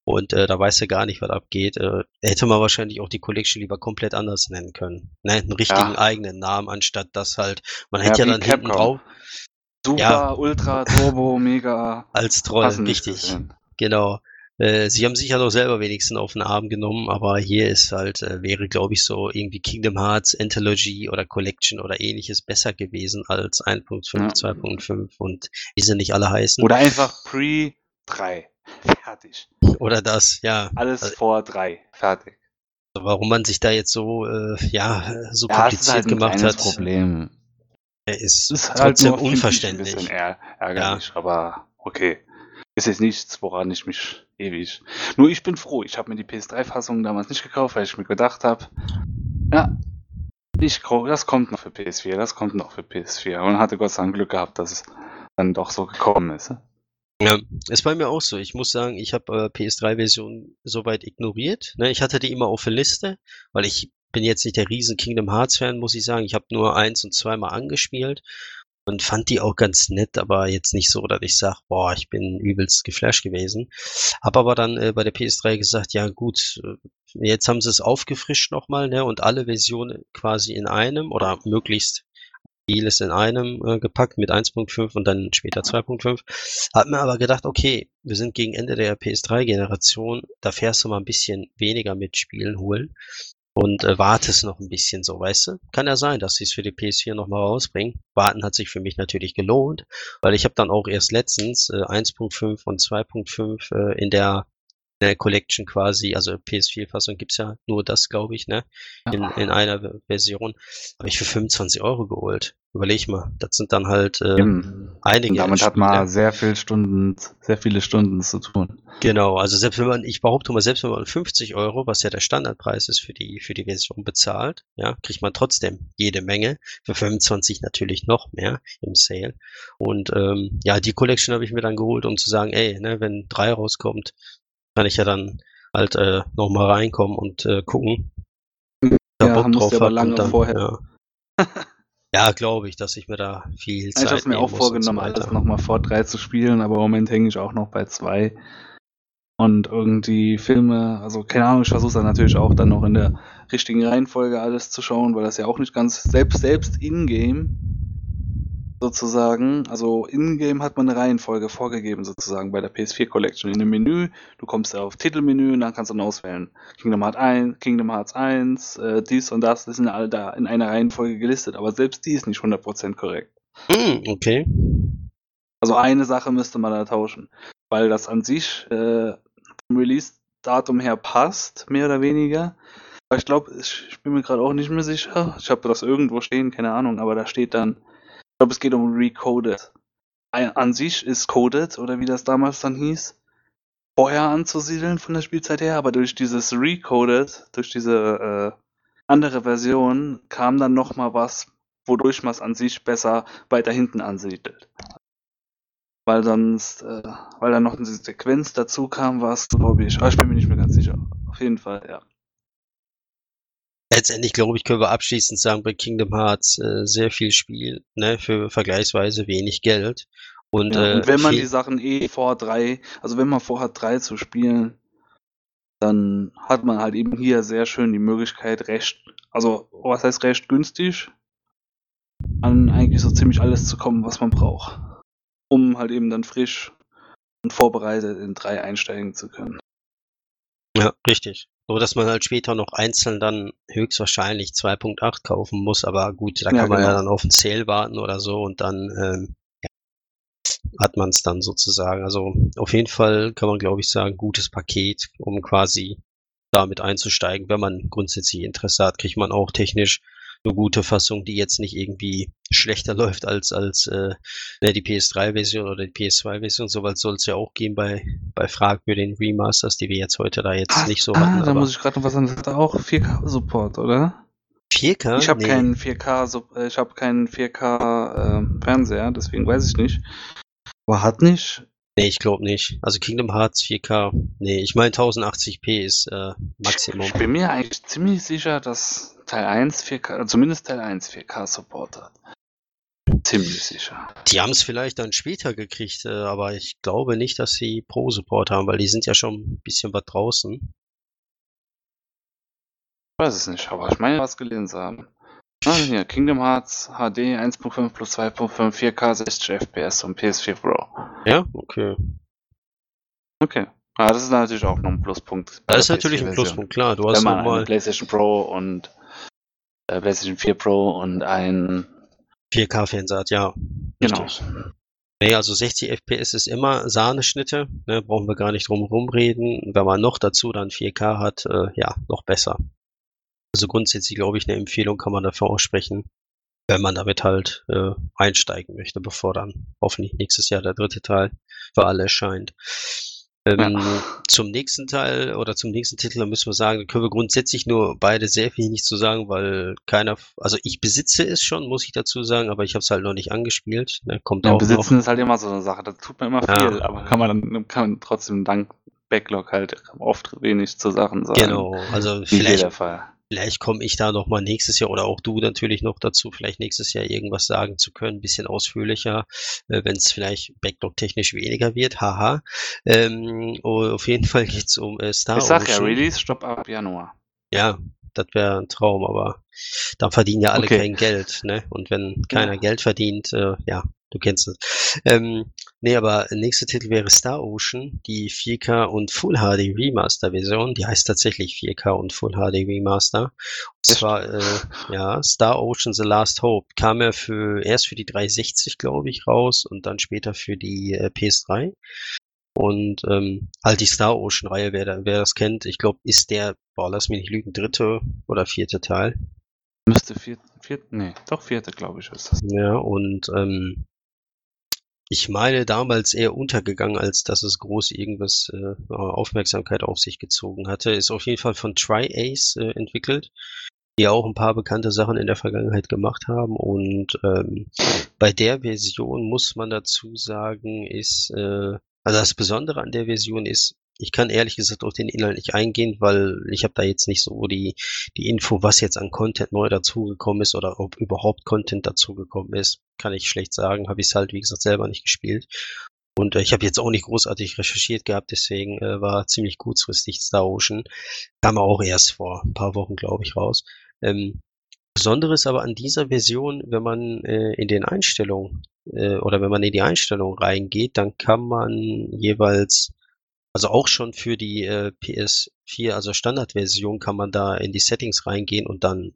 und äh, da weiß er gar nicht, was abgeht. Äh, hätte man wahrscheinlich auch die Collection lieber komplett anders nennen können. Ne? Einen richtigen ja. eigenen Namen, anstatt das halt, man ja, hätte ja dann Capcom. hinten drauf. Super, ja. Ultra, Turbo, Mega. Als Troll, richtig. Genau. Äh, sie haben sicher noch selber wenigstens auf den Arm genommen, aber hier ist halt, äh, wäre glaube ich so irgendwie Kingdom Hearts Anthology oder Collection oder ähnliches besser gewesen als 1.5, ja. 2.5 und wie sie nicht alle heißen. Oder einfach Pre 3. Fertig. Oder das, ja. Alles also, vor 3. Fertig. Warum man sich da jetzt so, äh, ja, so ja, kompliziert halt gemacht hat. Problem. Ist, ist halt trotzdem halt unverständlich. Ein bisschen ärgerlich, ja. aber okay. Ist jetzt nichts, woran ich mich ewig. Nur ich bin froh, ich habe mir die PS3-Fassung damals nicht gekauft, weil ich mir gedacht habe, ja, ich, das kommt noch für PS4, das kommt noch für PS4. Und hatte Gott sei Dank Glück gehabt, dass es dann doch so gekommen ist. Ja, ist bei mir auch so. Ich muss sagen, ich habe äh, PS3-Version soweit ignoriert. Ne? Ich hatte die immer auf der Liste, weil ich bin jetzt nicht der riesen Kingdom Hearts-Fan, muss ich sagen. Ich habe nur eins und zweimal angespielt und fand die auch ganz nett, aber jetzt nicht so, dass ich sage, boah, ich bin übelst geflasht gewesen. Hab aber dann äh, bei der PS3 gesagt, ja gut, äh, jetzt haben sie es aufgefrischt nochmal, ne, und alle Versionen quasi in einem oder möglichst vieles in einem äh, gepackt mit 1.5 und dann später 2.5. Hab mir aber gedacht, okay, wir sind gegen Ende der PS3-Generation, da fährst du mal ein bisschen weniger mit Spielen holen und äh, wartest noch ein bisschen so, weißt du? Kann ja sein, dass sie es für die PS4 nochmal rausbringen. Warten hat sich für mich natürlich gelohnt, weil ich habe dann auch erst letztens äh, 1.5 und 2.5 äh, in der der Collection quasi, also PS4-Fassung gibt's ja nur das, glaube ich, ne? In, in einer Version. Habe ich für 25 Euro geholt. Überleg mal, das sind dann halt äh, einige. Und damit hat man sehr viel Stunden, sehr viele Stunden zu tun. Genau, also selbst wenn man, ich behaupte mal, selbst wenn man 50 Euro, was ja der Standardpreis ist für die, für die Version bezahlt, ja, kriegt man trotzdem jede Menge. Für 25 natürlich noch mehr im Sale. Und ähm, ja, die Collection habe ich mir dann geholt, um zu sagen, ey, ne, wenn drei rauskommt, kann ich ja dann halt äh, nochmal reinkommen und äh, gucken. Ja, Bock drauf aber lange dann, vorher. Ja. Ja, glaube ich, dass ich mir da viel Zeit Ich habe mir auch vorgenommen, so alles nochmal vor drei zu spielen, aber im Moment hänge ich auch noch bei zwei. Und irgendwie Filme, also keine Ahnung, ich versuche dann natürlich auch dann noch in der richtigen Reihenfolge alles zu schauen, weil das ja auch nicht ganz, selbst, selbst in-game sozusagen. Also in-game hat man eine Reihenfolge vorgegeben sozusagen bei der PS4 Collection. In dem Menü, du kommst auf Titelmenü und dann kannst du dann auswählen. Kingdom Hearts 1, Kingdom Hearts 1, äh, dies und das, das sind alle da in einer Reihenfolge gelistet, aber selbst die ist nicht 100% korrekt. Mm, okay. Also eine Sache müsste man da tauschen, weil das an sich äh, vom Release-Datum her passt, mehr oder weniger. Aber ich glaube, ich bin mir gerade auch nicht mehr sicher. Ich habe das irgendwo stehen, keine Ahnung, aber da steht dann glaube, es geht um Recoded. An sich ist Coded, oder wie das damals dann hieß, vorher anzusiedeln von der Spielzeit her, aber durch dieses Recoded, durch diese äh, andere Version, kam dann nochmal was, wodurch man es an sich besser weiter hinten ansiedelt. Weil sonst, äh, weil dann noch eine Sequenz dazu kam, war es, glaube ich, aber ich bin mir nicht mehr ganz sicher. Auf jeden Fall, ja letztendlich, glaube ich, können wir abschließend sagen, bei Kingdom Hearts äh, sehr viel Spiel, ne, für vergleichsweise wenig Geld. Und, ja, äh, und wenn man die Sachen eh vor drei, also wenn man vorhat, drei zu spielen, dann hat man halt eben hier sehr schön die Möglichkeit, recht, also was heißt recht günstig, an eigentlich so ziemlich alles zu kommen, was man braucht. Um halt eben dann frisch und vorbereitet in drei einsteigen zu können. Ja, richtig. So dass man halt später noch einzeln dann höchstwahrscheinlich 2.8 kaufen muss, aber gut, da ja, kann man genau. ja dann auf den Sale warten oder so und dann ähm, ja, hat man es dann sozusagen. Also auf jeden Fall kann man, glaube ich, sagen, gutes Paket, um quasi damit einzusteigen. Wenn man grundsätzlich Interesse hat, kriegt man auch technisch eine gute Fassung, die jetzt nicht irgendwie schlechter läuft als, als äh, ne, die PS3-Version oder die PS2-Version. Soweit soll es ja auch gehen bei, bei fragwürdigen Remasters, die wir jetzt heute da jetzt ah, nicht so ah, hatten. Da muss ich gerade noch was sagen. Das hat auch 4K-Support, oder? 4K? Ich habe nee. keinen 4K, äh, ich habe keinen 4K äh, Fernseher, deswegen weiß ich nicht. Aber hat nicht? Nee, ich glaube nicht. Also Kingdom Hearts 4K, nee, ich meine 1080p ist äh, Maximum. Ich bin mir eigentlich ziemlich sicher, dass Teil 1 4K, zumindest Teil 1 4K Support hat. Ziemlich sicher. Die haben es vielleicht dann später gekriegt, äh, aber ich glaube nicht, dass sie Pro-Support haben, weil die sind ja schon ein bisschen was draußen. Ich weiß es nicht, aber ich meine, was gelesen zu haben. Also hier, Kingdom Hearts HD 1.5 plus 2.5 4K 60 FPS und PS4 Pro. Ja, okay. Okay. Ah, das ist natürlich auch noch ein Pluspunkt. Das ist natürlich ein Pluspunkt, klar. Du hast Wenn man eine PlayStation Pro und PlayStation 4 Pro und ein 4K-Fernseher hat, ja. Genau. Nee, also 60 FPS ist immer Sahneschnitte, ne, brauchen wir gar nicht drum rumreden. Wenn man noch dazu dann 4K hat, äh, ja, noch besser. Also grundsätzlich, glaube ich, eine Empfehlung kann man dafür aussprechen, wenn man damit halt äh, einsteigen möchte, bevor dann hoffentlich nächstes Jahr der dritte Teil für alle erscheint. Ähm, ja. Zum nächsten Teil oder zum nächsten Titel müssen wir sagen, da können wir grundsätzlich nur beide sehr viel nicht zu sagen, weil keiner, also ich besitze es schon, muss ich dazu sagen, aber ich habe es halt noch nicht angespielt. Ne, kommt ja, auch besitzen noch. ist halt immer so eine Sache, da tut man immer viel, ja. aber kann man dann kann man trotzdem dank Backlog halt oft wenig zu Sachen sagen. Genau, also vielleicht, Vielleicht komme ich da noch mal nächstes Jahr oder auch du natürlich noch dazu, vielleicht nächstes Jahr irgendwas sagen zu können, ein bisschen ausführlicher, äh, wenn es vielleicht Backlog-technisch weniger wird, haha. Ähm, auf jeden Fall geht's um äh, Star Ich sag ja, Release stopp ab Januar. Ja, das wäre ein Traum, aber da verdienen ja alle okay. kein Geld, ne? Und wenn keiner ja. Geld verdient, äh, ja, du kennst es. Ähm, nee, aber nächster Titel wäre Star Ocean, die 4K und Full HD Remaster Version. Die heißt tatsächlich 4K und Full HD Remaster. Und zwar, äh, ja, Star Ocean The Last Hope kam ja für, erst für die 360, glaube ich, raus und dann später für die äh, PS3. Und ähm, halt die Star Ocean-Reihe, wer, wer das kennt, ich glaube, ist der, boah, lass mich nicht lügen, dritte oder vierte Teil. Müsste vierte, vierte nee, doch vierte, glaube ich, ist das. Ja, und ähm, ich meine damals eher untergegangen, als dass es groß irgendwas äh, Aufmerksamkeit auf sich gezogen hatte. Ist auf jeden Fall von Tri-Ace äh, entwickelt, die auch ein paar bekannte Sachen in der Vergangenheit gemacht haben. Und ähm, bei der Version muss man dazu sagen, ist, äh, also das Besondere an der Version ist, ich kann ehrlich gesagt auf den Inhalt nicht eingehen, weil ich habe da jetzt nicht so die, die Info, was jetzt an Content neu dazugekommen ist oder ob überhaupt Content dazugekommen ist. Kann ich schlecht sagen, habe ich es halt, wie gesagt, selber nicht gespielt. Und äh, ich habe jetzt auch nicht großartig recherchiert gehabt, deswegen äh, war ziemlich kurzfristig Star Ocean. Kam auch erst vor ein paar Wochen, glaube ich, raus. Ähm, Besonderes aber an dieser Version, wenn man äh, in den Einstellungen äh, oder wenn man in die Einstellungen reingeht, dann kann man jeweils also auch schon für die äh, PS4, also Standardversion, kann man da in die Settings reingehen und dann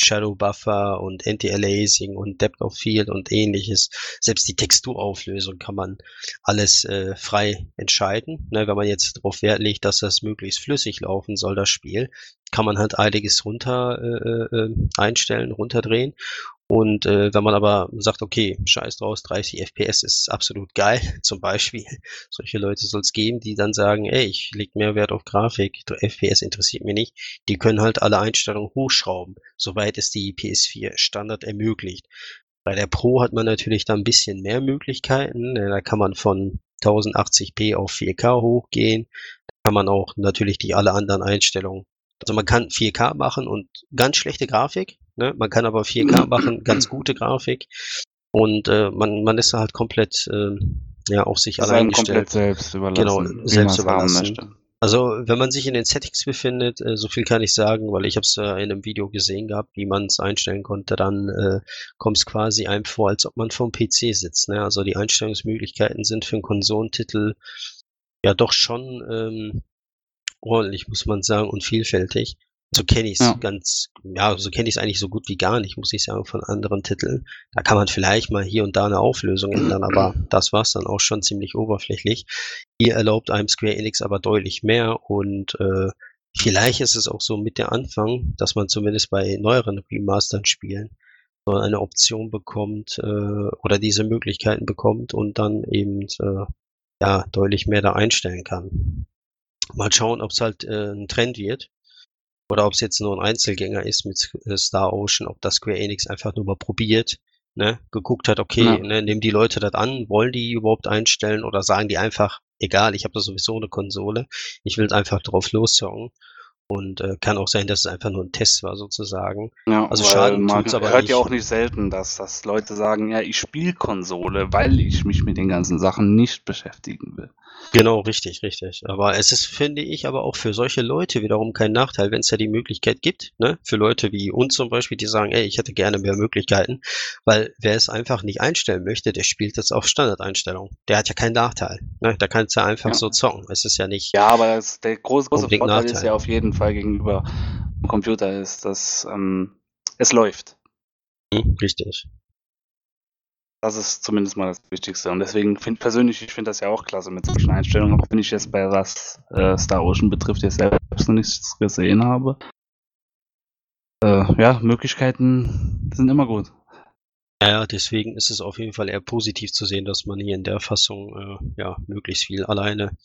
Shadow Buffer und Anti-Aliasing und Depth of Field und ähnliches. Selbst die Texturauflösung kann man alles äh, frei entscheiden. Ne, wenn man jetzt darauf Wert legt, dass das möglichst flüssig laufen soll, das Spiel, kann man halt einiges runter äh, äh, einstellen, runterdrehen. Und äh, wenn man aber sagt, okay, scheiß draus, 30 FPS ist absolut geil, zum Beispiel, solche Leute soll es geben, die dann sagen, ey, ich leg mehr Wert auf Grafik, FPS interessiert mich nicht, die können halt alle Einstellungen hochschrauben, soweit es die PS4 Standard ermöglicht. Bei der Pro hat man natürlich da ein bisschen mehr Möglichkeiten, ne, da kann man von 1080p auf 4K hochgehen, da kann man auch natürlich die alle anderen Einstellungen also man kann 4K machen und ganz schlechte Grafik, ne? man kann aber 4K machen, ganz gute Grafik und äh, man, man ist halt komplett äh, ja, auf sich allein komplett selbst überlassen. Genau, selbst überlassen. Also wenn man sich in den Settings befindet, äh, so viel kann ich sagen, weil ich habe es äh, in einem Video gesehen gehabt, wie man es einstellen konnte, dann äh, kommt es quasi einem vor, als ob man vom PC sitzt. Ne? Also die Einstellungsmöglichkeiten sind für einen Konsolentitel ja doch schon ähm, ordentlich, muss man sagen, und vielfältig. So kenne ich es ja. ganz, ja, so kenne ich es eigentlich so gut wie gar nicht, muss ich sagen, von anderen Titeln. Da kann man vielleicht mal hier und da eine Auflösung ändern, aber das war es dann auch schon ziemlich oberflächlich. Hier erlaubt einem Square Enix aber deutlich mehr und äh, vielleicht ist es auch so mit der Anfang, dass man zumindest bei neueren Remastern spielen so eine Option bekommt äh, oder diese Möglichkeiten bekommt und dann eben äh, ja deutlich mehr da einstellen kann. Mal schauen, ob es halt äh, ein Trend wird. Oder ob es jetzt nur ein Einzelgänger ist mit äh, Star Ocean, ob das Square Enix einfach nur mal probiert, ne, geguckt hat, okay, ja. ne, nehmen die Leute das an, wollen die überhaupt einstellen oder sagen die einfach, egal, ich habe da sowieso eine Konsole, ich will einfach drauf loszocken. Und äh, kann auch sein, dass es einfach nur ein Test war, sozusagen. Ja, also Schaden man tut's aber hört nicht. ja auch nicht selten, dass, dass Leute sagen, ja, ich spiele Konsole, weil ich mich mit den ganzen Sachen nicht beschäftigen will. Genau, richtig, richtig. Aber es ist, finde ich, aber auch für solche Leute wiederum kein Nachteil, wenn es ja die Möglichkeit gibt, ne? Für Leute wie uns zum Beispiel, die sagen, ey, ich hätte gerne mehr Möglichkeiten, weil wer es einfach nicht einstellen möchte, der spielt das auf Standardeinstellung. Der hat ja keinen Nachteil. Ne? Da kannst du einfach ja. so zocken. Es ist ja nicht. Ja, aber das, der große, große Vorteil Nachteil. ist ja auf jeden Fall gegenüber dem Computer ist, dass ähm, es läuft. Hm, richtig. Das ist zumindest mal das Wichtigste. Und deswegen finde persönlich, ich finde das ja auch klasse mit solchen Einstellungen, auch wenn ich jetzt bei was äh, Star Ocean betrifft, jetzt selbst noch nichts gesehen habe. Äh, ja, Möglichkeiten sind immer gut. Ja, deswegen ist es auf jeden Fall eher positiv zu sehen, dass man hier in der Fassung äh, ja möglichst viel alleine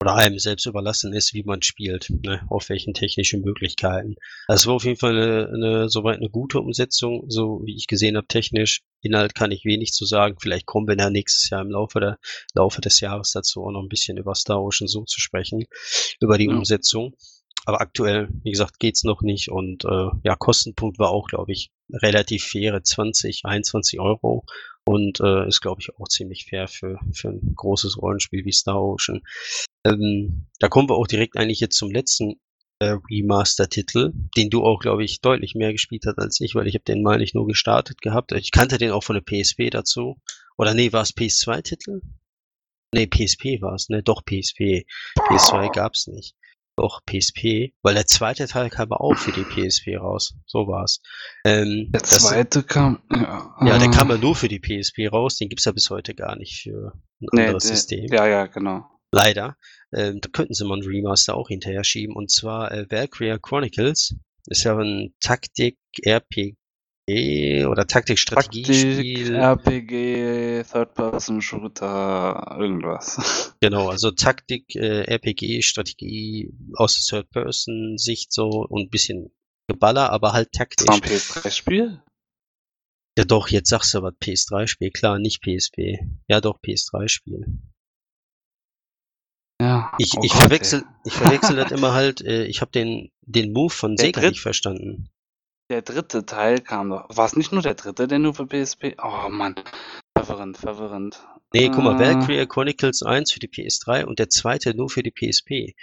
oder einem selbst überlassen ist, wie man spielt, ne, auf welchen technischen Möglichkeiten. Es war auf jeden Fall eine, eine, soweit eine gute Umsetzung, so wie ich gesehen habe, technisch. Inhalt kann ich wenig zu sagen. Vielleicht kommen wir ja nächstes Jahr im Laufe, der, Laufe des Jahres dazu auch noch ein bisschen über Star Ocean so zu sprechen, über die ja. Umsetzung. Aber aktuell, wie gesagt, geht's noch nicht und äh, ja, Kostenpunkt war auch, glaube ich, relativ faire 20, 21 Euro und äh, ist, glaube ich, auch ziemlich fair für, für ein großes Rollenspiel wie Star Ocean. Ähm, da kommen wir auch direkt eigentlich jetzt zum letzten äh, Remaster-Titel, den du auch, glaube ich, deutlich mehr gespielt hast als ich, weil ich habe den mal nicht nur gestartet gehabt. Ich kannte den auch von der PSP dazu. Oder nee, war es PS2-Titel? Nee, PSP war es, ne? Doch, PSP. PS2 gab's nicht. Doch, PSP, weil der zweite Teil kam auch für die PSP raus. So war's. Ähm, Der das- zweite kam. Ja, Ja, der äh, kam ja nur für die PSP raus, den gibt's ja bis heute gar nicht für ein nee, anderes der- System. Ja, ja, genau. Leider. Ähm, da könnten sie mal ein Remaster auch hinterher schieben. Und zwar äh, Valkyria Chronicles. Ist ja ein Taktik-RPG oder Taktik, Taktik-Strategiespiel. RPG, Third-Person-Shooter, irgendwas. Genau, also Taktik, äh, RPG, Strategie aus der Third-Person-Sicht so und ein bisschen Geballer, aber halt Das taktisch. war ein PS3-Spiel? Ja doch, jetzt sagst du aber PS3-Spiel, klar, nicht PSP. Ja doch, PS3-Spiel. Ja. Ich, oh ich Gott, verwechsel, ey. ich verwechsel das immer halt, äh, ich habe den, den Move von Der Sega dritt- nicht verstanden. Der dritte Teil kam doch. War es nicht nur der dritte, der nur für PSP? Oh Mann. Verwirrend, verwirrend. Nee, guck mal, Äh, Valkyria Chronicles 1 für die PS3 und der zweite nur für die PSP.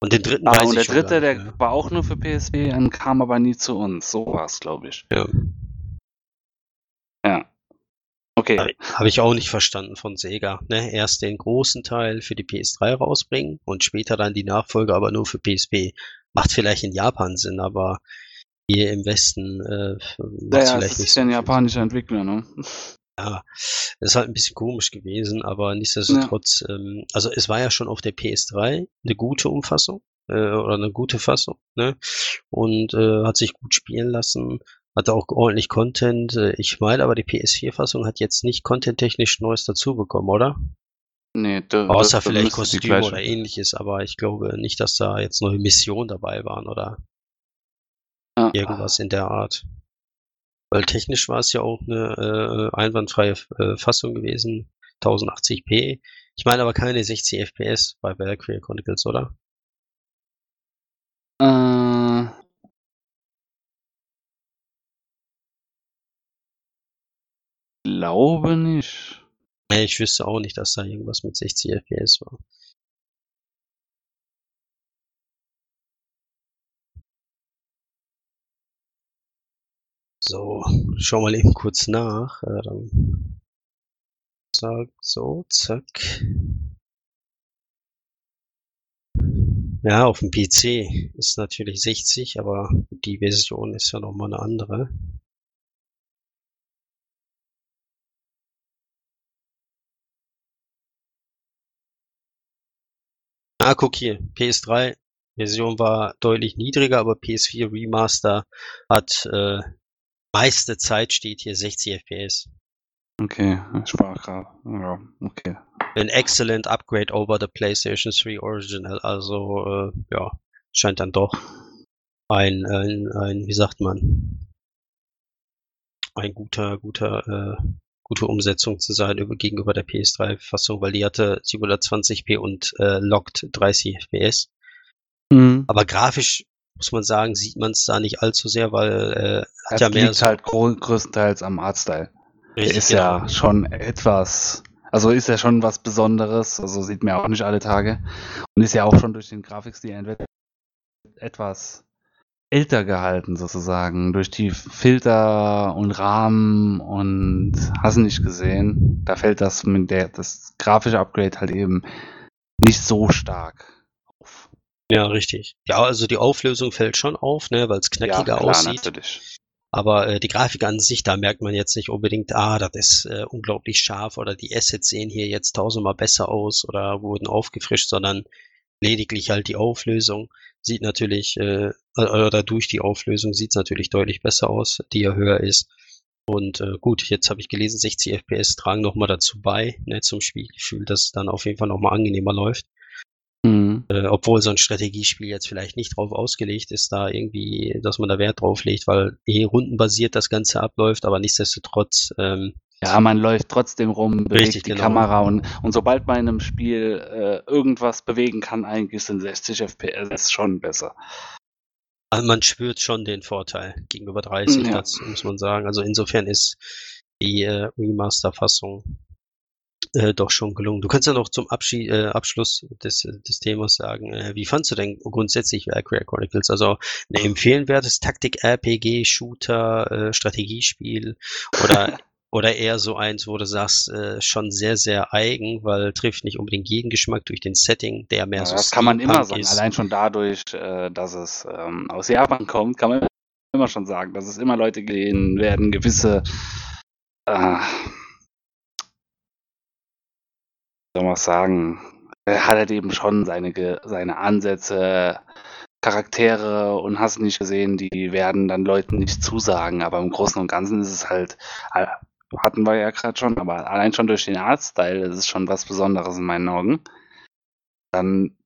Und den dritten Ah, weiß und der dritte, der mehr. war auch nur für PSP und kam aber nie zu uns. So war es, glaube ich. Ja. Ja. Okay. Habe hab ich auch nicht verstanden von Sega. Ne? Erst den großen Teil für die PS3 rausbringen und später dann die Nachfolge aber nur für PSP. Macht vielleicht in Japan Sinn, aber hier im Westen äh, Ja, ja, es nicht ist ja ein japanischer Entwickler, ne? Ja, das ist halt ein bisschen komisch gewesen, aber nichtsdestotrotz, ähm, also es war ja schon auf der PS3 eine gute Umfassung äh, oder eine gute Fassung, ne? Und äh, hat sich gut spielen lassen, hatte auch ordentlich Content. Äh, ich meine, aber die PS4-Fassung hat jetzt nicht contenttechnisch Neues dazu bekommen, oder? Nee, da, Außer das- das vielleicht müsste die Kostüm gleiche- oder ähnliches, aber ich glaube nicht, dass da jetzt neue Missionen dabei waren oder Ja. irgendwas in der Art. Weil technisch war es ja auch eine äh, einwandfreie äh, Fassung gewesen, 1080p. Ich meine aber keine 60 FPS bei Valkyrie Chronicles, oder? Äh, glaube nicht. Ich wüsste auch nicht, dass da irgendwas mit 60 FPS war. So, schau mal eben kurz nach. Äh, dann sag so, zack. Ja, auf dem PC ist natürlich 60, aber die Version ist ja nochmal eine andere. Ah, guck hier, PS3 Version war deutlich niedriger, aber PS4 Remaster hat äh, meiste Zeit steht hier 60 FPS. Okay, gerade. Ja, okay. An excellent upgrade over the PlayStation 3 Original. Also äh, ja, scheint dann doch ein, ein, ein wie sagt man, ein guter, guter, äh, gute Umsetzung zu sein über, gegenüber der PS3-Fassung, weil die hatte 720p und äh, lockt 30 FPS. Mhm. Aber grafisch muss man sagen, sieht man es da nicht allzu sehr, weil äh, hat ja mehr liegt so halt größtenteils am Artstyle. Der richtig, ist genau. ja schon etwas, also ist ja schon was Besonderes, also sieht man ja auch nicht alle Tage. Und ist ja auch schon durch den Grafikstil etwas älter gehalten sozusagen, durch die Filter und Rahmen und hast du nicht gesehen. Da fällt das mit der, das grafische Upgrade halt eben nicht so stark. Ja, richtig. Ja, also die Auflösung fällt schon auf, ne, weil es knackiger aussieht. natürlich. Aber äh, die Grafik an sich, da merkt man jetzt nicht unbedingt, ah, das ist äh, unglaublich scharf oder die Assets sehen hier jetzt tausendmal besser aus oder wurden aufgefrischt, sondern lediglich halt die Auflösung sieht natürlich, äh, oder durch die Auflösung sieht es natürlich deutlich besser aus, die ja höher ist. Und äh, gut, jetzt habe ich gelesen, 60 FPS tragen nochmal dazu bei, ne, zum Spielgefühl, dass es dann auf jeden Fall nochmal angenehmer läuft. Mhm. Äh, obwohl so ein Strategiespiel jetzt vielleicht nicht drauf ausgelegt ist, da irgendwie, dass man da Wert drauf legt, weil eh rundenbasiert das Ganze abläuft, aber nichtsdestotrotz, ähm, Ja, man läuft trotzdem rum, bewegt Richtig, die genau. Kamera und, und sobald man in einem Spiel äh, irgendwas bewegen kann, eigentlich sind 60 FPS schon besser. also man spürt schon den Vorteil gegenüber 30, Ja. das muss man sagen. Also insofern ist die äh, Remaster-Fassung äh, doch schon gelungen. Du kannst ja noch zum Abschied, äh, Abschluss des, des Themas sagen, äh, wie fandst du denn grundsätzlich Valkyria Chronicles? Also ein empfehlenwertes Taktik-RPG, Shooter, äh, Strategiespiel oder Oder eher so eins, wo du sagst, äh, schon sehr, sehr eigen, weil trifft nicht unbedingt jeden Geschmack durch den Setting, der mehr Ja, so das kann man immer sagen. ist. Allein schon dadurch, äh, dass es ähm, aus Japan kommt, kann man immer schon sagen, dass es immer Leute gehen werden, gewisse äh, soll man sagen, er hat halt eben schon seine, seine Ansätze, Charaktere und hast nicht gesehen, die werden dann Leuten nicht zusagen, aber im Großen und Ganzen ist es halt, äh, hatten wir ja gerade schon, aber allein schon durch den Artstyle ist es schon was Besonderes in meinen Augen. Dann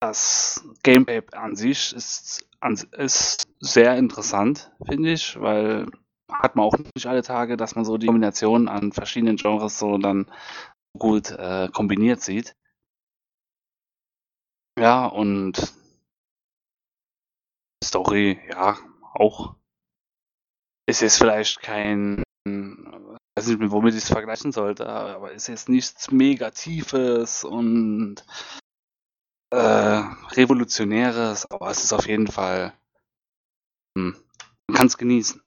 das Gameplay an sich ist, ist sehr interessant, finde ich, weil hat man auch nicht alle Tage, dass man so die Kombination an verschiedenen Genres so dann gut äh, kombiniert sieht. Ja, und Story, ja, auch. Ist jetzt vielleicht kein, weiß nicht, womit ich es vergleichen sollte, aber ist jetzt nichts mega Tiefes und äh, Revolutionäres, aber es ist auf jeden Fall, hm, man kann es genießen.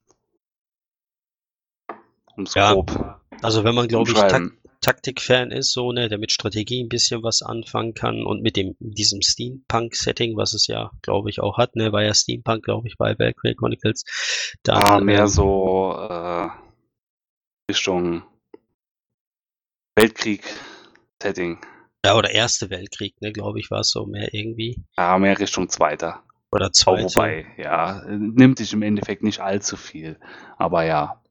Um es Ja, grob Also wenn man, glaube ich, tak. Taktik-Fan ist, so, ne, der mit Strategie ein bisschen was anfangen kann und mit dem, diesem Steampunk-Setting, was es ja, glaube ich, auch hat, ne, war ja Steampunk, glaube ich, bei Valkyrie Chronicles, dann, Ah, mehr ähm, so äh, Richtung Weltkrieg-Setting. ja, oder Erste Weltkrieg, ne, glaube ich, war es so mehr irgendwie, Ja, mehr Richtung Zweiter. oder Oh, Zweite. wobei, ja, nimmt sich im Endeffekt nicht allzu viel. Aber ja.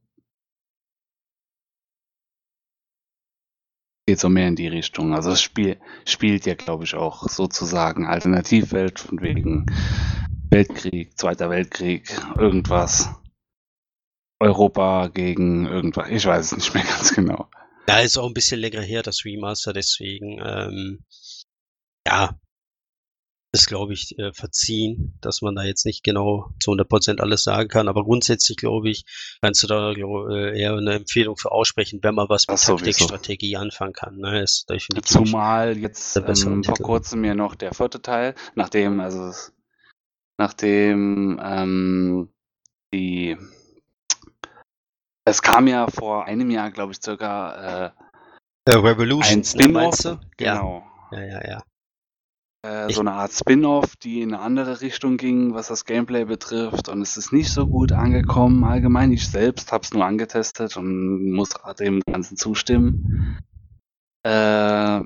Geht so mehr in die Richtung. Also das Spiel spielt ja, glaube ich, auch sozusagen Alternativwelt von wegen Weltkrieg, Zweiter Weltkrieg, irgendwas. Europa gegen irgendwas. Ich weiß es nicht mehr ganz genau. Ja, ist auch ein bisschen länger her, das Remaster, deswegen, ähm, ja, ist, glaube ich, äh, verziehen, dass man da jetzt nicht genau zu 100% alles sagen kann. Aber grundsätzlich, glaube ich, kannst du da glaub, äh, eher eine Empfehlung für aussprechen, wenn man was mit Das sowieso. Taktikstrategie anfangen kann. Ne? Ist definitiv Zumal jetzt ähm, vor kurzem ja noch der vierte Teil, nachdem, also es- nachdem ähm, die es kam ja vor einem Jahr, glaube ich, circa äh, äh, ein Spin-off. Genau. Ja, ja, ja, ja. Äh, so eine Art Spin-off, die in eine andere Richtung ging, was das Gameplay betrifft. Und es ist nicht so gut angekommen. Allgemein, ich selbst habe es nur angetestet und muss dem Ganzen zustimmen. Äh,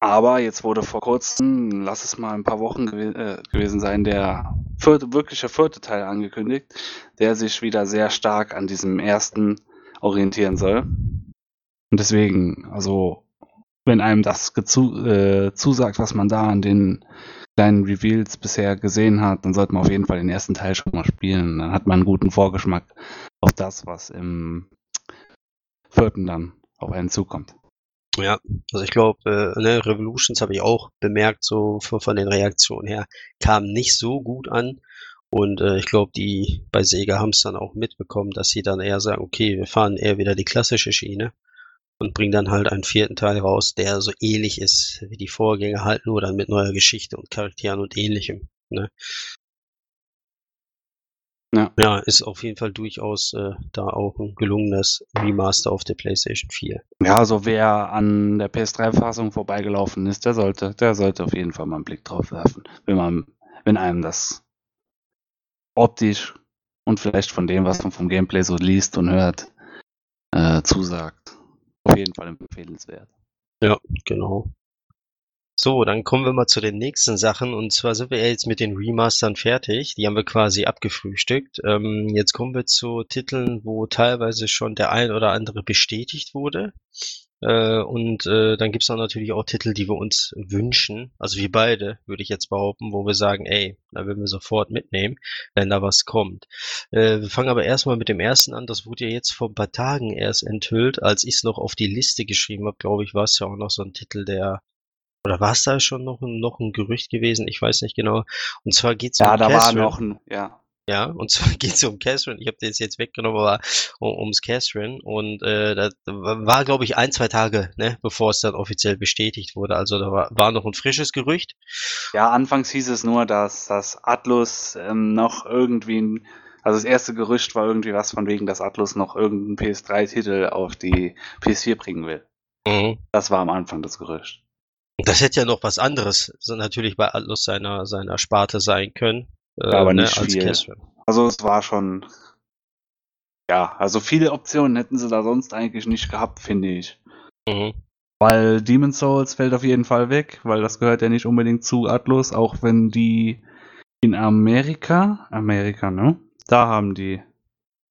aber jetzt wurde vor kurzem, lass es mal ein paar Wochen gew äh, gewesen sein, der vierte, wirkliche vierte Teil angekündigt, der sich wieder sehr stark an diesem ersten orientieren soll. Und deswegen, also wenn einem das äh, zusagt, was man da an den kleinen Reveals bisher gesehen hat, dann sollte man auf jeden Fall den ersten Teil schon mal spielen. Dann hat man einen guten Vorgeschmack auf das, was im vierten dann auf einen zukommt. Ja, also ich glaube, äh, ne, Revolutions habe ich auch bemerkt, so von, von den Reaktionen her, kam nicht so gut an. Und äh, ich glaube, die bei Sega haben es dann auch mitbekommen, dass sie dann eher sagen, okay, wir fahren eher wieder die klassische Schiene und bringen dann halt einen vierten Teil raus, der so ähnlich ist wie die Vorgänger, halt nur dann mit neuer Geschichte und Charakteren und ähnlichem. Ne? Ja. Ja, ist auf jeden Fall durchaus äh, da auch ein gelungenes Remaster auf der PlayStation 4. Ja, also wer an der PS3-Fassung vorbeigelaufen ist, der sollte, der sollte auf jeden Fall mal einen Blick drauf werfen, wenn man, wenn einem das optisch und vielleicht von dem, was man vom Gameplay so liest und hört, äh, zusagt. Auf jeden Fall empfehlenswert. Ja, genau. So, dann kommen wir mal zu den nächsten Sachen. Und zwar sind wir jetzt mit den Remastern fertig. Die haben wir quasi abgefrühstückt. Ähm, jetzt kommen wir zu Titeln, wo teilweise schon der ein oder andere bestätigt wurde. Äh, und äh, dann gibt's dann natürlich auch Titel, die wir uns wünschen. Also wir beide, würde ich jetzt behaupten, wo wir sagen, ey, da würden wir sofort mitnehmen, wenn da was kommt. Äh, wir fangen aber erstmal mit dem ersten an. Das wurde ja jetzt vor ein paar Tagen erst enthüllt, als ich es noch auf die Liste geschrieben habe, glaube ich, war es ja auch noch so ein Titel, der oder war es da schon noch ein, noch ein Gerücht gewesen? Ich weiß nicht genau. Und zwar geht's Ja, um da war Catherine. noch ein, ja. Ja, und zwar geht's um Catherine. Ich habe das jetzt weggenommen, aber um, ums Catherine. Und äh, das war, glaube ich, ein, zwei Tage, ne, bevor es dann offiziell bestätigt wurde. Also da war, war noch ein frisches Gerücht. Ja, anfangs hieß es nur, dass das Atlus ähm, noch irgendwie, ein- Also das erste Gerücht war irgendwie was von wegen, dass Atlus noch irgendeinen PS3-Titel auf die PS4 bringen will. Mhm. Das war am Anfang das Gerücht. Das hätte ja noch was anderes so natürlich bei Atlus seiner, seiner Sparte sein können. Äh, aber ne, nicht viel. Also es war schon. Ja, also viele Optionen hätten sie da sonst eigentlich nicht gehabt, finde ich. Mhm. Weil Demon's Souls fällt auf jeden Fall weg, weil das gehört ja nicht unbedingt zu Atlus, auch wenn die in Amerika, Amerika, ne? Da haben die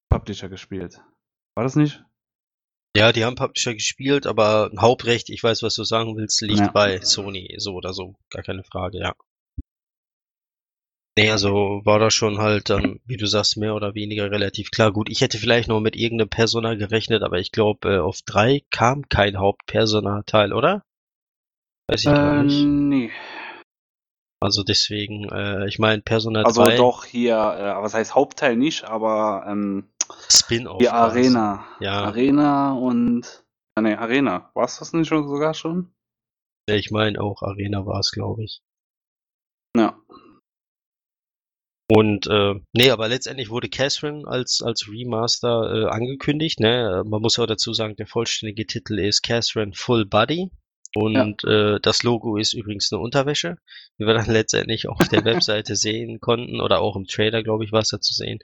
Publisher gespielt. War das nicht? Ja, die haben Publisher gespielt, aber Hauptrecht, ich weiß, was du sagen willst, liegt Ja. bei Sony, so oder so. Gar keine Frage, ja. Nee, also war das schon halt, ähm, wie du sagst, mehr oder weniger relativ klar. Gut, ich hätte vielleicht noch mit irgendeinem Persona gerechnet, aber ich glaube, äh, auf drei kam kein Hauptpersona-Teil, oder? Weiß ich gar nicht. Ähm, nee. Also deswegen, äh, ich meine, Persona Also 3, doch hier, äh, was heißt Hauptteil nicht, aber ähm, Spin-off. die. Arena. Ja. Arena und. Ah, nee, Arena. War es das nicht schon sogar schon? Ja, Ich meine auch Arena war es, glaube ich. Ja. Und äh, nee, aber letztendlich wurde Catherine als als Remaster äh, angekündigt. Ne? Äh, Man muss auch dazu sagen, der vollständige Titel ist Catherine Full Body. Und äh, das Logo ist übrigens eine Unterwäsche, wie wir dann letztendlich auch auf der Webseite sehen konnten oder auch im Trailer, glaube ich, war es da zu sehen.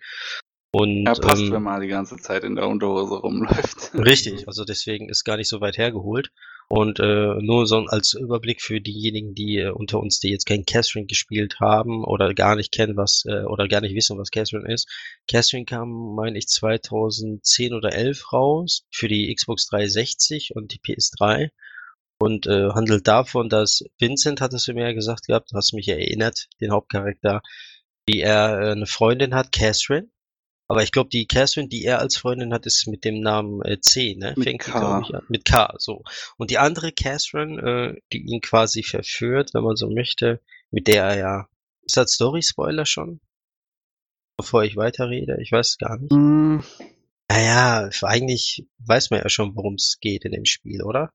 Und Er passt, ähm, wenn man die ganze Zeit in der Unterhose rumläuft. Richtig, also deswegen ist gar nicht so weit hergeholt. Und äh, nur so als Überblick für diejenigen, die äh, unter uns, die jetzt kein Catherine gespielt haben oder gar nicht kennen, was äh, oder gar nicht wissen, was Catherine ist. Catherine kam, meine ich, 2010 oder 11 raus für die Xbox 360 und die PS3 und äh, handelt davon, dass Vincent, hattest du mir ja gesagt gehabt, hast mich erinnert, den Hauptcharakter, wie er äh, eine Freundin hat, Catherine. Aber ich glaube, die Catherine, die er als Freundin hat, ist mit dem Namen äh, C, ne? Mit Fängt die, K. an. Mit K, so. Und die andere Catherine, äh, die ihn quasi verführt, wenn man so möchte, mit der er ja. Ist das Story-Spoiler schon? Bevor ich weiterrede, ich weiß gar nicht. Hm, Naja, eigentlich weiß man ja schon, worum es geht in dem Spiel, oder?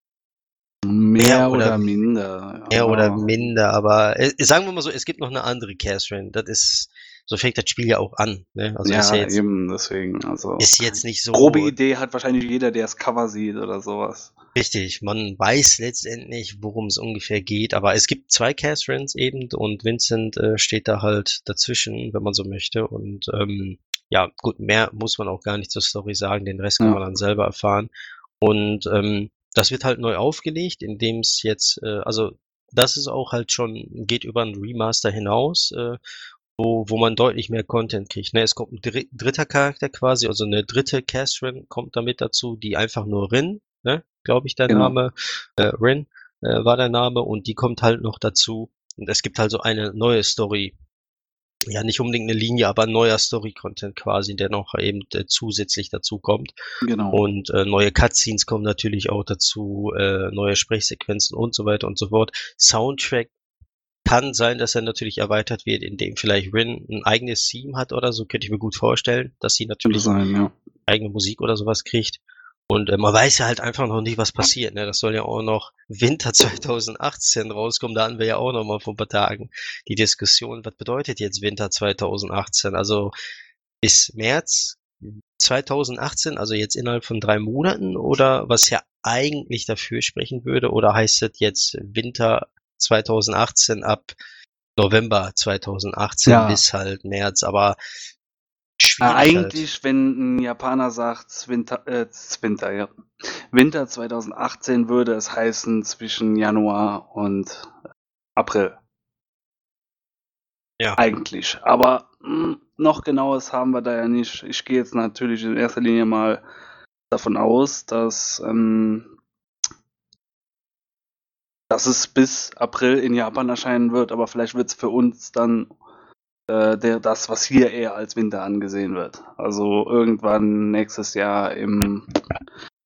mehr, Mehr oder, oder- minder. Mehr oder aber- minder, aber äh, sagen wir mal so, es gibt noch eine andere Catherine. Das ist, so fängt das Spiel ja auch an. Ne? Also ja, ist ja jetzt, eben, deswegen. Also, ist jetzt nicht so grobe Idee hat wahrscheinlich jeder, der das Cover sieht oder sowas. richtig. Man weiß letztendlich, worum es ungefähr geht, aber es gibt zwei Catherines eben und Vincent äh, steht da halt dazwischen, wenn man so möchte. Und ähm, ja, gut, mehr muss man auch gar nicht zur Story sagen, den Rest kann Ja. man dann selber erfahren. Und ähm, das wird halt neu aufgelegt, indem es jetzt, äh, also das ist auch halt schon, geht über ein Remaster hinaus, äh, wo, wo man deutlich mehr Content kriegt. Ne? Es kommt ein dri dritter Charakter quasi, also eine dritte Catherine kommt damit dazu, die einfach nur Rin, ne? glaube ich, der Genau. Name, äh, Rin äh, war der Name und die kommt halt noch dazu. Und es gibt halt so eine neue Story, ja nicht unbedingt eine Linie, aber neuer Story-Content quasi, der noch eben äh, zusätzlich dazu kommt. Genau. Und äh, neue Cutscenes kommen natürlich auch dazu, äh, neue Sprechsequenzen und so weiter und so fort. Soundtrack kann sein, dass er natürlich erweitert wird, indem vielleicht Rin ein eigenes Theme hat oder so, könnte ich mir gut vorstellen, dass sie natürlich sein, ja. eigene Musik oder sowas kriegt. Und äh, man weiß ja halt einfach noch nicht, was passiert. Ne? Das soll ja auch noch Winter 2018 rauskommen. Da hatten wir ja auch noch mal vor ein paar Tagen die Diskussion, was bedeutet jetzt Winter 2018? Also bis März 2018, also jetzt innerhalb von drei Monaten oder was ja eigentlich dafür sprechen würde? Oder heißt es jetzt Winter 2018 ab November 2018 Ja. bis halt März? Aber Äh, schwierig halt. eigentlich, wenn ein Japaner sagt, Winter, äh, Winter, ja. Winter 2018 würde es heißen zwischen Januar und April. Ja. Eigentlich. Aber mh, noch genaues haben wir da ja nicht. Ich gehe jetzt natürlich in erster Linie mal davon aus, dass, ähm, dass es bis April in Japan erscheinen wird, aber vielleicht wird es für uns dann äh, der, das, was hier eher als Winter angesehen wird. Also irgendwann nächstes Jahr im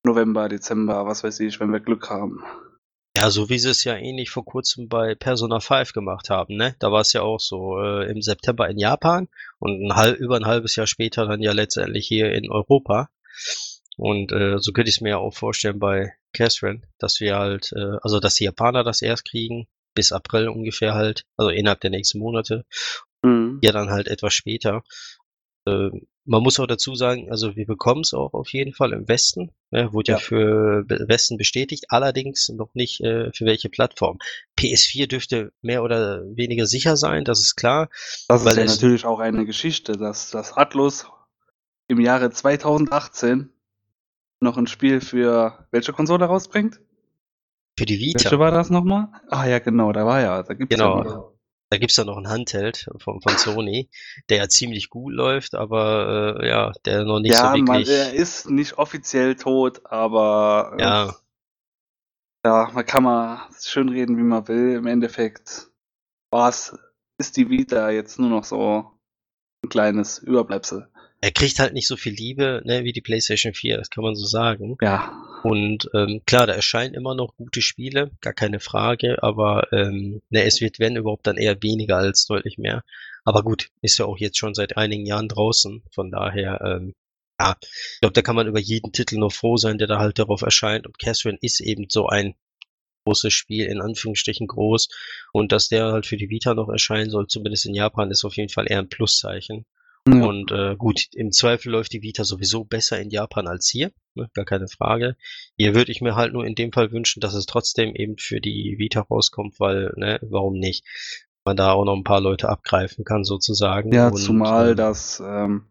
November, Dezember, was weiß ich, wenn wir Glück haben. Ja, so wie sie es ja ähnlich vor kurzem bei Persona 5 gemacht haben, ne? Da war es ja auch so äh, im September in Japan und ein halb, über ein halbes Jahr später dann ja letztendlich hier in Europa. Und äh, so könnte ich es mir auch vorstellen bei Catherine, dass wir halt, äh, also dass die Japaner das erst kriegen, bis April ungefähr halt, also innerhalb der nächsten Monate, Mhm. ja dann halt etwas später. äh, man muss auch dazu sagen, also wir bekommen es auch auf jeden Fall im Westen. Ne, wurde ja. ja für Westen bestätigt, allerdings noch nicht äh, für welche Plattform. PS4 dürfte mehr oder weniger sicher sein, das ist klar. Das ist ja natürlich auch eine Geschichte, dass das Atlus im Jahre 2018 noch ein Spiel für welche Konsole rausbringt? Für die Vita. Welche war das nochmal? Ah ja, genau, da war ja. Da gibt's genau. Ja da gibt's ja noch einen Handheld von, von Sony, der ja ziemlich gut läuft, aber äh, ja, der noch nicht ja, so wirklich. Ja, er ist nicht offiziell tot, aber äh, ja. ja, man kann mal schön reden, wie man will. Im Endeffekt war's, ist die Vita jetzt nur noch so ein kleines Überbleibsel er kriegt halt nicht so viel Liebe ne, wie die PlayStation 4, das kann man so sagen. Ja. Und ähm, klar, da erscheinen immer noch gute Spiele, gar keine Frage, aber ähm, ne, es wird, wenn überhaupt, dann eher weniger als deutlich mehr. Aber gut, ist ja auch jetzt schon seit einigen Jahren draußen, von daher, ähm, ja, ich glaube, da kann man über jeden Titel nur froh sein, der da halt darauf erscheint. Und Catherine ist eben so ein großes Spiel, in Anführungsstrichen groß. Und dass der halt für die Vita noch erscheinen soll, zumindest in Japan, ist auf jeden Fall eher ein Pluszeichen. Ja. Und äh, gut, im Zweifel läuft die Vita sowieso besser in Japan als hier, ne? gar keine Frage. Hier würde ich mir halt nur in dem Fall wünschen, dass es trotzdem eben für die Vita rauskommt, weil, ne, warum nicht? Man da auch noch ein paar Leute abgreifen kann, sozusagen. Ja, Und, zumal ähm, das ähm,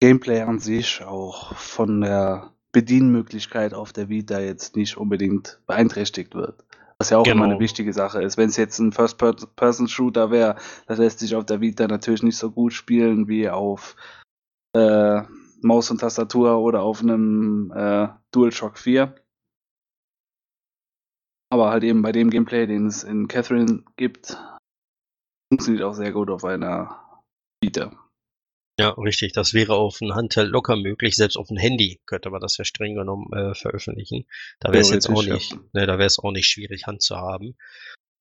Gameplay an sich auch von der Bedienmöglichkeit auf der Vita jetzt nicht unbedingt beeinträchtigt wird. Was ja auch genau. immer eine wichtige Sache ist. Wenn es jetzt ein First-Person-Shooter wäre, das lässt sich auf der Vita natürlich nicht so gut spielen wie auf äh, Maus und Tastatur oder auf einem äh, DualShock 4. Aber halt eben bei dem Gameplay, den es in Catherine gibt, funktioniert auch sehr gut auf einer Vita. Ja, richtig. Das wäre auf ein Handheld locker möglich. Selbst auf ein Handy könnte man das ja streng genommen äh, veröffentlichen. Da wäre es jetzt auch nicht, ne, da wäre es auch nicht schwierig, Hand zu haben.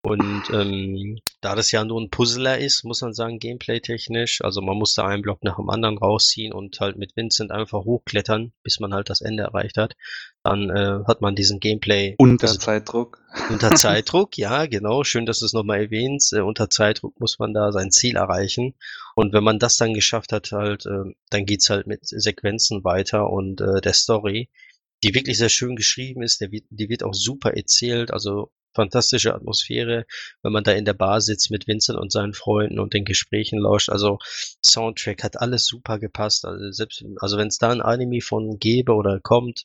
Und ähm, da das ja nur ein Puzzler ist, muss man sagen, gameplay-technisch, also man muss da einen Block nach dem anderen rausziehen und halt mit Vincent einfach hochklettern, bis man halt das Ende erreicht hat. Dann äh, hat man diesen Gameplay. Unter Zeitdruck. Unter Zeitdruck, ja, genau. Schön, dass du es nochmal erwähnst. Äh, unter Zeitdruck muss man da sein Ziel erreichen. Und wenn man das dann geschafft hat, halt, äh, dann geht's halt mit Sequenzen weiter und äh, der Story die wirklich sehr schön geschrieben ist, der, die wird auch super erzählt, also fantastische Atmosphäre, wenn man da in der Bar sitzt mit Vincent und seinen Freunden und den Gesprächen lauscht. Also Soundtrack hat alles super gepasst. Also selbst, also wenn es da ein Anime von gäbe oder kommt,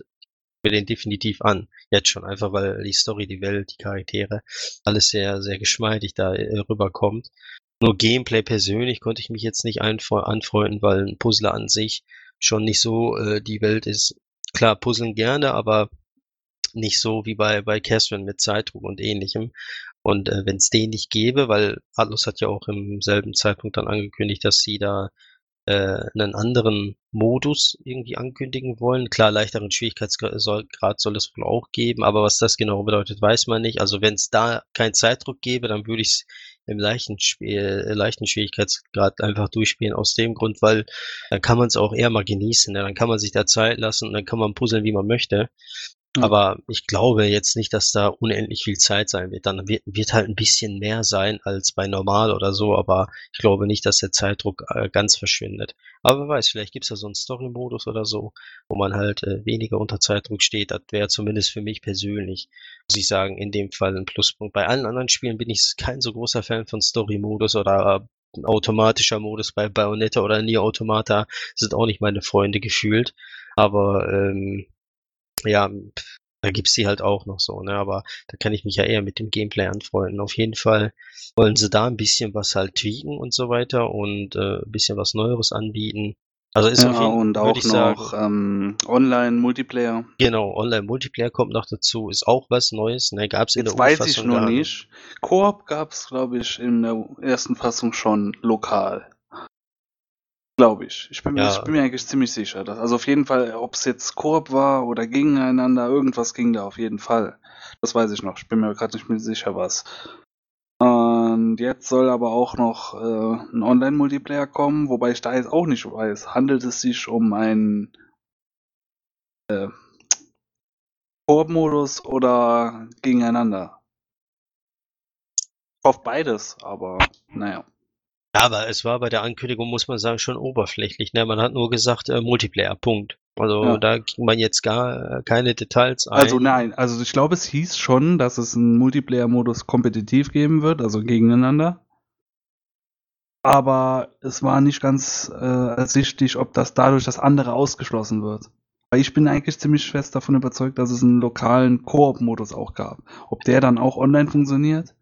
wir den definitiv an. Jetzt schon, einfach weil die Story, die Welt, die Charaktere, alles sehr, sehr geschmeidig da äh, rüberkommt. Nur Gameplay persönlich konnte ich mich jetzt nicht anfreunden, weil ein Puzzler an sich schon nicht so äh, die Welt ist. Klar, puzzeln gerne, aber nicht so wie bei, bei Catherine mit Zeitdruck und ähnlichem. Und äh, wenn es den nicht gäbe, weil Atlus hat ja auch im selben Zeitpunkt dann angekündigt, dass sie da äh, einen anderen Modus irgendwie ankündigen wollen. Klar, leichteren Schwierigkeitsgrad soll, soll es wohl auch geben, aber was das genau bedeutet, weiß man nicht. Also wenn es da keinen Zeitdruck gäbe, dann würde ich es im leichten, äh, leichten Schwierigkeitsgrad einfach durchspielen. Aus dem Grund, weil dann kann man es auch eher mal genießen. Ne? Dann kann man sich da Zeit lassen und dann kann man puzzeln, wie man möchte. Mhm. Aber ich glaube jetzt nicht, dass da unendlich viel Zeit sein wird. Dann wird, wird halt ein bisschen mehr sein als bei normal oder so, aber ich glaube nicht, dass der Zeitdruck äh, ganz verschwindet. Aber wer weiß, vielleicht gibt's ja so einen Story-Modus oder so, wo man halt äh, weniger unter Zeitdruck steht. Das wäre zumindest für mich persönlich, muss ich sagen, in dem Fall ein Pluspunkt. Bei allen anderen Spielen bin ich kein so großer Fan von Story-Modus oder äh, automatischer Modus bei Bayonetta oder Nier Automata sind auch nicht meine Freunde gefühlt. Aber ähm, ja, da gibt's die halt auch noch so, ne? Aber da kann ich mich ja eher mit dem Gameplay anfreunden. Auf jeden Fall wollen sie da ein bisschen was halt tweaken und so weiter und äh, ein bisschen was Neueres anbieten. Also ist ja, auf jeden, und auch noch ähm, Online-Multiplayer. Genau, Online-Multiplayer kommt noch dazu, ist auch was Neues. Ne, gab's in Jetzt der weiß ich noch nicht. Koop gab's, glaube ich, in der ersten Fassung schon lokal. Glaube ich. Ich bin, mir, ich bin mir eigentlich ziemlich sicher. Dass, also auf jeden Fall, ob es jetzt Koop war oder gegeneinander, irgendwas ging da auf jeden Fall. Das weiß ich noch. Ich bin mir gerade nicht mehr sicher, was. Und jetzt soll aber auch noch äh, ein Online-Multiplayer kommen, wobei ich da jetzt auch nicht weiß. Handelt es sich um einen äh, Koop-Modus oder gegeneinander? Ich hoffe beides, aber naja. Ja, aber es war bei der Ankündigung, muss man sagen, schon oberflächlich. Ne? Man hat nur gesagt, äh, Multiplayer, Punkt. Also Ja. da ging man jetzt gar äh, keine Details ein. Also nein, also ich glaube, es hieß schon, dass es einen Multiplayer-Modus kompetitiv geben wird, also gegeneinander. Aber es war nicht ganz äh, ersichtlich, ob das dadurch das andere ausgeschlossen wird. Weil ich bin eigentlich ziemlich fest davon überzeugt, dass es einen lokalen Koop-Modus auch gab. Ob der dann auch online funktioniert?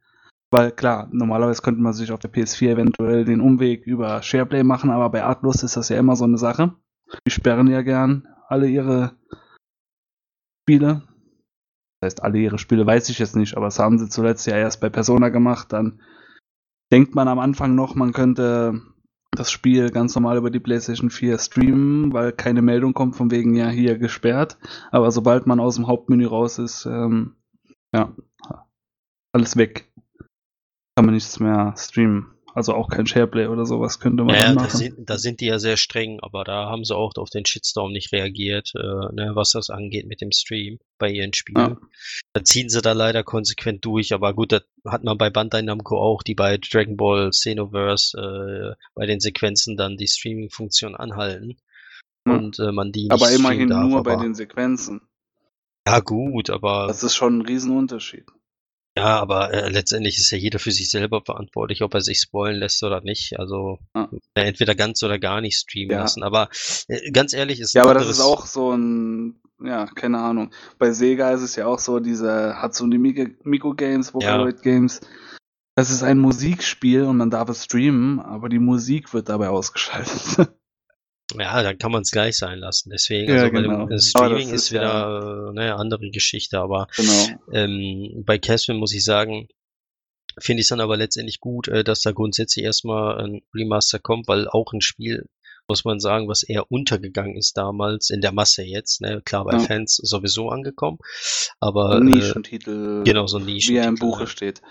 Weil klar, normalerweise könnte man sich auf der PS4 eventuell den Umweg über SharePlay machen, aber bei Atlus ist das ja immer so eine Sache. Die sperren ja gern alle ihre Spiele. Das heißt, alle ihre Spiele weiß ich jetzt nicht, aber das haben sie zuletzt ja erst bei Persona gemacht. Dann denkt man am Anfang noch, man könnte das Spiel ganz normal über die PlayStation 4 streamen, weil keine Meldung kommt von wegen ja hier gesperrt. Aber sobald man aus dem Hauptmenü raus ist, ähm, ja, alles weg. Kann man nichts mehr streamen. Also auch kein Shareplay oder sowas könnte man Ja, dann da machen. sind, da sind die ja sehr streng, aber da haben sie auch auf den Shitstorm nicht reagiert, äh, ne, was das angeht mit dem Stream bei ihren Spielen. Da ziehen sie da leider konsequent durch, aber gut, das hat man bei Bandai Namco auch, die bei Dragon Ball Xenoverse äh, bei den Sequenzen dann die Streaming-Funktion anhalten Ja. und äh, man die nicht Aber immerhin darf, nur bei aber, den Sequenzen. Ja gut, aber Das ist schon ein Riesenunterschied. Ja, aber äh, letztendlich ist ja jeder für sich selber verantwortlich, ob er sich spoilen lässt oder nicht. Also Ja. äh, entweder ganz oder gar nicht streamen Ja. lassen. Aber äh, ganz ehrlich ist Ja, aber das ist auch so ein, ja, keine Ahnung. Bei Sega ist es ja auch so, diese Hatsune Miku Games, Vocaloid Games. Das ist ein Musikspiel und man darf es streamen, aber die Musik wird dabei ausgeschaltet. Ja, dann kann man es gleich sein lassen. Deswegen, Ja, also bei genau. dem Aber äh, Streaming ist, ist wieder äh, ne, andere Geschichte. Aber genau. ähm, bei Casper muss ich sagen, finde ich es dann aber letztendlich gut, äh, dass da grundsätzlich erstmal ein Remaster kommt, weil auch ein Spiel, muss man sagen, was eher untergegangen ist damals, in der Masse jetzt, ne, klar bei Ja. Fans sowieso angekommen, aber Ein äh, Nischentitel, genau, so ein wie er im Nischentitel, Buche ne. steht.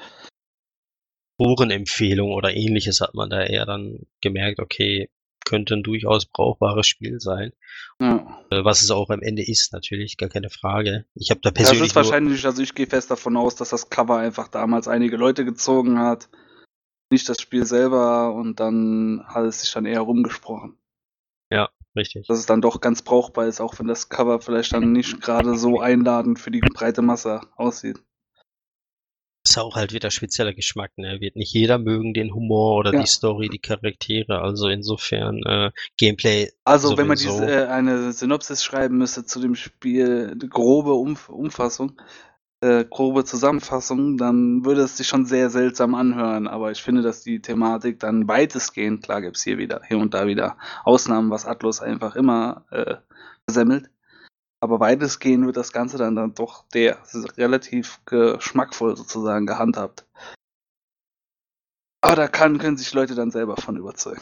Forenempfehlung oder ähnliches hat man da eher dann gemerkt, okay, könnte ein durchaus brauchbares Spiel sein. Ja. Äh, Was es auch am Ende ist, natürlich, gar keine Frage. Ich habe da Das persönlich ist nur, wahrscheinlich, also ich gehe fest davon aus, dass das Cover einfach damals einige Leute gezogen hat. Nicht das Spiel selber und dann hat es sich dann eher rumgesprochen. richtig. dass es dann doch ganz brauchbar ist, auch wenn das Cover vielleicht dann nicht gerade so einladend für die breite Masse aussieht. Ist auch halt wieder spezieller Geschmack, ne? Wird nicht jeder mögen den Humor oder Ja. die Story, die Charaktere. Also insofern äh, Gameplay Also, wenn man Sowieso. diese, äh, eine Synopsis schreiben müsste zu dem Spiel, grobe Umf Umfassung, äh, grobe Zusammenfassung, dann würde es sich schon sehr seltsam anhören. Aber ich finde, dass die Thematik dann weitestgehend, klar gibt's hier wieder, hier und da wieder Ausnahmen, was Atlus einfach immer äh, versemmelt. Aber weitestgehend wird das Ganze dann, dann doch der relativ geschmackvoll sozusagen gehandhabt. Aber da kann, können sich Leute dann selber von überzeugen.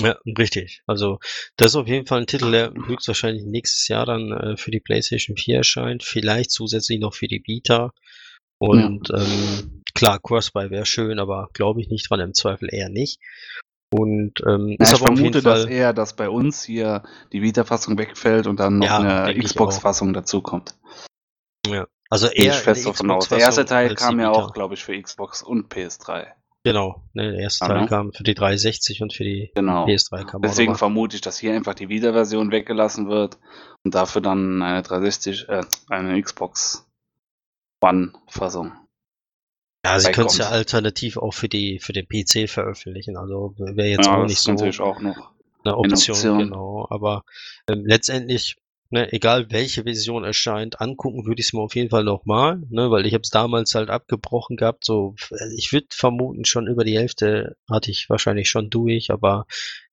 Ja, richtig. Also das ist auf jeden Fall ein Titel, der höchstwahrscheinlich nächstes Jahr dann äh, für die PlayStation 4 erscheint, vielleicht zusätzlich noch für die Vita. Und ähm, klar, Crossbuy wäre schön, aber glaube ich nicht dran, im Zweifel eher nicht. Und ähm, Ja, ist ich aber vermute, dass eher, dass bei uns hier die Vita-Fassung wegfällt und dann noch Ja, eine Xbox-Fassung dazukommt. also Gehe eher ich fest davon aus. Der erste Teil kam ja auch, glaube ich, für Xbox und PS3. Genau, ne, der erste Ah, Teil kam für die 360 und für die Genau. PS3 kam Deswegen vermute ich, dass hier einfach die Vita-Version weggelassen wird und dafür dann eine 360, äh, eine Xbox One-Fassung. Ja, sie können es ja alternativ auch für die für den PC veröffentlichen. Also wäre jetzt Ja, auch das nicht ist so natürlich auch noch. eine Option, Option. genau. Aber ähm, letztendlich, ne, egal welche Version erscheint, angucken würde ich es mir auf jeden Fall nochmal, ne, weil ich habe es damals halt abgebrochen gehabt. So, äh, ich würde vermuten, schon über die Hälfte hatte ich wahrscheinlich schon durch, aber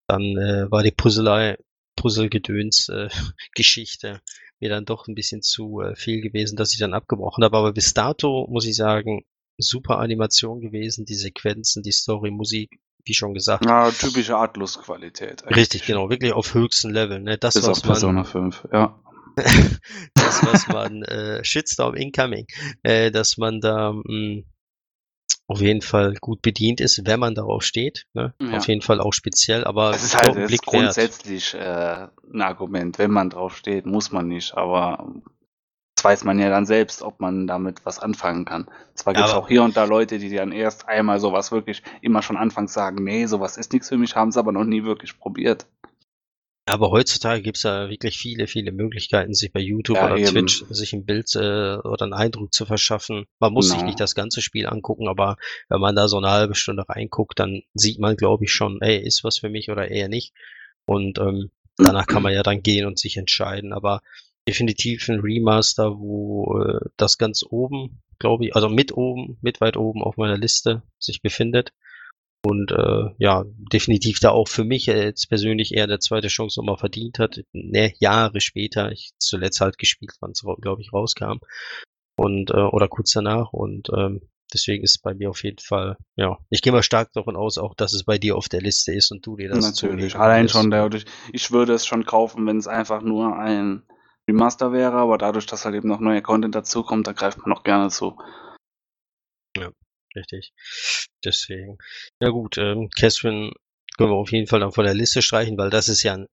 dann äh, war die Puzzlei, Puzzlegedöns äh, mir dann doch ein bisschen zu äh, viel gewesen, dass ich dann abgebrochen habe. Aber bis dato muss ich sagen, super Animation gewesen, die Sequenzen, die Story, Musik, wie schon gesagt. Ja, typische Atlus-Qualität. Richtig, genau, wirklich auf höchstem Level. Ne? Das, Bis auf was man, Persona 5, ja. das, was man, äh, Shitstorm incoming, äh, dass man da mh, auf jeden Fall gut bedient ist, wenn man darauf steht. Ne? Ja. Auf jeden Fall auch speziell, aber Das ist halt Blick grundsätzlich äh, ein Argument. Wenn man drauf steht, muss man nicht. Aber das weiß man ja dann selbst, ob man damit was anfangen kann. Zwar gibt es auch hier und da Leute, die dann erst einmal sowas wirklich immer schon anfangs sagen, nee, sowas ist nichts für mich, haben es aber noch nie wirklich probiert. Aber heutzutage gibt es ja wirklich viele, viele Möglichkeiten, sich bei YouTube ja, oder eben. Twitch sich ein Bild äh, oder einen Eindruck zu verschaffen. Man muss genau. sich nicht das ganze Spiel angucken, aber wenn man da so eine halbe Stunde reinguckt, dann sieht man, glaube ich, schon, ey, ist was für mich oder eher nicht. Und ähm, danach kann man ja dann gehen und sich entscheiden. Aber definitiv ein Remaster, wo äh, das ganz oben, glaube ich, also mit oben, mit weit oben auf meiner Liste sich befindet. Und äh, ja, definitiv da auch für mich jetzt persönlich eher der zweite Chance nochmal verdient hat. Ne, Jahre später, ich zuletzt halt gespielt, wann es, glaube ich, rauskam. Und, äh, oder kurz danach. Und ähm, deswegen ist bei mir auf jeden Fall, ja, ich gehe mal stark davon aus, auch dass es bei dir auf der Liste ist und du dir das Natürlich, allein schon dadurch, ich würde es schon kaufen, wenn es einfach nur ein Remaster wäre, aber dadurch, dass halt eben noch neuer Content dazukommt, da greift man auch gerne zu. Ja, richtig. Deswegen. Ja gut, ähm, Catherine können wir auf jeden Fall dann von der Liste streichen, weil das ist ja ein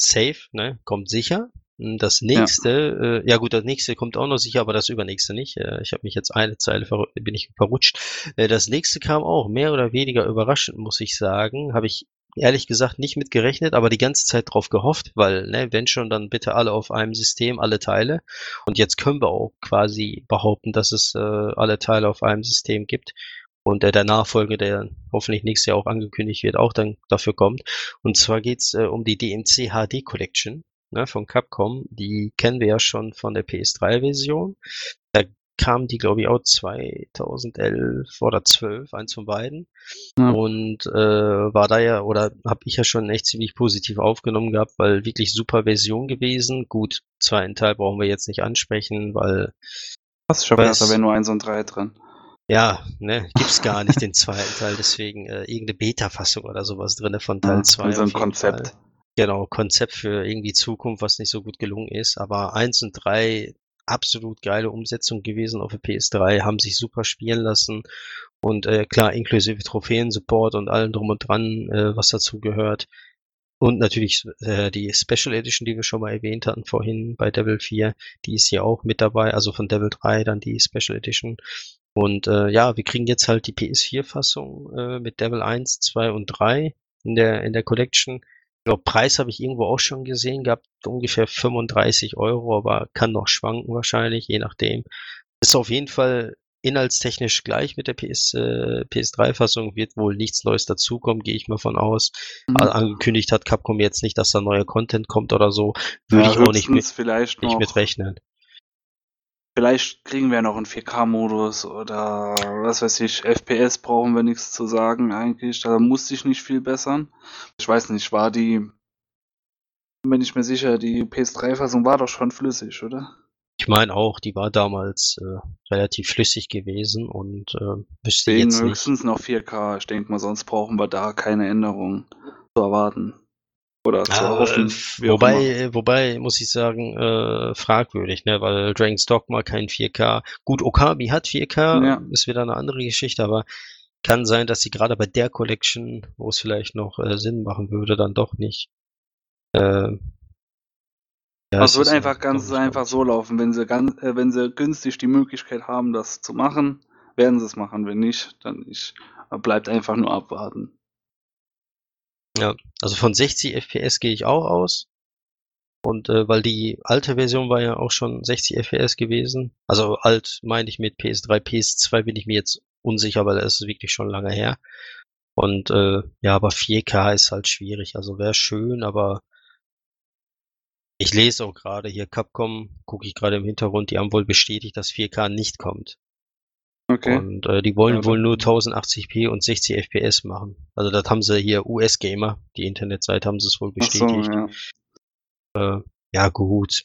Safe, ne? Kommt sicher. Hm, das nächste, ja. Äh, ja gut, das nächste kommt auch noch sicher, aber das übernächste nicht. Äh, ich habe mich jetzt eine Zeile bin ich verrutscht. Äh, das nächste kam auch mehr oder weniger überraschend, muss ich sagen. Habe ich ehrlich gesagt nicht mit gerechnet, aber die ganze Zeit drauf gehofft, weil, ne, wenn schon, dann bitte alle auf einem System, alle Teile. Und jetzt können wir auch quasi behaupten, dass es äh, alle Teile auf einem System gibt. Und äh, der Nachfolger, der hoffentlich nächstes Jahr auch angekündigt wird, auch dann dafür kommt. Und zwar geht's äh, um die DMC HD Collection ne, von Capcom. Die kennen wir ja schon von der PS3-Version. Da kam die, glaube ich, auch 2011 oder 12, eins von beiden. Ja. Und äh, war da ja, oder habe ich ja schon echt ziemlich positiv aufgenommen gehabt, weil wirklich super Version gewesen. Gut, zweiten Teil brauchen wir jetzt nicht ansprechen, weil. Was schon besser, wenn nur eins und drei drin. Ja, ne, gibt's gar nicht den zweiten Teil, deswegen äh, irgendeine Beta-Fassung oder sowas drinne von Teil 2. Ja, so ein Konzept. Fall. Genau, Konzept für irgendwie Zukunft, was nicht so gut gelungen ist. Aber eins und drei absolut geile Umsetzung gewesen auf der PS3, haben sich super spielen lassen und äh, klar, inklusive Trophäen-Support und allem drum und dran, äh, was dazu gehört. Und natürlich äh, die Special Edition, die wir schon mal erwähnt hatten vorhin bei Devil 4, die ist hier auch mit dabei, also von Devil 3 dann die Special Edition. Und äh, ja, wir kriegen jetzt halt die PS4-Fassung äh, mit Devil 1, 2 und 3 in der, in der Collection glaube, Preis habe ich irgendwo auch schon gesehen gehabt, ungefähr 35 Euro, aber kann noch schwanken wahrscheinlich, je nachdem. Ist auf jeden Fall inhaltstechnisch gleich mit der PS, äh, PS3-Fassung, wird wohl nichts Neues dazukommen, gehe ich mal von aus. Mhm. Also angekündigt hat Capcom jetzt nicht, dass da neuer Content kommt oder so, würde ja, ich auch nicht mit, vielleicht nicht mit rechnen. Vielleicht kriegen wir noch einen 4K-Modus oder was weiß ich, FPS brauchen wir nichts zu sagen eigentlich. Da muss sich nicht viel bessern. Ich weiß nicht, war die, bin ich mir sicher, die PS3-Fassung war doch schon flüssig, oder? Ich meine auch, die war damals äh, relativ flüssig gewesen und äh, müsste jetzt höchstens nicht. noch 4K. Ich denke mal, sonst brauchen wir da keine Änderungen zu erwarten. Oder zu erhoffen. Äh, wobei, wobei, muss ich sagen, äh, fragwürdig, ne? weil Dragon's Dogma kein 4K. Gut, Okami hat 4K, ja. ist wieder eine andere Geschichte, aber kann sein, dass sie gerade bei der Collection, wo es vielleicht noch äh, Sinn machen würde, dann doch nicht. Äh, ja, es wird einfach ganz einfach so laufen. Wenn sie, ganz, äh, wenn sie günstig die Möglichkeit haben, das zu machen, werden sie es machen. Wenn nicht, dann nicht. Bleibt einfach nur abwarten. Ja, also von 60 FPS gehe ich auch aus. Und äh, weil die alte Version war ja auch schon 60 FPS gewesen. Also alt meine ich mit PS3, PS2 bin ich mir jetzt unsicher, weil das ist wirklich schon lange her. Und äh, ja, aber 4K ist halt schwierig. Also wäre schön, aber ich lese auch gerade hier Capcom, gucke ich gerade im Hintergrund, die haben wohl bestätigt, dass 4K nicht kommt. Okay. Und äh, die wollen ja, wohl nur 1080p und 60 FPS machen. Also das haben sie hier US-Gamer, die Internetseite haben sie es wohl bestätigt. So, ja. Äh, ja, gut.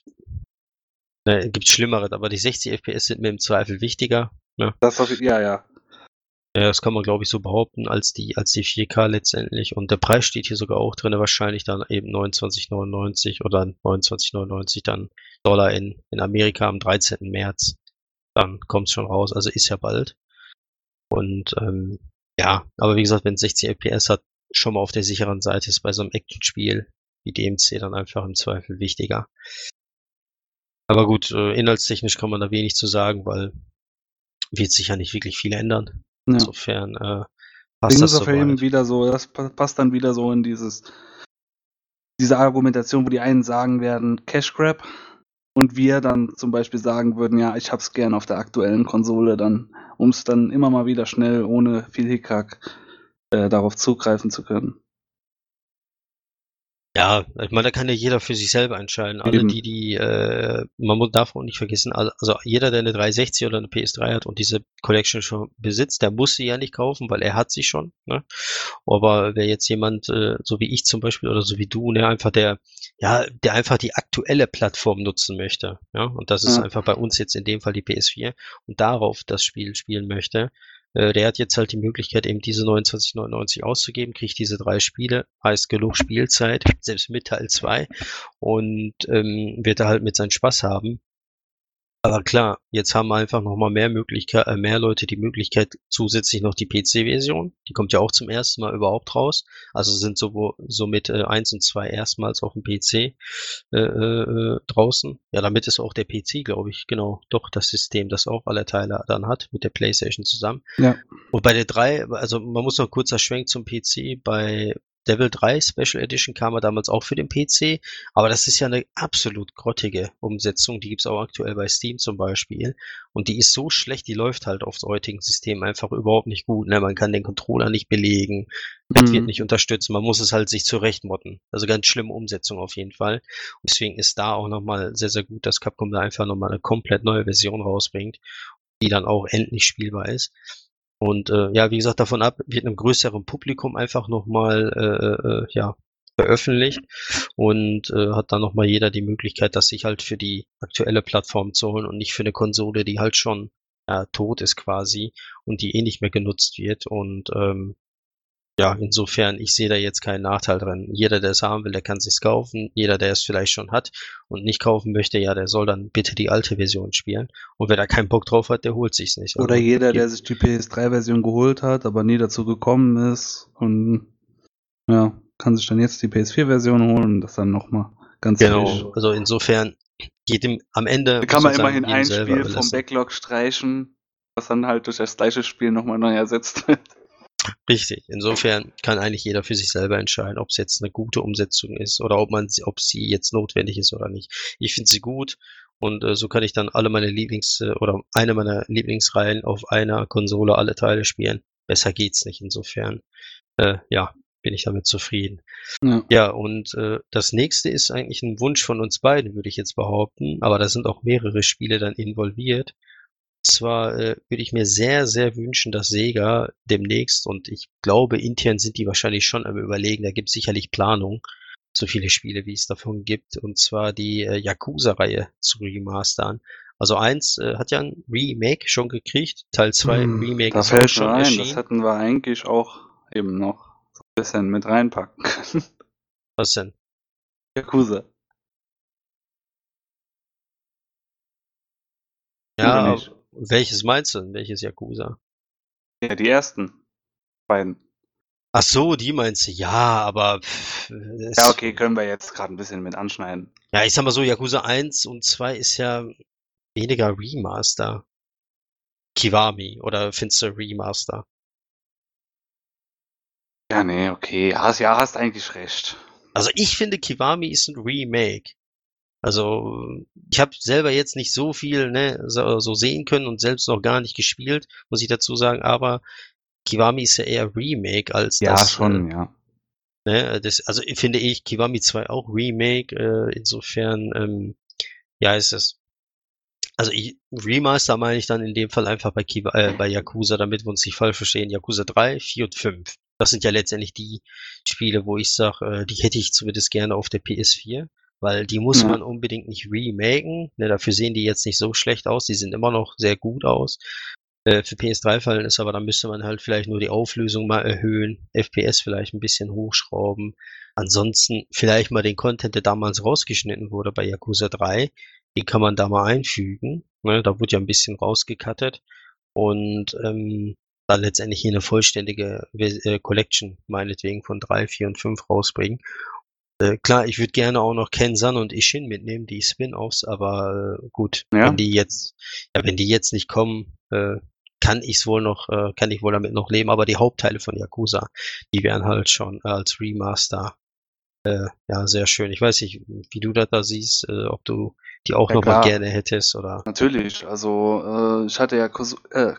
Ne, gibt Schlimmeres, aber die 60 FPS sind mir im Zweifel wichtiger. Ne? Das auf, ja, ja. Ja, das kann man glaube ich so behaupten, als die, als die 4K letztendlich. Und der Preis steht hier sogar auch drin, wahrscheinlich dann eben 29,99 oder 29,99 dann Dollar in, in Amerika am 13. März dann kommt's schon raus. Also ist ja bald. Und ähm, ja, aber wie gesagt, wenn 60 FPS hat, schon mal auf der sicheren Seite ist bei so einem Action-Spiel wie DMC dann einfach im Zweifel wichtiger. Aber gut, äh, inhaltstechnisch kann man da wenig zu sagen, weil wird sich ja nicht wirklich viel ändern. Ja. Insofern äh, passt Ding das jeden wieder so, das passt dann wieder so in dieses diese Argumentation, wo die einen sagen werden Cash Grab und wir dann zum Beispiel sagen würden, ja, ich hab's gern auf der aktuellen Konsole, dann, um es dann immer mal wieder schnell ohne viel Hickhack äh, darauf zugreifen zu können. Ja, ich meine, da kann ja jeder für sich selber entscheiden. Alle, Eben. die, die, äh, man darf auch nicht vergessen, also jeder, der eine 360 oder eine PS3 hat und diese Collection schon besitzt, der muss sie ja nicht kaufen, weil er hat sie schon. Ne? Aber wer jetzt jemand, äh, so wie ich zum Beispiel oder so wie du, ne, einfach der, ja, der einfach die aktuelle Plattform nutzen möchte, ja, und das ist ja. einfach bei uns jetzt in dem Fall die PS4 und darauf das Spiel spielen möchte, der hat jetzt halt die Möglichkeit, eben diese 29,99 auszugeben, kriegt diese drei Spiele, heißt genug Spielzeit, selbst mit Teil 2 und ähm, wird da halt mit seinen Spaß haben. Aber klar, jetzt haben einfach noch mal mehr Möglichkeit, äh, mehr Leute die Möglichkeit, zusätzlich noch die PC-Version. Die kommt ja auch zum ersten Mal überhaupt raus. Also sind so, somit äh, 1 und 2 erstmals auf dem PC äh, äh, draußen. Ja, damit ist auch der PC, glaube ich, genau, doch das System, das auch alle Teile dann hat, mit der PlayStation zusammen. Ja. Und bei der 3, also man muss noch kurzer Schwenk zum PC. Bei Devil 3 Special Edition kam er damals auch für den PC, aber das ist ja eine absolut grottige Umsetzung. Die gibt's auch aktuell bei Steam zum Beispiel. Und die ist so schlecht, die läuft halt aufs heutigen System einfach überhaupt nicht gut. Ne? Man kann den Controller nicht belegen, Pad mhm. wird nicht unterstützt, man muss es halt sich zurechtmotten. Also ganz schlimme Umsetzung auf jeden Fall. Und deswegen ist da auch nochmal sehr, sehr gut, dass Capcom da einfach nochmal eine komplett neue Version rausbringt, die dann auch endlich spielbar ist. Und äh, ja, wie gesagt, davon ab wird einem größeren Publikum einfach nochmal äh, äh, ja, veröffentlicht und äh, hat dann nochmal jeder die Möglichkeit, das sich halt für die aktuelle Plattform zu holen und nicht für eine Konsole, die halt schon ja, tot ist quasi und die eh nicht mehr genutzt wird. Und ähm, ja, insofern, ich sehe da jetzt keinen Nachteil dran. Jeder, der es haben will, der kann sich's kaufen. Jeder, der es vielleicht schon hat und nicht kaufen möchte, ja, der soll dann bitte die alte Version spielen. Und wer da keinen Bock drauf hat, der holt sich's nicht. Oder also, jeder, der sich die PS3-Version geholt hat, aber nie dazu gekommen ist und ja, kann sich dann jetzt die PS4-Version holen und das dann nochmal ganz Genau, frisch. also insofern geht ihm am Ende. Da kann man immerhin ein Spiel vom Backlog streichen, was dann halt durch das gleiche Spiel nochmal neu ersetzt wird. Richtig. Insofern kann eigentlich jeder für sich selber entscheiden, ob es jetzt eine gute Umsetzung ist oder ob man, ob sie jetzt notwendig ist oder nicht. Ich finde sie gut und äh, so kann ich dann alle meine Lieblings- äh, oder eine meiner Lieblingsreihen auf einer Konsole alle Teile spielen. Besser geht's nicht. Insofern, äh, ja, bin ich damit zufrieden. Ja, ja und äh, das nächste ist eigentlich ein Wunsch von uns beiden, würde ich jetzt behaupten. Aber da sind auch mehrere Spiele dann involviert zwar äh, würde ich mir sehr, sehr wünschen, dass Sega demnächst, und ich glaube, intern sind die wahrscheinlich schon am Überlegen, da gibt es sicherlich Planung, so viele Spiele, wie es davon gibt, und zwar die äh, Yakuza-Reihe zu remastern. Also eins äh, hat ja ein Remake schon gekriegt, Teil zwei hm, Remake da ist fällt schon ein, erschienen. Das hätten wir eigentlich auch eben noch so ein bisschen mit reinpacken können. Was denn? Yakuza. Ja, welches meinst du denn? Welches Yakuza? Ja, die ersten beiden. Ach so, die meinst du? Ja, aber. Pff, ja, okay, können wir jetzt gerade ein bisschen mit anschneiden. Ja, ich sag mal so, Yakuza 1 und 2 ist ja weniger Remaster. Kiwami oder findest du Remaster? Ja, nee, okay. Hast, ja, hast eigentlich recht. Also ich finde, Kiwami ist ein Remake. Also ich habe selber jetzt nicht so viel ne, so, so, sehen können und selbst noch gar nicht gespielt, muss ich dazu sagen, aber Kiwami ist ja eher Remake als ja, das. Ja, schon, äh, ja. Ne, das, also finde ich Kiwami 2 auch Remake, äh, insofern, ähm, ja, ist das. Also ich, Remaster meine ich dann in dem Fall einfach bei, Kiwa, äh, bei Yakuza, damit wir uns nicht falsch verstehen. Yakuza 3, 4 und 5. Das sind ja letztendlich die Spiele, wo ich sage, äh, die hätte ich zumindest gerne auf der PS4 weil die muss man unbedingt nicht remaken. Ne, dafür sehen die jetzt nicht so schlecht aus. Die sehen immer noch sehr gut aus. Äh, für PS3-Fallen ist aber, da müsste man halt vielleicht nur die Auflösung mal erhöhen, FPS vielleicht ein bisschen hochschrauben. Ansonsten vielleicht mal den Content, der damals rausgeschnitten wurde bei Yakuza 3, den kann man da mal einfügen. Ne, da wurde ja ein bisschen rausgekattet. Und ähm, dann letztendlich hier eine vollständige äh, Collection, meinetwegen von 3, 4 und 5 rausbringen. Äh, klar, ich würde gerne auch noch Kensan und Ishin mitnehmen, die Spin-offs, aber äh, gut, Ja. wenn die jetzt, ja, wenn die jetzt nicht kommen, äh, kann ich's wohl noch, äh, kann ich wohl damit noch leben, aber die Hauptteile von Yakuza, die wären halt schon äh, als Remaster äh, ja sehr schön. Ich weiß nicht, wie du das da siehst, ob du die auch Ja, noch mal gerne hättest oder Natürlich, also ich hatte ja Kusu äh,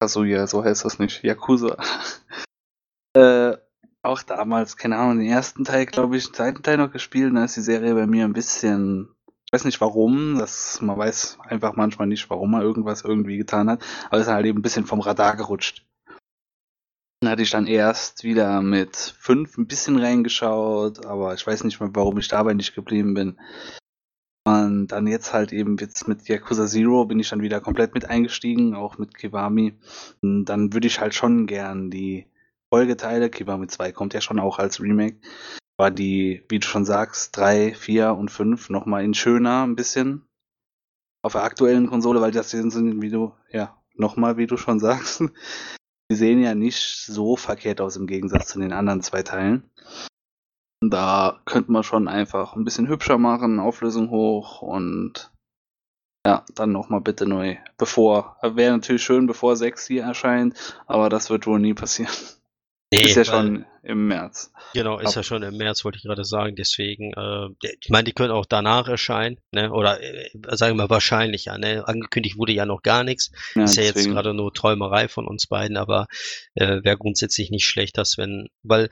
Kazuya, so heißt das nicht, Yakuza. äh, auch damals, keine Ahnung, den ersten Teil, glaube ich, den zweiten Teil noch gespielt, da ist die Serie bei mir ein bisschen, ich weiß nicht warum, das, man weiß einfach manchmal nicht, warum man irgendwas irgendwie getan hat, aber ist halt eben ein bisschen vom Radar gerutscht. Dann hatte ich dann erst wieder mit fünf ein bisschen reingeschaut, aber ich weiß nicht mehr, warum ich dabei nicht geblieben bin. Und dann jetzt halt eben jetzt mit Yakuza Zero bin ich dann wieder komplett mit eingestiegen, auch mit Kiwami. Und dann würde ich halt schon gern die Folgeteile, Kiwami 2 kommt ja schon auch als Remake, war die, wie du schon sagst, 3, 4 und 5 nochmal in schöner ein bisschen. Auf der aktuellen Konsole, weil das sind, wie du, ja, nochmal, wie du schon sagst. Die sehen ja nicht so verkehrt aus im Gegensatz zu den anderen zwei Teilen. Da könnte man schon einfach ein bisschen hübscher machen, Auflösung hoch und ja, dann nochmal bitte neu. Bevor, wäre natürlich schön, bevor 6 hier erscheint, aber das wird wohl nie passieren. Nee, Ist ja schon im März. Genau, ist Ab- ja schon im März, wollte ich gerade sagen. Deswegen, äh, ich meine, die können auch danach erscheinen, ne? Oder äh, sagen wir wahrscheinlicher, ne? Angekündigt wurde ja noch gar nichts. Ja, ist ja jetzt deswegen. gerade nur Träumerei von uns beiden, aber äh, wäre grundsätzlich nicht schlecht, dass wenn, weil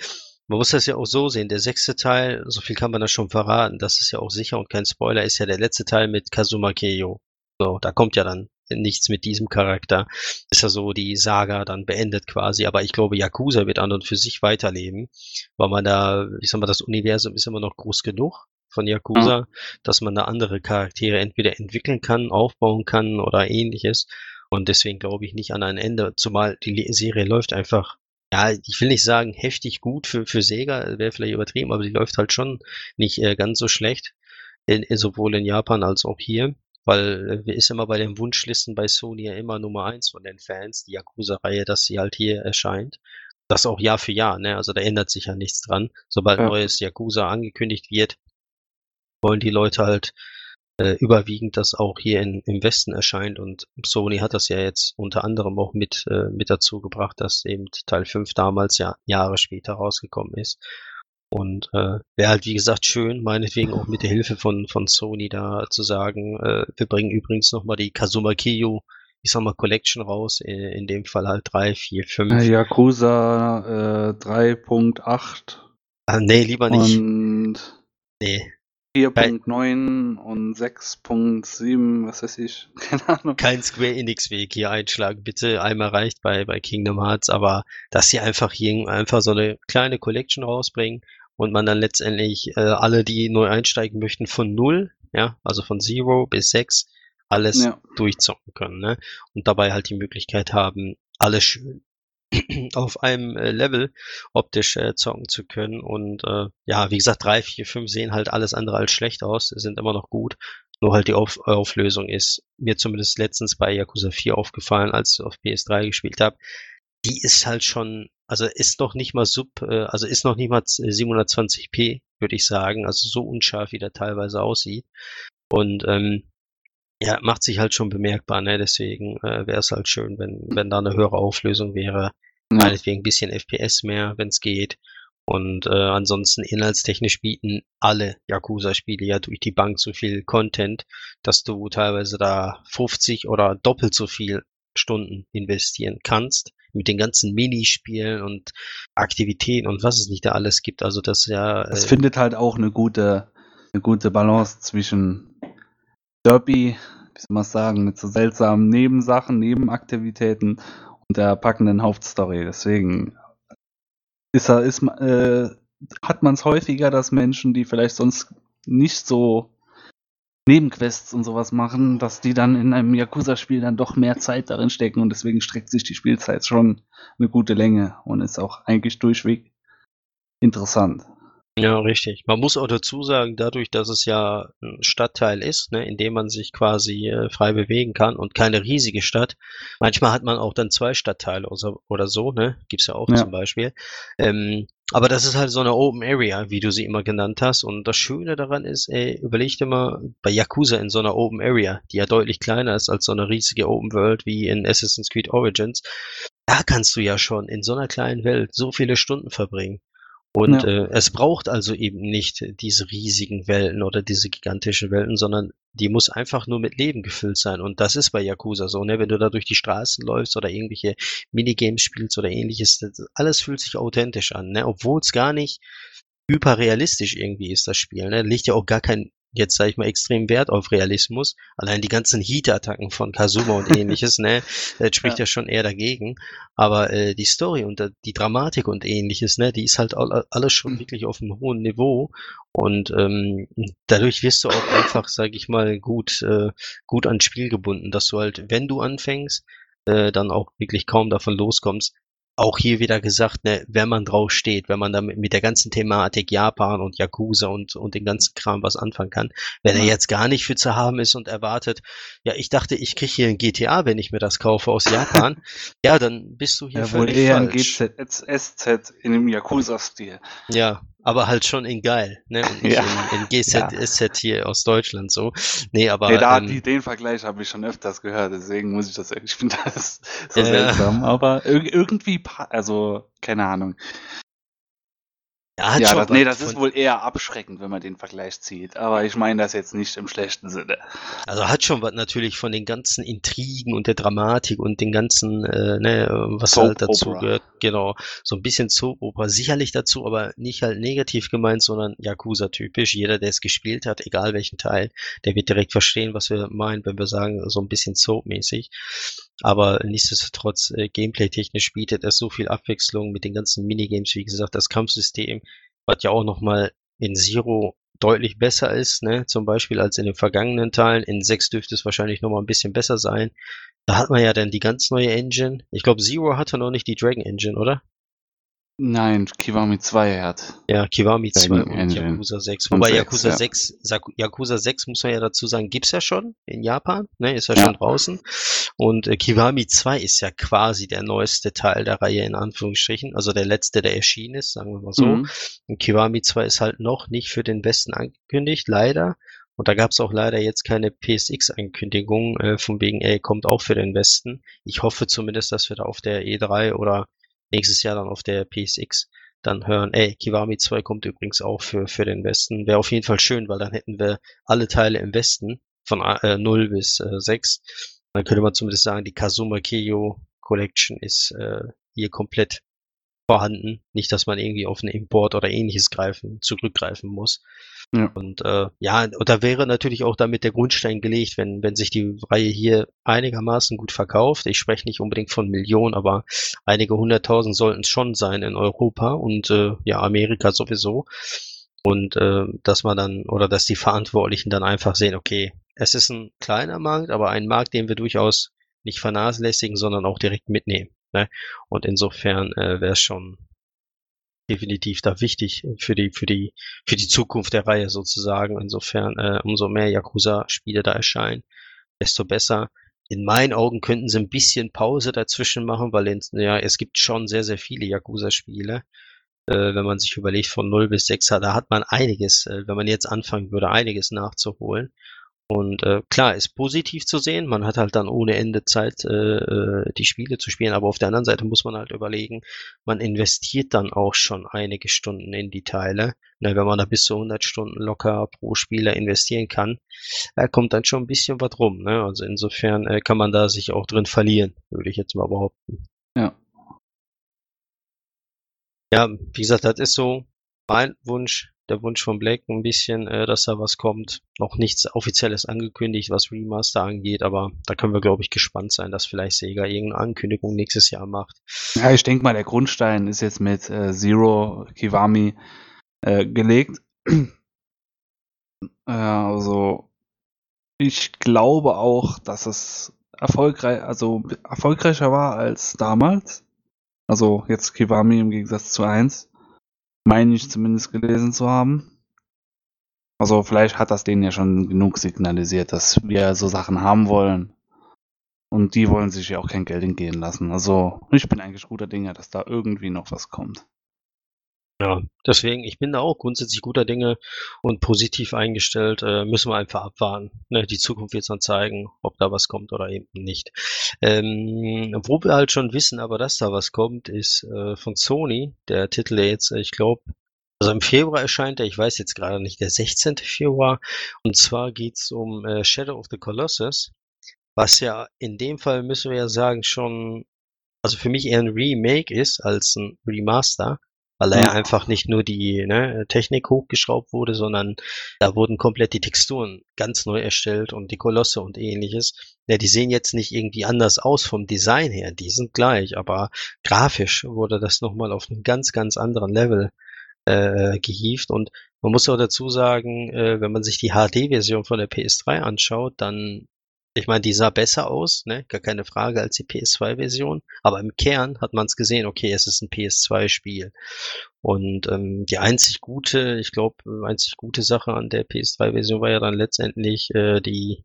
man muss das ja auch so sehen, der sechste Teil, so viel kann man da schon verraten, das ist ja auch sicher und kein Spoiler, ist ja der letzte Teil mit Kazuma Keio. So, da kommt ja dann nichts mit diesem Charakter. Ist ja so die Saga dann beendet quasi, aber ich glaube, Yakuza wird an und für sich weiterleben, weil man da, ich sag mal, das Universum ist immer noch groß genug von Yakuza, dass man da andere Charaktere entweder entwickeln kann, aufbauen kann oder ähnliches. Und deswegen glaube ich nicht an ein Ende, zumal die Serie läuft einfach, ja, ich will nicht sagen heftig gut für, für Sega, wäre vielleicht übertrieben, aber die läuft halt schon nicht äh, ganz so schlecht, in, sowohl in Japan als auch hier. Weil äh, ist immer bei den Wunschlisten bei Sony ja immer Nummer eins von den Fans, die Yakuza-Reihe, dass sie halt hier erscheint. Das auch Jahr für Jahr, ne? Also da ändert sich ja nichts dran. Sobald Ja. neues Yakuza angekündigt wird, wollen die Leute halt äh, überwiegend, dass auch hier in, im Westen erscheint. Und Sony hat das ja jetzt unter anderem auch mit, äh, mit dazu gebracht, dass eben Teil 5 damals ja Jahre später rausgekommen ist. Und äh, wäre halt, wie gesagt, schön, meinetwegen auch mit der Hilfe von, von Sony da zu sagen, äh, wir bringen übrigens nochmal die Kazuma Kiyo, ich sag mal, Collection raus, äh, in dem Fall halt 3, 4, 5. Äh, Yakuza äh, 3.8 Ah, nee, lieber nicht. und nee. 4.9 und 6.7, was weiß ich, keine Ahnung. kein Square Enix Weg hier einschlagen. Bitte einmal reicht bei, bei Kingdom Hearts, aber dass sie einfach hier einfach so eine kleine Collection rausbringen und man dann letztendlich äh, alle, die neu einsteigen möchten, von null, ja, also von Zero bis sechs, alles Ja. durchzocken können, ne? Und dabei halt die Möglichkeit haben, alles schön auf einem äh, Level optisch äh, zocken zu können. Und äh, ja, wie gesagt, drei, vier, fünf sehen halt alles andere als schlecht aus, sind immer noch gut. Nur halt die auf Auflösung ist mir zumindest letztens bei Yakuza 4 aufgefallen, als ich auf PS3 gespielt habe. Die ist halt schon, also ist noch nicht mal sub, äh, also ist noch nicht mal 720p, würde ich sagen. Also so unscharf, wie der teilweise aussieht. Und ähm, ja, macht sich halt schon bemerkbar, ne? Deswegen äh, wäre es halt schön, wenn, wenn da eine höhere Auflösung wäre. Ja. Meinetwegen ein bisschen FPS mehr, wenn es geht. Und äh, ansonsten inhaltstechnisch bieten alle Yakuza-Spiele ja durch die Bank so viel Content, dass du teilweise da 50 oder doppelt so viel Stunden investieren kannst mit den ganzen Minispielen und Aktivitäten und was es nicht da alles gibt. Also das ja Es äh, findet halt auch eine gute, eine gute Balance zwischen Derby, wie soll man sagen, mit so seltsamen Nebensachen, Nebenaktivitäten und der packenden Hauptstory. Deswegen ist er, ist, äh, hat man es häufiger, dass Menschen, die vielleicht sonst nicht so Nebenquests und sowas machen, dass die dann in einem Yakuza-Spiel dann doch mehr Zeit darin stecken und deswegen streckt sich die Spielzeit schon eine gute Länge und ist auch eigentlich durchweg interessant. Ja, richtig. Man muss auch dazu sagen, dadurch, dass es ja ein Stadtteil ist, ne, in dem man sich quasi äh, frei bewegen kann und keine riesige Stadt. Manchmal hat man auch dann zwei Stadtteile oder so, ne, gibt's ja auch Ja. zum Beispiel. Ähm, Aber das ist halt so eine Open Area, wie du sie immer genannt hast. Und das Schöne daran ist, ey, überleg dir mal bei Yakuza in so einer Open Area, die ja deutlich kleiner ist als so eine riesige Open World wie in Assassin's Creed Origins. Da kannst du ja schon in so einer kleinen Welt so viele Stunden verbringen. Und ja. äh, es braucht also eben nicht diese riesigen Welten oder diese gigantischen Welten, sondern die muss einfach nur mit Leben gefüllt sein. Und das ist bei Yakuza so, ne? Wenn du da durch die Straßen läufst oder irgendwelche Minigames spielst oder ähnliches, alles fühlt sich authentisch an, ne? Obwohl es gar nicht hyperrealistisch irgendwie ist, das Spiel. Ne? Liegt ja auch gar kein jetzt sage ich mal extrem Wert auf Realismus. Allein die ganzen Heat-Attacken von Kazuma und ähnliches, ne, das spricht ja. ja. schon eher dagegen. Aber äh, die Story und die Dramatik und ähnliches, ne, die ist halt alles schon mhm. wirklich auf einem hohen Niveau. Und ähm, dadurch wirst du auch einfach, sage ich mal, gut, äh, gut ans Spiel gebunden, dass du halt, wenn du anfängst, äh, dann auch wirklich kaum davon loskommst, auch hier wieder gesagt, ne, wenn man drauf steht, wenn man damit mit der ganzen Thematik Japan und Yakuza und, und den ganzen Kram was anfangen kann, wenn ja. er jetzt gar nicht für zu haben ist und erwartet, ja, ich dachte, ich kriege hier ein GTA, wenn ich mir das kaufe aus Japan, ja, dann bist du hier ja, völlig wohl eher falsch. ein GZ, in dem Yakuza-Stil. Ja, aber halt schon in geil, ne? Und nicht ja. in, in GZSZ ja. hier aus Deutschland so. Nee, aber. Nee, da, ähm, die, den Vergleich habe ich schon öfters gehört, deswegen muss ich das, ich finde das so äh, seltsam, aber irgendwie, also, keine Ahnung. Ja, ja das, nee, das ist wohl eher abschreckend, wenn man den Vergleich zieht. Aber ich meine das jetzt nicht im schlechten Sinne. Also hat schon was natürlich von den ganzen Intrigen und der Dramatik und den ganzen, äh, ne, was Soap halt dazu Opera. gehört. Genau, so ein bisschen Soap Opera. Sicherlich dazu, aber nicht halt negativ gemeint, sondern Yakuza-typisch. Jeder, der es gespielt hat, egal welchen Teil, der wird direkt verstehen, was wir meinen, wenn wir sagen, so ein bisschen Soap-mäßig. Aber nichtsdestotrotz, äh, gameplay-technisch bietet es so viel Abwechslung mit den ganzen Minigames, wie gesagt, das Kampfsystem, was ja auch nochmal in Zero deutlich besser ist, ne? zum Beispiel als in den vergangenen Teilen. In 6 dürfte es wahrscheinlich nochmal ein bisschen besser sein. Da hat man ja dann die ganz neue Engine. Ich glaube, Zero hatte noch nicht die Dragon Engine, oder? Nein, Kiwami 2 hat. Ja, Kiwami 2 und. Yakuza 6. Wobei 6, Yakuza, ja. 6, Yakuza 6 muss man ja dazu sagen, gibt's ja schon in Japan, ne, ist ja, ja. schon draußen. Und äh, Kiwami 2 ist ja quasi der neueste Teil der Reihe in Anführungsstrichen, also der letzte, der erschienen ist, sagen wir mal so. Mhm. Und Kiwami 2 ist halt noch nicht für den Westen angekündigt, leider. Und da gab's auch leider jetzt keine PSX-Ankündigung, äh, von wegen, ey, kommt auch für den Westen. Ich hoffe zumindest, dass wir da auf der E3 oder nächstes Jahr dann auf der PSX dann hören, ey, Kiwami 2 kommt übrigens auch für, für den Westen. Wäre auf jeden Fall schön, weil dann hätten wir alle Teile im Westen von äh, 0 bis äh, 6. Dann könnte man zumindest sagen, die Kazuma Keio Collection ist äh, hier komplett vorhanden. Nicht, dass man irgendwie auf einen Import oder ähnliches greifen, zurückgreifen muss. Ja. Und äh, ja, und da wäre natürlich auch damit der Grundstein gelegt, wenn, wenn sich die Reihe hier einigermaßen gut verkauft. Ich spreche nicht unbedingt von Millionen, aber einige hunderttausend sollten es schon sein in Europa und äh, ja, Amerika sowieso. Und äh, dass man dann, oder dass die Verantwortlichen dann einfach sehen, okay, es ist ein kleiner Markt, aber ein Markt, den wir durchaus nicht vernachlässigen, sondern auch direkt mitnehmen. Ne? Und insofern äh, wäre es schon definitiv da wichtig für die, für die, für die Zukunft der Reihe sozusagen. Insofern, äh, umso mehr Yakuza-Spiele da erscheinen, desto besser. In meinen Augen könnten sie ein bisschen Pause dazwischen machen, weil in, ja, es gibt schon sehr, sehr viele Yakuza-Spiele. Äh, wenn man sich überlegt, von 0 bis 6, da hat man einiges, äh, wenn man jetzt anfangen würde, einiges nachzuholen. Und äh, klar, ist positiv zu sehen. Man hat halt dann ohne Ende Zeit, äh, äh, die Spiele zu spielen. Aber auf der anderen Seite muss man halt überlegen, man investiert dann auch schon einige Stunden in die Teile. Na, wenn man da bis zu 100 Stunden locker pro Spieler investieren kann, äh, kommt dann schon ein bisschen was rum. Ne? Also insofern äh, kann man da sich auch drin verlieren, würde ich jetzt mal behaupten. Ja. Ja, wie gesagt, das ist so mein Wunsch der Wunsch von Black ein bisschen, äh, dass da was kommt. Noch nichts Offizielles angekündigt, was Remaster angeht, aber da können wir, glaube ich, gespannt sein, dass vielleicht Sega irgendeine Ankündigung nächstes Jahr macht. Ja, ich denke mal, der Grundstein ist jetzt mit äh, Zero Kiwami äh, gelegt. also, ich glaube auch, dass es erfolgreich, also erfolgreicher war als damals. Also jetzt Kiwami im Gegensatz zu 1 meine ich zumindest gelesen zu haben. Also vielleicht hat das denen ja schon genug signalisiert, dass wir so Sachen haben wollen. Und die wollen sich ja auch kein Geld entgehen lassen. Also ich bin eigentlich guter Dinge, dass da irgendwie noch was kommt. Ja, deswegen, ich bin da auch grundsätzlich guter Dinge und positiv eingestellt. Äh, müssen wir einfach abwarten. Ne? Die Zukunft wird dann zeigen, ob da was kommt oder eben nicht. Ähm, wo wir halt schon wissen, aber dass da was kommt, ist äh, von Sony. Der Titel jetzt, ich glaube, also im Februar erscheint er, ich weiß jetzt gerade nicht, der 16. Februar. Und zwar geht's um äh, Shadow of the Colossus, was ja in dem Fall, müssen wir ja sagen, schon, also für mich eher ein Remake ist als ein Remaster weil da ja. einfach nicht nur die ne, Technik hochgeschraubt wurde, sondern da wurden komplett die Texturen ganz neu erstellt und die Kolosse und ähnliches. Ja, die sehen jetzt nicht irgendwie anders aus vom Design her, die sind gleich, aber grafisch wurde das nochmal auf einem ganz, ganz anderen Level äh, gehievt. Und man muss auch dazu sagen, äh, wenn man sich die HD-Version von der PS3 anschaut, dann ich meine, die sah besser aus, ne? gar keine Frage, als die PS2-Version. Aber im Kern hat man es gesehen, okay, es ist ein PS2-Spiel. Und ähm, die einzig gute, ich glaube, einzig gute Sache an der PS3-Version war ja dann letztendlich äh, die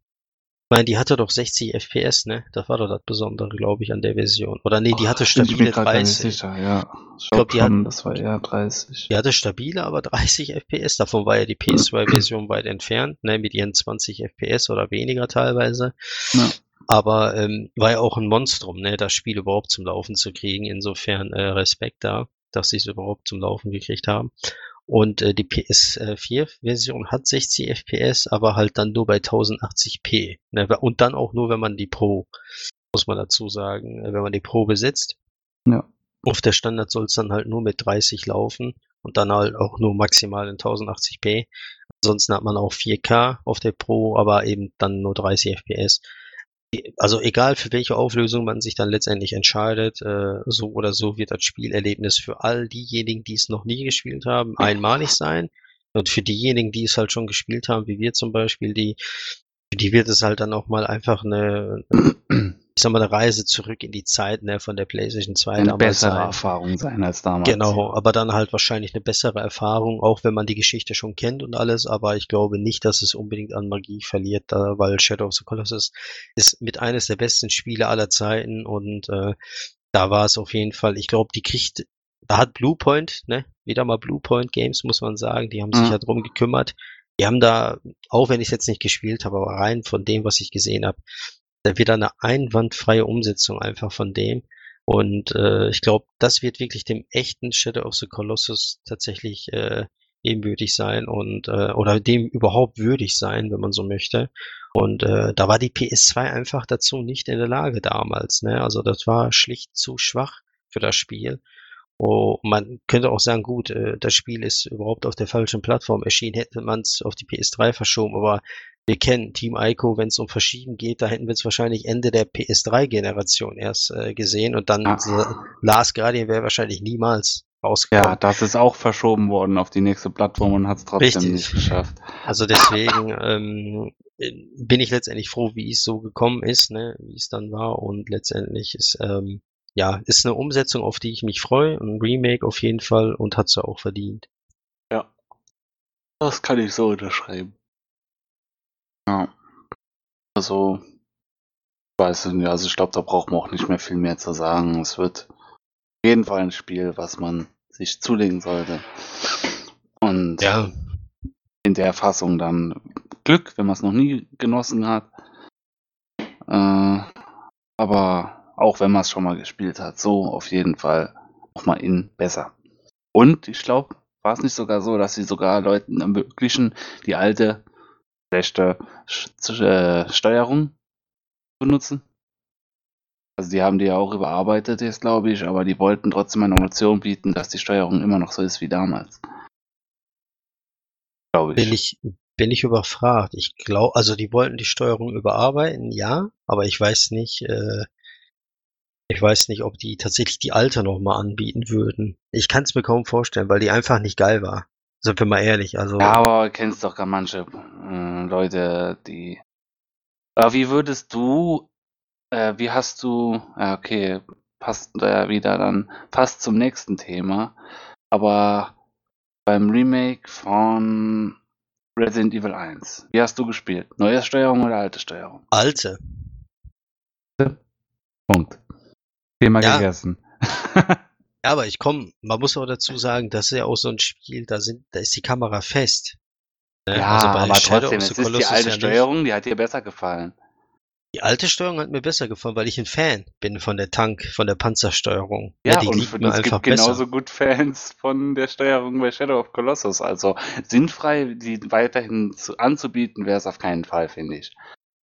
meine, die hatte doch 60 FPS, ne? Das war doch das Besondere, glaube ich, an der Version. Oder nee, die hatte stabile 30. Sicher, ja. Ich glaube, die hatten, das war eher 30. Die hatte stabile, aber 30 FPS. Davon war ja die PS2-Version weit entfernt, ne? Mit ihren 20 FPS oder weniger teilweise. Ja. Aber ähm, war ja auch ein Monstrum, ne? Das Spiel überhaupt zum Laufen zu kriegen. Insofern äh, Respekt da, dass sie es überhaupt zum Laufen gekriegt haben. Und äh, die PS4-Version hat 60 FPS, aber halt dann nur bei 1080p. Ne? Und dann auch nur, wenn man die Pro, muss man dazu sagen, äh, wenn man die Pro besitzt. Ja. Auf der Standard soll es dann halt nur mit 30 laufen und dann halt auch nur maximal in 1080p. Ansonsten hat man auch 4K auf der Pro, aber eben dann nur 30 FPS also egal für welche Auflösung man sich dann letztendlich entscheidet, äh, so oder so wird das Spielerlebnis für all diejenigen, die es noch nie gespielt haben, einmalig sein. Und für diejenigen, die es halt schon gespielt haben, wie wir zum Beispiel, die, die wird es halt dann auch mal einfach eine, ich sag mal, eine Reise zurück in die Zeit ne, von der PlayStation 2 eine bessere sein. Erfahrung sein als damals. Genau, aber dann halt wahrscheinlich eine bessere Erfahrung, auch wenn man die Geschichte schon kennt und alles, aber ich glaube nicht, dass es unbedingt an Magie verliert, da, weil Shadow of the Colossus ist mit eines der besten Spiele aller Zeiten und äh, da war es auf jeden Fall, ich glaube, die kriegt, da hat Bluepoint, ne, wieder mal Bluepoint Games, muss man sagen, die haben sich mhm. ja drum gekümmert. Die haben da, auch wenn ich es jetzt nicht gespielt habe, aber rein von dem, was ich gesehen habe, da wird eine einwandfreie Umsetzung einfach von dem. Und äh, ich glaube, das wird wirklich dem echten Shadow of the Colossus tatsächlich äh, ebenbürtig sein und äh, oder dem überhaupt würdig sein, wenn man so möchte. Und äh, da war die PS2 einfach dazu nicht in der Lage damals. Ne? Also das war schlicht zu schwach für das Spiel. Oh, man könnte auch sagen, gut, äh, das Spiel ist überhaupt auf der falschen Plattform erschienen, hätte man es auf die PS3 verschoben, aber wir kennen Team Ico, wenn es um Verschieben geht, da hätten wir es wahrscheinlich Ende der PS3-Generation erst äh, gesehen und dann ah. Last Guardian wäre wahrscheinlich niemals rausgekommen. Ja, das ist auch verschoben worden auf die nächste Plattform und hat es trotzdem Richtig. nicht geschafft. Also deswegen ähm, bin ich letztendlich froh, wie es so gekommen ist, ne, wie es dann war und letztendlich ist ähm, ja ist eine Umsetzung, auf die ich mich freue, ein Remake auf jeden Fall und hat sie auch verdient. Ja, das kann ich so unterschreiben. Ja. Also, ich weiß nicht, also ich glaube, da braucht man auch nicht mehr viel mehr zu sagen. Es wird auf jeden Fall ein Spiel, was man sich zulegen sollte. Und ja. in der Fassung dann Glück, wenn man es noch nie genossen hat. Äh, aber auch wenn man es schon mal gespielt hat, so auf jeden Fall nochmal in besser. Und ich glaube, war es nicht sogar so, dass sie sogar Leuten ermöglichen, die alte schlechte äh, Steuerung benutzen. Also die haben die ja auch überarbeitet jetzt, glaube ich, aber die wollten trotzdem eine Option bieten, dass die Steuerung immer noch so ist wie damals. Glaube ich. Bin ich, bin ich überfragt. Ich glaube, also die wollten die Steuerung überarbeiten, ja, aber ich weiß nicht, äh, ich weiß nicht, ob die tatsächlich die alte nochmal anbieten würden. Ich kann es mir kaum vorstellen, weil die einfach nicht geil war. Sind wir mal ehrlich, also. Ja, aber kennst doch gar manche äh, Leute, die. Aber wie würdest du, äh, wie hast du, ja, okay, passt da ja wieder dann fast zum nächsten Thema, aber beim Remake von Resident Evil 1, wie hast du gespielt? Neue Steuerung oder alte Steuerung? Alte. Punkt. Thema ja. gegessen. Ja, aber ich komme, man muss auch dazu sagen, das ist ja auch so ein Spiel, da sind, da ist die Kamera fest. Ne? Ja, also aber Shadow trotzdem, es ist die alte ja Steuerung, die hat dir besser gefallen. Die alte Steuerung hat mir besser gefallen, weil ich ein Fan bin von der Tank, von der Panzersteuerung. Ja, ja die und liegt mir es einfach gibt besser. genauso gut Fans von der Steuerung bei Shadow of Colossus. Also sinnfrei, die weiterhin zu, anzubieten, wäre es auf keinen Fall, finde ich.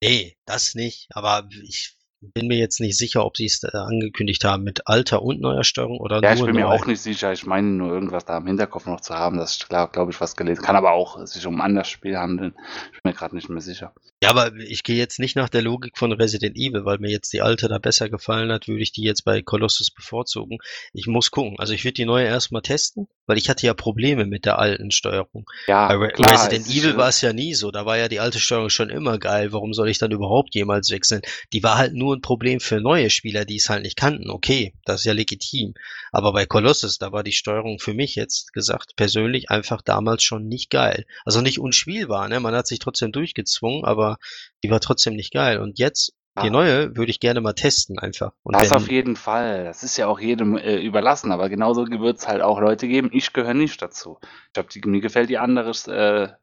Nee, das nicht. Aber ich bin mir jetzt nicht sicher, ob sie es angekündigt haben mit alter und neuer Steuerung oder ja, nur Ja, ich bin mir auch nicht sicher. Ich meine nur irgendwas da im Hinterkopf noch zu haben. Das ist klar, glaube ich, was gelesen. Kann aber auch sich um ein anderes Spiel handeln. Ich bin mir gerade nicht mehr sicher. Ja, aber ich gehe jetzt nicht nach der Logik von Resident Evil, weil mir jetzt die alte da besser gefallen hat, würde ich die jetzt bei Colossus bevorzugen. Ich muss gucken. Also ich würde die neue erstmal testen, weil ich hatte ja Probleme mit der alten Steuerung. Ja, bei Re klar, Resident Evil war es ja nie so. Da war ja die alte Steuerung schon immer geil. Warum soll ich dann überhaupt jemals wechseln? Die war halt nur ein Problem für neue Spieler, die es halt nicht kannten. Okay, das ist ja legitim. Aber bei Colossus, da war die Steuerung für mich jetzt gesagt persönlich einfach damals schon nicht geil. Also nicht unspielbar, ne? Man hat sich trotzdem durchgezwungen, aber die war trotzdem nicht geil. Und jetzt, die neue, würde ich gerne mal testen einfach. Und das wenn, auf jeden Fall. Das ist ja auch jedem äh, überlassen, aber genauso wird es halt auch Leute geben. Ich gehöre nicht dazu. Ich glaube, mir gefällt die andere,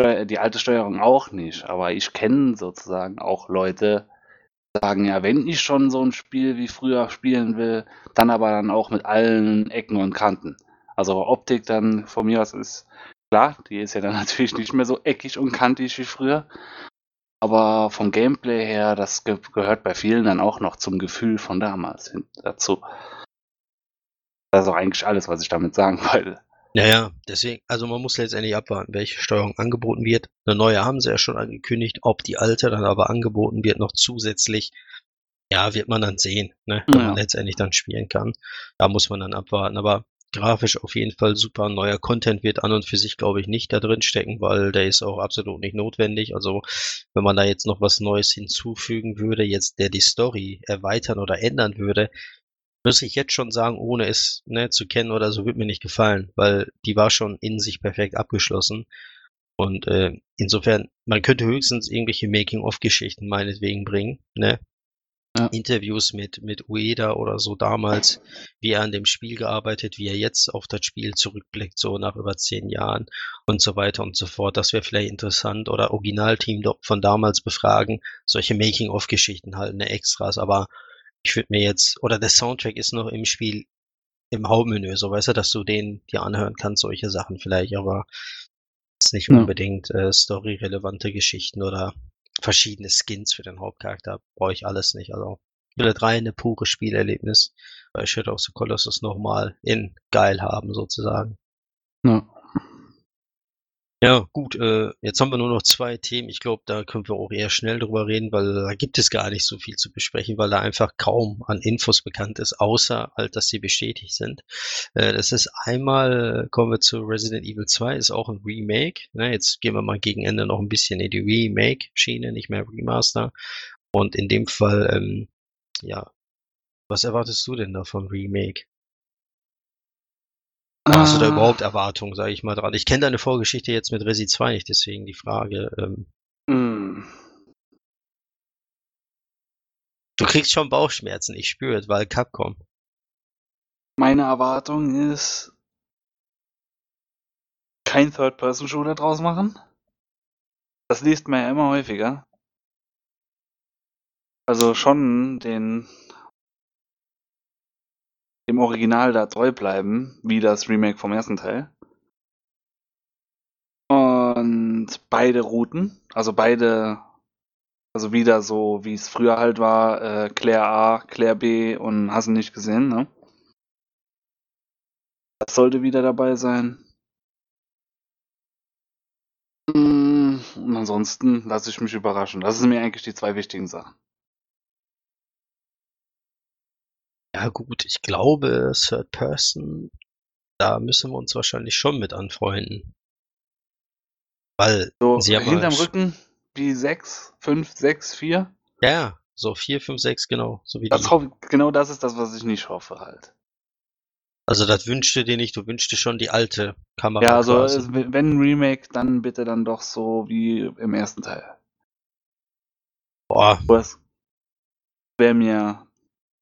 äh, die alte Steuerung auch nicht. Aber ich kenne sozusagen auch Leute, sagen ja, wenn ich schon so ein Spiel wie früher spielen will, dann aber dann auch mit allen Ecken und Kanten. Also Optik dann von mir aus ist Klar, die ist ja dann natürlich nicht mehr so eckig und kantig wie früher. Aber vom Gameplay her, das ge gehört bei vielen dann auch noch zum Gefühl von damals dazu. Das ist auch eigentlich alles, was ich damit sagen wollte. Ja, ja, deswegen, also man muss letztendlich abwarten, welche Steuerung angeboten wird. Eine neue haben sie ja schon angekündigt, ob die alte dann aber angeboten wird, noch zusätzlich. Ja, wird man dann sehen, ne, wenn ja. man letztendlich dann spielen kann. Da muss man dann abwarten. Aber grafisch auf jeden Fall super. Neuer Content wird an und für sich, glaube ich, nicht da drin stecken, weil der ist auch absolut nicht notwendig. Also wenn man da jetzt noch was Neues hinzufügen würde, jetzt der die Story erweitern oder ändern würde, muss ich jetzt schon sagen, ohne es ne, zu kennen oder so, wird mir nicht gefallen, weil die war schon in sich perfekt abgeschlossen. Und äh, insofern, man könnte höchstens irgendwelche Making-of-Geschichten meinetwegen bringen, ne? ja. Interviews mit, mit Ueda oder so damals, wie er an dem Spiel gearbeitet, wie er jetzt auf das Spiel zurückblickt, so nach über zehn Jahren und so weiter und so fort. Das wäre vielleicht interessant. Oder Originalteam von damals befragen, solche Making-of-Geschichten halt, ne Extras. Aber ich würde mir jetzt, oder der Soundtrack ist noch im Spiel im Hauptmenü, so weißt du, dass du den dir anhören kannst, solche Sachen vielleicht, aber ist nicht unbedingt äh, story-relevante Geschichten oder verschiedene Skins für den Hauptcharakter. Brauche ich alles nicht. Also Unit 3 eine pure Spielerlebnis bei Shadow of the Colossus nochmal in geil haben sozusagen. Ja. Ja, gut, äh, jetzt haben wir nur noch zwei Themen. Ich glaube, da können wir auch eher schnell drüber reden, weil da gibt es gar nicht so viel zu besprechen, weil da einfach kaum an Infos bekannt ist, außer halt, dass sie bestätigt sind. Äh, das ist einmal, kommen wir zu Resident Evil 2, ist auch ein Remake. Ne? Jetzt gehen wir mal gegen Ende noch ein bisschen in die Remake-Schiene, nicht mehr Remaster. Und in dem Fall, ähm, ja, was erwartest du denn da vom Remake? Hast du da ah. überhaupt Erwartungen, sage ich mal, dran? Ich kenne deine Vorgeschichte jetzt mit Resi 2 nicht, deswegen die Frage. Ähm, mm. Du kriegst schon Bauchschmerzen, ich spüre es, weil Capcom. Meine Erwartung ist, kein Third-Person-Shooter draus machen. Das liest man ja immer häufiger. Also schon den dem Original da treu bleiben, wie das Remake vom ersten Teil. Und beide Routen, also beide, also wieder so, wie es früher halt war, äh, Claire A, Claire B und hast du nicht gesehen, ne? Das sollte wieder dabei sein. Mm, und ansonsten lasse ich mich überraschen. Das sind mir eigentlich die zwei wichtigen Sachen. Ja gut, ich glaube, Third Person, da müssen wir uns wahrscheinlich schon mit anfreunden. Weil so sie haben hinterm Rücken wie 6, 5, 6, 4. Ja, so 4, 5, 6, genau. So wie das hoffe, genau das ist das, was ich nicht hoffe halt. Also das wünschte dir nicht, du wünschte schon die alte Kamera. Ja, also quasi. wenn Remake, dann bitte dann doch so wie im ersten Teil. Boah. Das wäre mir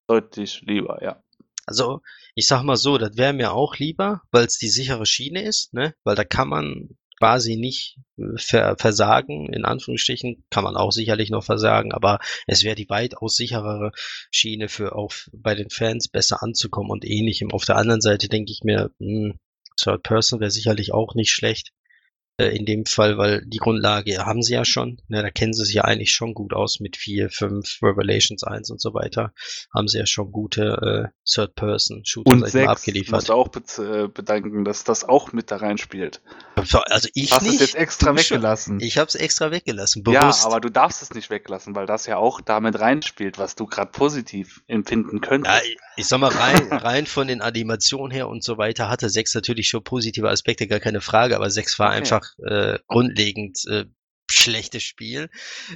Deutlich lieber, ja. Also, ich sag mal so, das wäre mir auch lieber, weil es die sichere Schiene ist, ne? Weil da kann man quasi nicht äh, ver versagen, in Anführungsstrichen, kann man auch sicherlich noch versagen, aber es wäre die weitaus sicherere Schiene für auch bei den Fans besser anzukommen und ähnlichem. Auf der anderen Seite denke ich mir, mh, hm, Third Person wäre sicherlich auch nicht schlecht in dem Fall, weil die Grundlage haben sie ja schon. Ne, da kennen sie sich ja eigentlich schon gut aus mit 4, 5, Revelations 1 und so weiter. Haben sie ja schon gute äh, Third-Person-Shooter und 6 abgeliefert. du auch äh, bedanken, dass das auch mit da reinspielt. Also ich Hast nicht. es jetzt extra weggelassen. Ich habe es extra weggelassen, bewusst. Ja, aber du darfst es nicht weglassen, weil das ja auch damit reinspielt, was du gerade positiv empfinden könntest. Ja, ich sag mal, rein, rein von den Animationen her und so weiter hatte 6 natürlich schon positive Aspekte, gar keine Frage, aber 6 war okay. einfach äh, grundlegend äh, schlechtes Spiel.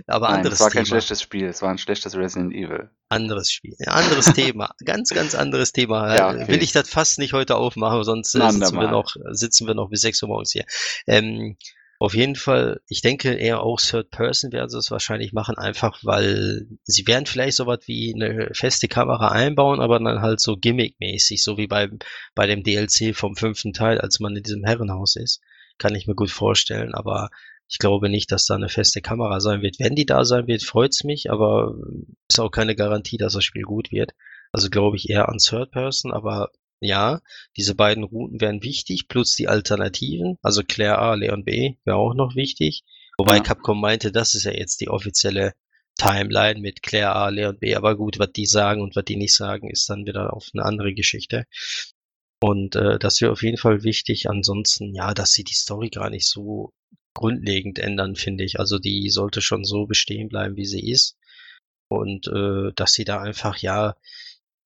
Aber Nein, anderes es war Thema. kein schlechtes Spiel, es war ein schlechtes Resident Evil. Anderes Spiel. anderes Thema. Ganz, ganz anderes Thema. Ja, okay. Will ich das fast nicht heute aufmachen, sonst äh, sitzen, wir noch, sitzen wir noch bis 6 Uhr morgens hier. Ähm, auf jeden Fall, ich denke eher auch Third Person werden sie es wahrscheinlich machen, einfach weil sie werden vielleicht so was wie eine feste Kamera einbauen, aber dann halt so gimmickmäßig, so wie bei, bei dem DLC vom fünften Teil, als man in diesem Herrenhaus ist. Kann ich mir gut vorstellen, aber ich glaube nicht, dass da eine feste Kamera sein wird. Wenn die da sein wird, freut's mich, aber ist auch keine Garantie, dass das Spiel gut wird. Also glaube ich eher an Third Person, aber ja, diese beiden Routen wären wichtig, plus die Alternativen, also Claire A, Leon B wäre auch noch wichtig. Wobei ja. Capcom meinte, das ist ja jetzt die offizielle Timeline mit Claire A, Leon B. Aber gut, was die sagen und was die nicht sagen, ist dann wieder auf eine andere Geschichte. Und äh, das wäre auf jeden Fall wichtig. Ansonsten, ja, dass sie die Story gar nicht so grundlegend ändern, finde ich. Also die sollte schon so bestehen bleiben, wie sie ist. Und äh, dass sie da einfach, ja,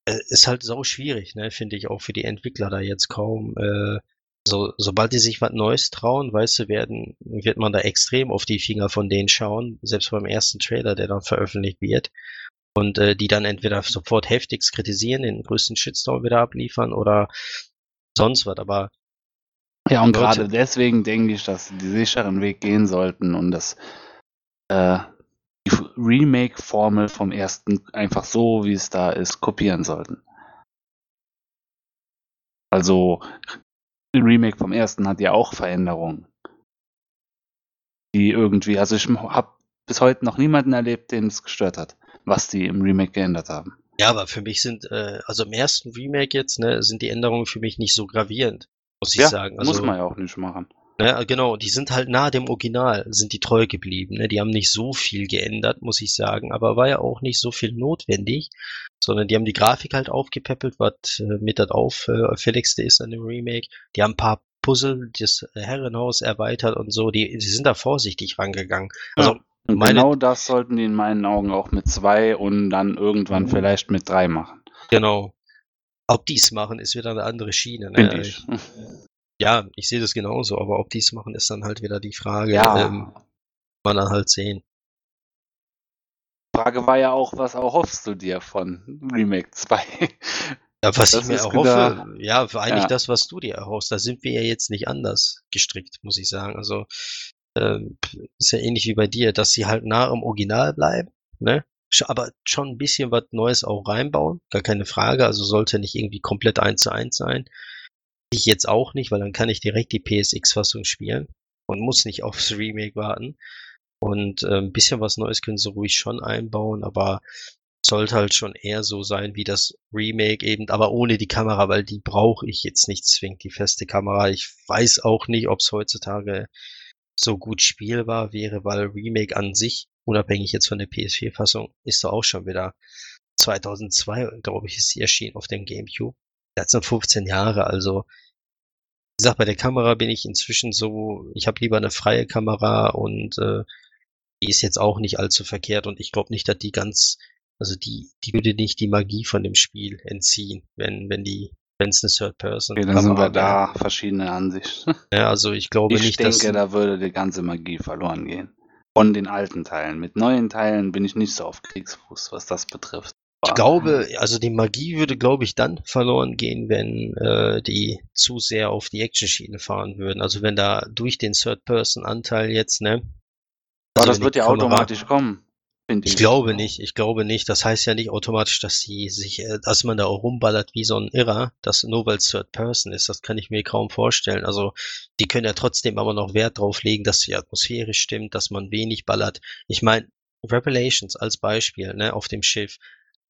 äh, ist halt so schwierig, ne, finde ich auch für die Entwickler da jetzt kaum. Äh, so, sobald die sich was Neues trauen, weißt du, werden, wird man da extrem auf die Finger von denen schauen, selbst beim ersten Trailer, der dann veröffentlicht wird. Und äh, die dann entweder sofort heftigst kritisieren, den größten Shitstorm wieder abliefern oder sonst was. Aber ja, und gerade deswegen denke ich, dass sie die sicheren Weg gehen sollten und das äh, die Remake-Formel vom ersten einfach so, wie es da ist, kopieren sollten. Also, Remake vom ersten hat ja auch Veränderungen. Die irgendwie, also ich habe bis heute noch niemanden erlebt, den es gestört hat, was die im Remake geändert haben. Ja, aber für mich sind, äh, also im ersten Remake jetzt, ne, sind die Änderungen für mich nicht so gravierend, muss ich ja, sagen. Also, muss man ja auch nicht machen. Ne, genau, die sind halt nah dem Original, sind die treu geblieben. Ne? Die haben nicht so viel geändert, muss ich sagen, aber war ja auch nicht so viel notwendig, sondern die haben die Grafik halt aufgepäppelt, was äh, mit das auffälligste ist an dem Remake. Die haben ein paar Puzzle, das Herrenhaus erweitert und so, die, die sind da vorsichtig rangegangen. Also ja. Und Meine, genau das sollten die in meinen Augen auch mit zwei und dann irgendwann mhm. vielleicht mit drei machen. Genau. Ob die es machen, ist wieder eine andere Schiene. Ne? Ich. Ja, ich sehe das genauso, aber ob die es machen, ist dann halt wieder die Frage. Ja. Ähm, man dann halt sehen. Frage war ja auch, was erhoffst du dir von Remake 2? Ja, was das ich mir erhoffe, ja, eigentlich ja. das, was du dir erhoffst. Da sind wir ja jetzt nicht anders gestrickt, muss ich sagen. Also äh, ist ja ähnlich wie bei dir, dass sie halt nah am Original bleiben, ne? Aber schon ein bisschen was Neues auch reinbauen, gar keine Frage. Also sollte nicht irgendwie komplett eins zu eins sein. Ich jetzt auch nicht, weil dann kann ich direkt die PSX-Fassung spielen und muss nicht aufs Remake warten. Und äh, ein bisschen was Neues können sie ruhig schon einbauen, aber sollte halt schon eher so sein wie das Remake eben, aber ohne die Kamera, weil die brauche ich jetzt nicht zwingend, die feste Kamera. Ich weiß auch nicht, ob es heutzutage so gut spielbar wäre, weil Remake an sich, unabhängig jetzt von der PS4-Fassung, ist da auch schon wieder 2002, glaube ich, ist sie erschienen auf dem GameCube. Das sind 15 Jahre, also wie gesagt, bei der Kamera bin ich inzwischen so, ich habe lieber eine freie Kamera und äh, die ist jetzt auch nicht allzu verkehrt und ich glaube nicht, dass die ganz, also die, die würde nicht die Magie von dem Spiel entziehen, wenn, wenn die wenn es eine Third Person okay, dann sind wir da verschiedene Ansichten. Ja, also ich glaube ich nicht, denke, dass... Ich denke, da würde die ganze Magie verloren gehen. Von den alten Teilen. Mit neuen Teilen bin ich nicht so auf Kriegsfuß, was das betrifft. Ich glaube, also die Magie würde, glaube ich, dann verloren gehen, wenn äh, die zu sehr auf die Action-Schiene fahren würden. Also wenn da durch den Third-Person-Anteil jetzt, ne? Also Aber das wird ja Kamera... automatisch kommen. Ich, glaube nicht, ich glaube nicht. Das heißt ja nicht automatisch, dass sie sich, äh, dass man da auch rumballert wie so ein Irrer, dass nur weil es Third Person ist, das kann ich mir kaum vorstellen. Also die können ja trotzdem aber noch Wert drauf legen, dass die Atmosphäre stimmt, dass man wenig ballert. Ich meine, Revelations als Beispiel, ne, auf dem Schiff.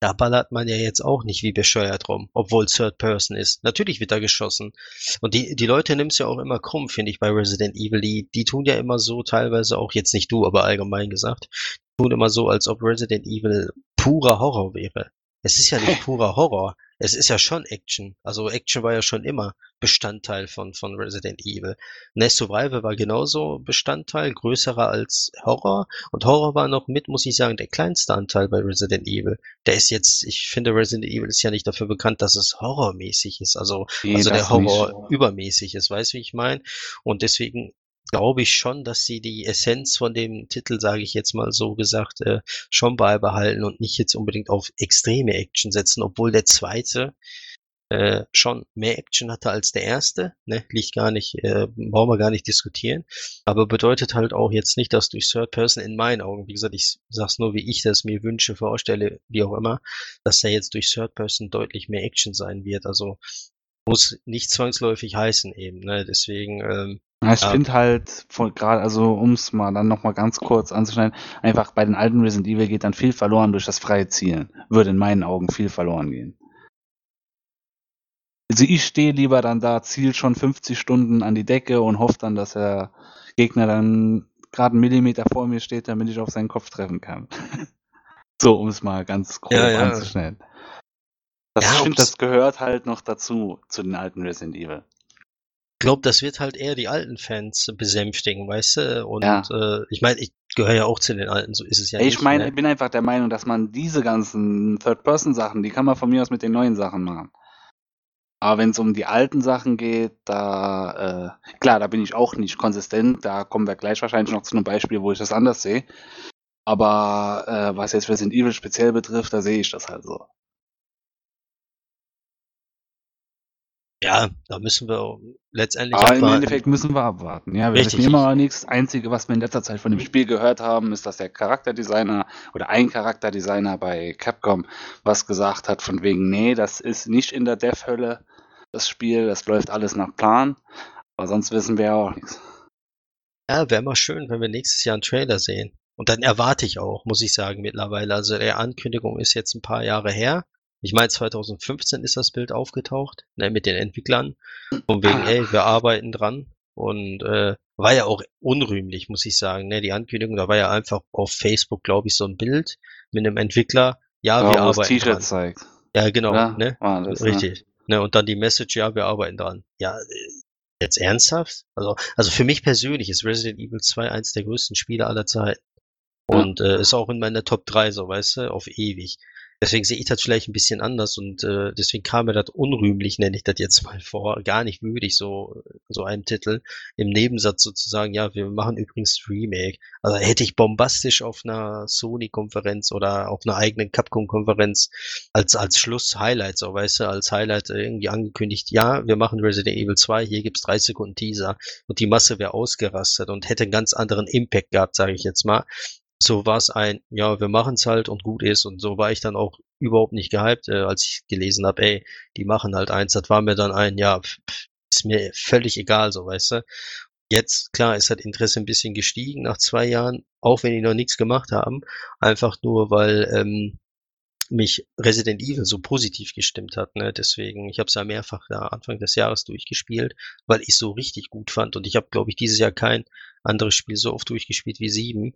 Da ballert man ja jetzt auch nicht wie bescheuert rum, obwohl Third Person ist. Natürlich wird da geschossen. Und die, die Leute nimmt es ja auch immer krumm, finde ich, bei Resident Evil. Die, die tun ja immer so teilweise auch, jetzt nicht du, aber allgemein gesagt, tun immer so, als ob Resident Evil purer Horror wäre. Es ist ja nicht purer Horror. Es ist ja schon Action. Also Action war ja schon immer Bestandteil von, von Resident Evil. Ne, Survival war genauso Bestandteil, größerer als Horror. Und Horror war noch mit, muss ich sagen, der kleinste Anteil bei Resident Evil. Der ist jetzt, ich finde, Resident Evil ist ja nicht dafür bekannt, dass es horrormäßig ist. Also, nee, also der Horror nicht. übermäßig ist, weißt du, wie ich meine? Und deswegen glaube ich schon, dass sie die Essenz von dem Titel, sage ich jetzt mal so gesagt, äh, schon beibehalten und nicht jetzt unbedingt auf extreme Action setzen, obwohl der zweite äh, schon mehr Action hatte als der erste, ne, liegt gar nicht, äh, brauchen wir gar nicht diskutieren, aber bedeutet halt auch jetzt nicht, dass durch Third Person in meinen Augen, wie gesagt, ich sag's nur, wie ich das mir wünsche, vorstelle, wie auch immer, dass da jetzt durch Third Person deutlich mehr Action sein wird, also muss nicht zwangsläufig heißen eben, ne, deswegen, ähm, ja, ich finde halt, gerade, also um es mal dann nochmal ganz kurz anzuschneiden, einfach bei den alten Resident Evil geht dann viel verloren durch das freie Zielen. Würde in meinen Augen viel verloren gehen. Also ich stehe lieber dann da, ziel schon 50 Stunden an die Decke und hoffe dann, dass der Gegner dann gerade einen Millimeter vor mir steht, damit ich auf seinen Kopf treffen kann. so, um es mal ganz grob ja, ja. anzuschneiden. Das, ja, ich finde, das gehört halt noch dazu, zu den alten Resident Evil glaube, das wird halt eher die alten Fans besänftigen, weißt du? Und ja. äh, ich meine, ich gehöre ja auch zu den alten, so ist es ja ich nicht. Ich meine, ne? ich bin einfach der Meinung, dass man diese ganzen Third-Person-Sachen, die kann man von mir aus mit den neuen Sachen machen. Aber wenn es um die alten Sachen geht, da, äh, klar, da bin ich auch nicht konsistent. Da kommen wir gleich wahrscheinlich noch zu einem Beispiel, wo ich das anders sehe. Aber äh, was jetzt Resident Evil speziell betrifft, da sehe ich das halt so. Ja, da müssen wir letztendlich Aber im Endeffekt müssen wir abwarten. Ja, wir Richtig. wissen immer noch nichts. Das Einzige, was wir in letzter Zeit von dem Spiel gehört haben, ist, dass der Charakterdesigner oder ein Charakterdesigner bei Capcom was gesagt hat von wegen, nee, das ist nicht in der Dev-Hölle, das Spiel, das läuft alles nach Plan. Aber sonst wissen wir ja auch nichts. Ja, wäre mal schön, wenn wir nächstes Jahr einen Trailer sehen. Und dann erwarte ich auch, muss ich sagen, mittlerweile. Also die Ankündigung ist jetzt ein paar Jahre her. Ich meine, 2015 ist das Bild aufgetaucht, ne, mit den Entwicklern. Und wegen, ah. ey, wir arbeiten dran. Und äh, war ja auch unrühmlich, muss ich sagen. Ne? Die Ankündigung, da war ja einfach auf Facebook, glaube ich, so ein Bild mit einem Entwickler. Ja, ja wir arbeiten T-Shirt dran. zeigt. Ja, genau. Ja? Ne? Das, Richtig. Ne? Und dann die Message, ja, wir arbeiten dran. Ja, äh, jetzt ernsthaft? Also, also für mich persönlich ist Resident Evil 2 eins der größten Spiele aller Zeiten. Und äh, ist auch in meiner Top 3, so weißt du, auf ewig. Deswegen sehe ich das vielleicht ein bisschen anders und äh, deswegen kam mir das unrühmlich, nenne ich das jetzt mal vor, gar nicht würdig, so, so einem Titel, im Nebensatz sozusagen, ja, wir machen übrigens Remake. Also hätte ich bombastisch auf einer Sony-Konferenz oder auf einer eigenen Capcom-Konferenz als, als Schluss-Highlight, so weißt du, als Highlight irgendwie angekündigt, ja, wir machen Resident Evil 2, hier gibt's drei Sekunden Teaser und die Masse wäre ausgerastet und hätte einen ganz anderen Impact gehabt, sage ich jetzt mal so war es ein, ja, wir machen es halt und gut ist. Und so war ich dann auch überhaupt nicht gehypt, äh, als ich gelesen habe, ey, die machen halt eins. Das war mir dann ein, ja, pff, ist mir völlig egal, so weißt du. Jetzt, klar, ist das Interesse ein bisschen gestiegen nach zwei Jahren, auch wenn die noch nichts gemacht haben. Einfach nur, weil ähm, mich Resident Evil so positiv gestimmt hat. Ne? Deswegen, ich habe es ja mehrfach da Anfang des Jahres durchgespielt, weil ich so richtig gut fand. Und ich habe, glaube ich, dieses Jahr kein anderes Spiel so oft durchgespielt wie sieben.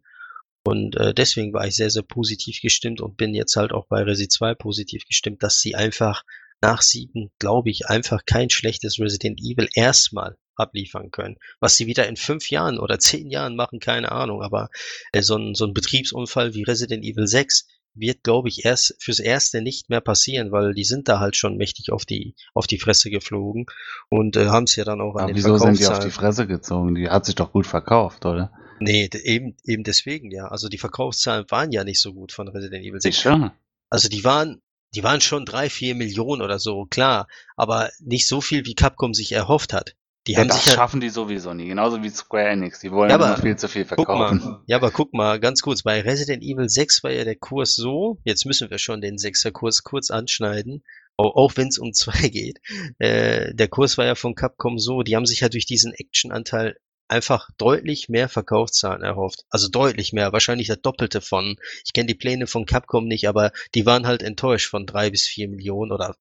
Und äh, deswegen war ich sehr, sehr positiv gestimmt und bin jetzt halt auch bei Resi 2 positiv gestimmt, dass sie einfach nach sieben, glaube ich, einfach kein schlechtes Resident Evil erstmal abliefern können. Was sie wieder in fünf Jahren oder zehn Jahren machen, keine Ahnung. Aber äh, so, ein, so ein Betriebsunfall wie Resident Evil 6 wird, glaube ich, erst fürs Erste nicht mehr passieren, weil die sind da halt schon mächtig auf die auf die Fresse geflogen und äh, haben es ja dann auch an Aber den wieso sind die auf die Fresse gezogen? Die hat sich doch gut verkauft, oder? Nee, eben, eben deswegen ja. Also die Verkaufszahlen waren ja nicht so gut von Resident Evil 6. Sicher. Also die waren, die waren schon drei, vier Millionen oder so, klar, aber nicht so viel, wie Capcom sich erhofft hat. Die ja, haben das schaffen die sowieso nie, genauso wie Square Enix. Die wollen ja, aber, viel zu viel verkaufen. Ja, aber guck mal, ganz kurz, bei Resident Evil 6 war ja der Kurs so, jetzt müssen wir schon den 6er Kurs kurz anschneiden, auch, auch wenn es um zwei geht. Äh, der Kurs war ja von Capcom so, die haben sich ja durch diesen Action-Anteil einfach deutlich mehr Verkaufszahlen erhofft. Also deutlich mehr, wahrscheinlich das Doppelte von. Ich kenne die Pläne von Capcom nicht, aber die waren halt enttäuscht von drei bis vier Millionen oder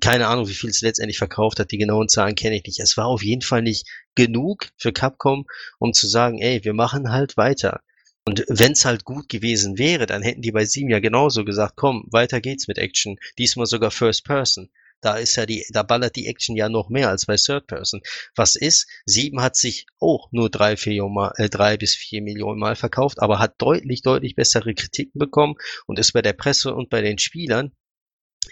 keine Ahnung, wie viel es letztendlich verkauft hat. Die genauen Zahlen kenne ich nicht. Es war auf jeden Fall nicht genug für Capcom, um zu sagen, ey, wir machen halt weiter. Und wenn es halt gut gewesen wäre, dann hätten die bei sieben ja genauso gesagt, komm, weiter geht's mit Action. Diesmal sogar First Person. Da ist ja die, da ballert die Action ja noch mehr als bei Third Person. Was ist? Sieben hat sich auch nur drei, vier äh, drei bis vier Millionen Mal verkauft, aber hat deutlich, deutlich bessere Kritiken bekommen und ist bei der Presse und bei den Spielern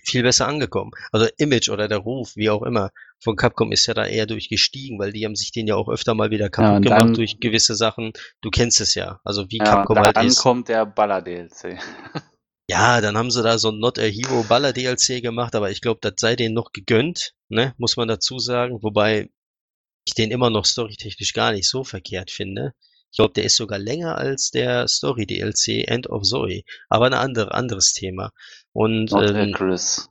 viel besser angekommen. Also Image oder der Ruf, wie auch immer, von Capcom ist ja da eher durchgestiegen, weil die haben sich den ja auch öfter mal wieder kaputt ja, gemacht durch gewisse Sachen. Du kennst es ja, also wie ja, Capcom halt ist. Dann kommt der Baller-DLC. Ja, dann haben sie da so ein Not a Hero Baller DLC gemacht, aber ich glaube, das sei denen noch gegönnt, ne, muss man dazu sagen, wobei ich den immer noch storytechnisch gar nicht so verkehrt finde. Ich glaube, der ist sogar länger als der Story DLC End of Zoe, aber ein andere, anderes Thema. Und Not ähm, Chris.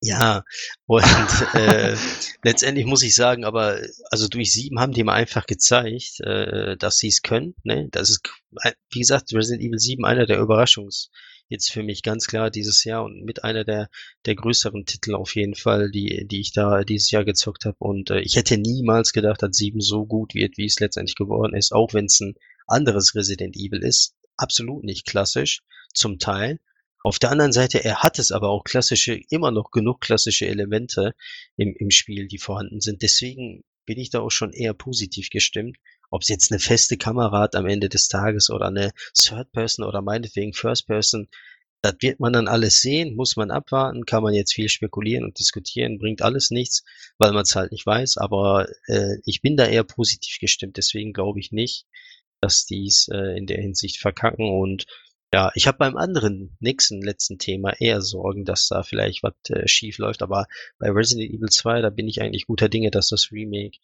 Ja, und äh, letztendlich muss ich sagen, aber also durch sieben haben die mal einfach gezeigt, äh, dass sie es können. Ne? Das ist, wie gesagt, Resident Evil 7 einer der Überraschungs- jetzt für mich ganz klar dieses Jahr und mit einer der, der größeren Titel auf jeden Fall, die, die ich da dieses Jahr gezockt habe. Und äh, ich hätte niemals gedacht, dass 7 so gut wird, wie es letztendlich geworden ist, auch wenn es ein anderes Resident Evil ist. Absolut nicht klassisch, zum Teil. Auf der anderen Seite, er hat es aber auch klassische, immer noch genug klassische Elemente im, im Spiel, die vorhanden sind. Deswegen bin ich da auch schon eher positiv gestimmt ob es jetzt eine feste Kamera hat am Ende des Tages oder eine Third Person oder meinetwegen First Person, das wird man dann alles sehen, muss man abwarten, kann man jetzt viel spekulieren und diskutieren, bringt alles nichts, weil man es halt nicht weiß. Aber äh, ich bin da eher positiv gestimmt, deswegen glaube ich nicht, dass die es äh, in der Hinsicht verkacken. Und ja, ich habe beim anderen nächsten letzten Thema eher Sorgen, dass da vielleicht was äh, schief läuft. Aber bei Resident Evil 2, da bin ich eigentlich guter Dinge, dass das Remake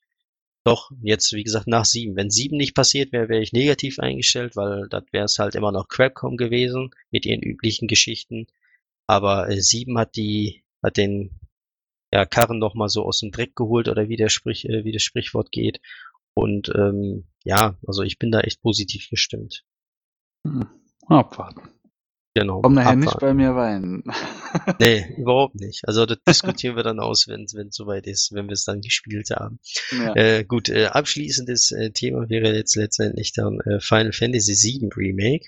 doch, jetzt, wie gesagt, nach sieben. Wenn sieben nicht passiert wäre, wäre ich negativ eingestellt, weil das wäre es halt immer noch Crapcom gewesen mit ihren üblichen Geschichten. Aber äh, sieben hat die, hat den ja, Karren noch mal so aus dem Dreck geholt oder wie der Sprich, äh, wie das Sprichwort geht. Und ähm, ja, also ich bin da echt positiv gestimmt. Hm. Abwarten. Genau. Komm nachher nicht bei mir weinen. nee, überhaupt nicht. Also das diskutieren wir dann aus, wenn es soweit ist, wenn wir es dann gespielt haben. Ja. Äh, gut, äh, abschließendes äh, Thema wäre jetzt letztendlich dann äh, Final Fantasy VII Remake.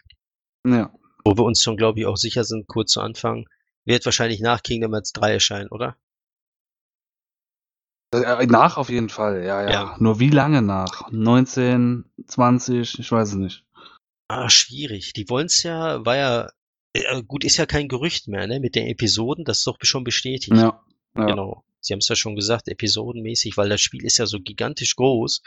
Ja. Wo wir uns schon, glaube ich, auch sicher sind, kurz zu Anfang, wird wahrscheinlich nach Kingdom Hearts 3 erscheinen, oder? Äh, nach auf jeden Fall, ja, ja, ja. Nur wie lange nach? 19, 20, ich weiß es nicht. Ah, schwierig. Die wollen es ja, war ja äh, gut, ist ja kein Gerücht mehr, ne? Mit den Episoden, das ist doch schon bestätigt. Ja. ja. Genau. Sie haben es ja schon gesagt, episodenmäßig, weil das Spiel ist ja so gigantisch groß,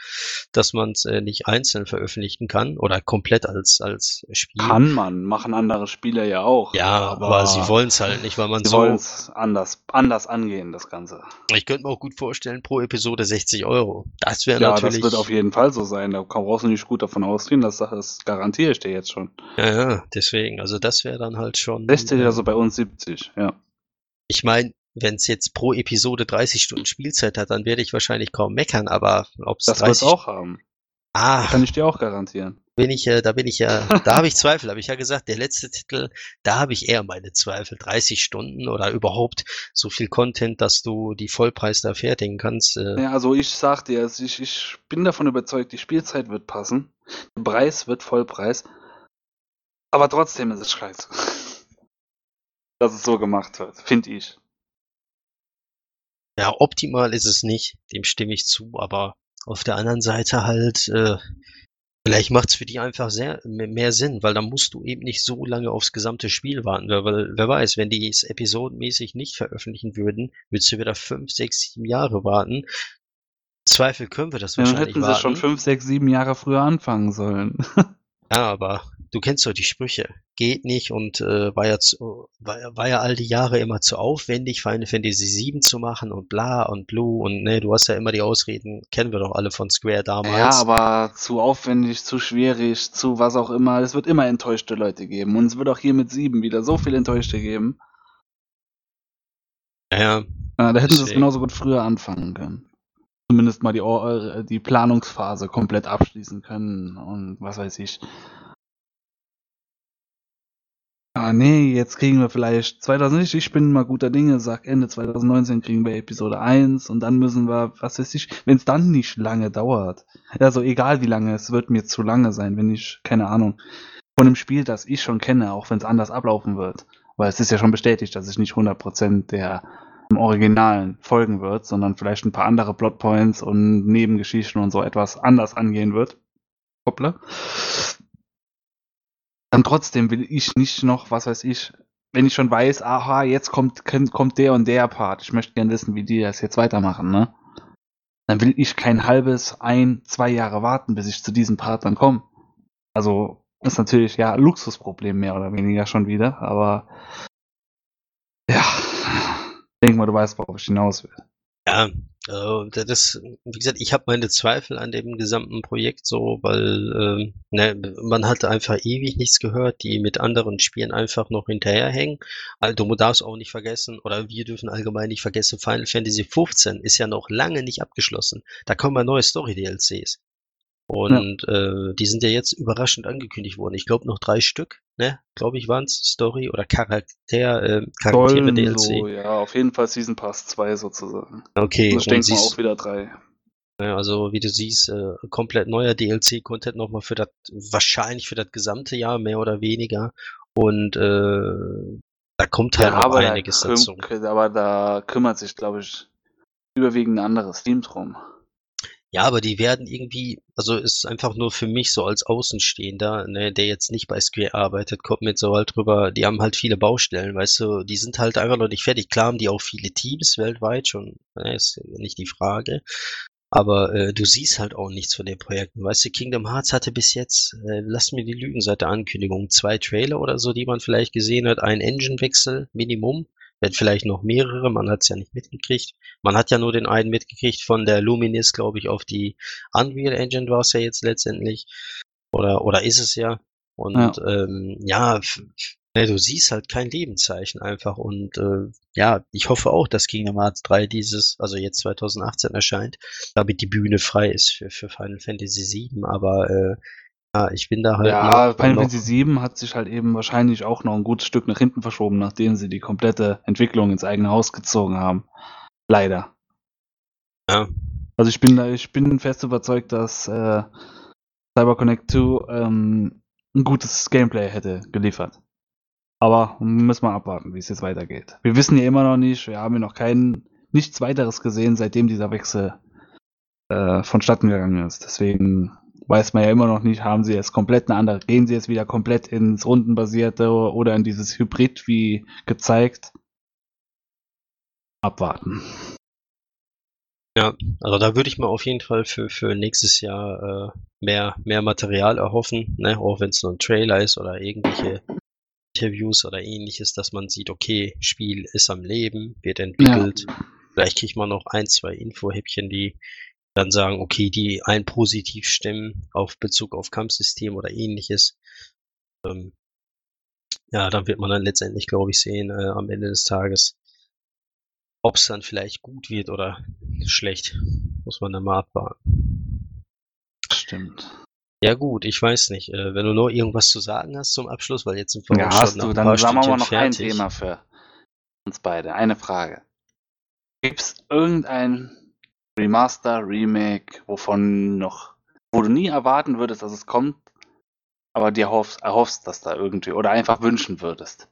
dass man es äh, nicht einzeln veröffentlichen kann oder komplett als, als Spiel. Kann man, machen andere Spieler ja auch. Ja, aber, aber sie wollen es halt nicht, weil man sie so. wollen es anders, anders angehen, das Ganze. Ich könnte mir auch gut vorstellen, pro Episode 60 Euro. Das wäre ja, natürlich. Ja, das wird auf jeden Fall so sein. Da brauchst du nicht gut davon ausgehen, dass das garantiere ich dir jetzt schon. Ja, ja deswegen. Also das wäre dann halt schon. 60, äh, also bei uns 70, ja. Ich meine, wenn es jetzt pro Episode 30 Stunden Spielzeit hat, dann werde ich wahrscheinlich kaum meckern, aber ob es Das 30 auch haben. Ah, kann ich dir auch garantieren. Bin ich, äh, da bin ich ja, da habe ich Zweifel, habe ich ja gesagt, der letzte Titel, da habe ich eher meine Zweifel. 30 Stunden oder überhaupt so viel Content, dass du die Vollpreis da fertigen kannst. Äh. Ja, also ich sag dir, ich, ich bin davon überzeugt, die Spielzeit wird passen, der Preis wird Vollpreis, aber trotzdem ist es scheiße. dass es so gemacht wird, finde ich. Ja, optimal ist es nicht, dem stimme ich zu, aber auf der anderen Seite halt, äh, vielleicht macht's für die einfach sehr mehr Sinn, weil dann musst du eben nicht so lange aufs gesamte Spiel warten, weil, wer weiß, wenn die es episodenmäßig nicht veröffentlichen würden, würdest du wieder fünf, sechs, sieben Jahre warten. Zweifel können wir das ja, wahrscheinlich dann hätten sie schon fünf, sechs, sieben Jahre früher anfangen sollen. ja, aber du kennst doch die Sprüche. Geht nicht und äh, war, ja zu, war, war ja all die Jahre immer zu aufwendig, Final Fantasy VII zu machen und bla und blue und ne, du hast ja immer die Ausreden, kennen wir doch alle von Square damals. Ja, aber zu aufwendig, zu schwierig, zu was auch immer. Es wird immer enttäuschte Leute geben. Und es wird auch hier mit sieben wieder so viele Enttäuschte geben. Ja. ja da hätten sie es genauso gut früher anfangen können zumindest mal die, äh, die Planungsphase komplett abschließen können und was weiß ich. Nee, jetzt kriegen wir vielleicht 2000, ich bin mal guter Dinge, sag Ende 2019 kriegen wir Episode 1 und dann müssen wir, was weiß ich, wenn es dann nicht lange dauert. Also egal wie lange, es wird mir zu lange sein, wenn ich, keine Ahnung, von einem Spiel, das ich schon kenne, auch wenn es anders ablaufen wird. Weil es ist ja schon bestätigt, dass ich nicht 100% der im Originalen folgen wird, sondern vielleicht ein paar andere Plotpoints und Nebengeschichten und so etwas anders angehen wird. Hoppla. Dann trotzdem will ich nicht noch, was weiß ich, wenn ich schon weiß, aha, jetzt kommt, kommt der und der Part, ich möchte gerne wissen, wie die das jetzt weitermachen, ne? Dann will ich kein halbes, ein, zwei Jahre warten, bis ich zu diesem Part dann komme. Also, ist natürlich ja Luxusproblem mehr oder weniger schon wieder, aber ja, denke mal, du weißt, worauf ich hinaus will. Ja, äh, das, wie gesagt, ich habe meine Zweifel an dem gesamten Projekt so, weil äh, ne, man hat einfach ewig nichts gehört, die mit anderen Spielen einfach noch hinterherhängen. Also du darfst auch nicht vergessen, oder wir dürfen allgemein nicht vergessen, Final Fantasy 15 ist ja noch lange nicht abgeschlossen. Da kommen ja neue Story-DLCs. Und ja. äh, die sind ja jetzt überraschend angekündigt worden. Ich glaube noch drei Stück, ne? Glaube ich, waren es Story oder Charakter, äh, Charaktere DLC. So, ja, auf jeden Fall Season Pass 2 sozusagen. Okay. Ich denke mal auch wieder drei. Ja, also wie du siehst, äh, komplett neuer DLC-Content nochmal für das, wahrscheinlich für das gesamte Jahr, mehr oder weniger. Und äh, da kommt halt ja, noch einiges da dazu. Aber da kümmert sich, glaube ich, überwiegend ein anderes Team drum. Ja, aber die werden irgendwie, also ist einfach nur für mich so als Außenstehender, ne, der jetzt nicht bei Square arbeitet, kommt mir so halt drüber, die haben halt viele Baustellen, weißt du, die sind halt einfach noch nicht fertig. Klar haben die auch viele Teams weltweit schon, ne, ist nicht die Frage. Aber äh, du siehst halt auch nichts von den Projekten. Weißt du, Kingdom Hearts hatte bis jetzt, äh, lass mir die Lügen seit der Ankündigung, zwei Trailer oder so, die man vielleicht gesehen hat, ein Engine-Wechsel, Minimum wenn vielleicht noch mehrere, man hat es ja nicht mitgekriegt. Man hat ja nur den einen mitgekriegt von der Luminis, glaube ich, auf die Unreal Engine war es ja jetzt letztendlich. Oder, oder ist es ja. Und ja, ähm, ja ne, du siehst halt kein Lebenszeichen einfach. Und äh, ja, ich hoffe auch, dass Kingdom Hearts 3 dieses, also jetzt 2018 erscheint, damit die Bühne frei ist für, für Final Fantasy 7. Aber äh, ich bin da halt. Ja, Final Fantasy 7 hat sich halt eben wahrscheinlich auch noch ein gutes Stück nach hinten verschoben, nachdem sie die komplette Entwicklung ins eigene Haus gezogen haben. Leider. Ja. Also ich bin da, ich bin fest überzeugt, dass äh, CyberConnect 2 ähm, ein gutes Gameplay hätte geliefert. Aber müssen wir abwarten, wie es jetzt weitergeht. Wir wissen ja immer noch nicht, wir haben ja noch kein, nichts weiteres gesehen, seitdem dieser Wechsel äh, vonstatten gegangen ist. Deswegen weiß man ja immer noch nicht, haben sie jetzt komplett eine andere, gehen sie jetzt wieder komplett ins Rundenbasierte oder in dieses Hybrid wie gezeigt. Abwarten. Ja, also da würde ich mal auf jeden Fall für, für nächstes Jahr äh, mehr, mehr Material erhoffen, ne? auch wenn es nur ein Trailer ist oder irgendwelche Interviews oder ähnliches, dass man sieht, okay, Spiel ist am Leben, wird entwickelt. Ja. Vielleicht kriegt man noch ein, zwei Infohäppchen, die dann sagen, okay, die ein positiv stimmen auf Bezug auf Kampfsystem oder ähnliches. Ähm, ja, dann wird man dann letztendlich, glaube ich, sehen äh, am Ende des Tages, ob es dann vielleicht gut wird oder schlecht. Muss man dann mal abwarten. Stimmt. Ja gut, ich weiß nicht. Äh, wenn du noch irgendwas zu sagen hast zum Abschluss, weil jetzt sind wir ja, hast du, dann sagen wir noch fertig. ein Thema für uns beide. Eine Frage. Gibt es irgendein Remaster, Remake, wovon noch, wo du nie erwarten würdest, dass es kommt, aber dir erhoffst, erhoffst dass da irgendwie oder einfach wünschen würdest.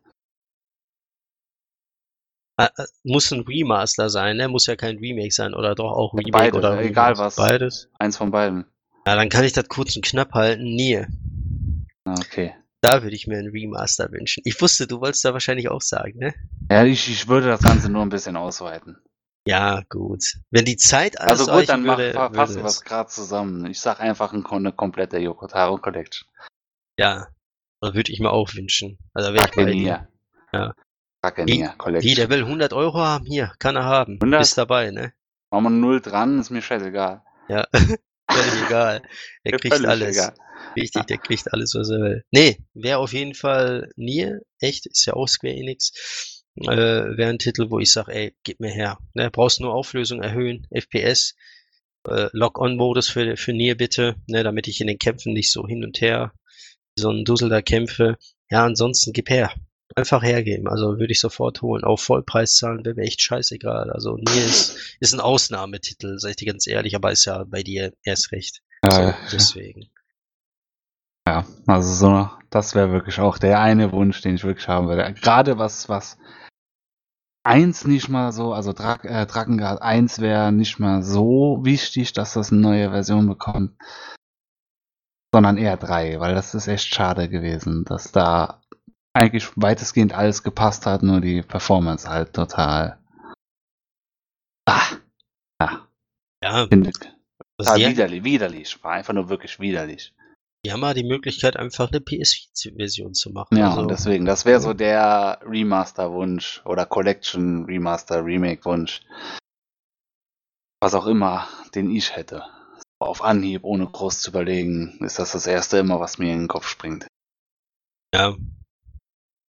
Äh, äh, muss ein Remaster sein, ne? Muss ja kein Remake sein oder doch auch Remake Beide, oder Remake. egal was. Beides. Eins von beiden. Ja, dann kann ich das kurz und knapp halten. Nie. Ah, okay. Da würde ich mir ein Remaster wünschen. Ich wusste, du wolltest da wahrscheinlich auch sagen, ne? Ja, ich, ich würde das Ganze nur ein bisschen ausweiten. Ja, gut. Wenn die Zeit alles Also gut, dann würde, mach, fassen wir es gerade zusammen. Ich sag einfach eine komplette Yokotaro Collection. Ja. Das würde ich mir auch wünschen. Also wäre ich bei dir. Ja. Collection. Wie, der will 100 Euro haben? Hier, kann er haben. 100? Ist dabei, ne? Machen wir null dran, ist mir scheißegal. Ja, völlig egal. Der kriegt alles. Egal. Richtig, der kriegt alles, was er will. Nee, wäre auf jeden Fall Nier, echt, ist ja auch Square Enix. Äh, wäre ein Titel, wo ich sage, ey, gib mir her. Ne, brauchst nur Auflösung erhöhen, FPS, äh, Lock-on-Modus für, für Nier bitte, ne, damit ich in den Kämpfen nicht so hin und her so ein Dussel da kämpfe. Ja, ansonsten gib her. Einfach hergeben. Also würde ich sofort holen. Auf Vollpreis zahlen wäre mir echt scheißegal. Also Nier ist, ist ein Ausnahmetitel, sag ich dir ganz ehrlich, aber ist ja bei dir erst recht. Ja, deswegen. Ja, also so, das wäre wirklich auch der eine Wunsch, den ich wirklich haben würde. Gerade was, was eins nicht mal so, also Dra äh, Drakengard 1 wäre nicht mal so wichtig, dass das eine neue Version bekommt, sondern eher 3, weil das ist echt schade gewesen, dass da eigentlich weitestgehend alles gepasst hat, nur die Performance halt total. Ah. Ja. Ja. Finde, total widerlich, widerlich. War einfach nur wirklich widerlich. Die haben mal die Möglichkeit, einfach eine PS4-Version zu machen. Ja, also, und deswegen, das wäre so der Remaster-Wunsch oder Collection Remaster Remake-Wunsch. Was auch immer, den ich hätte. Auf Anhieb, ohne groß zu überlegen, ist das das erste immer, was mir in den Kopf springt. Ja,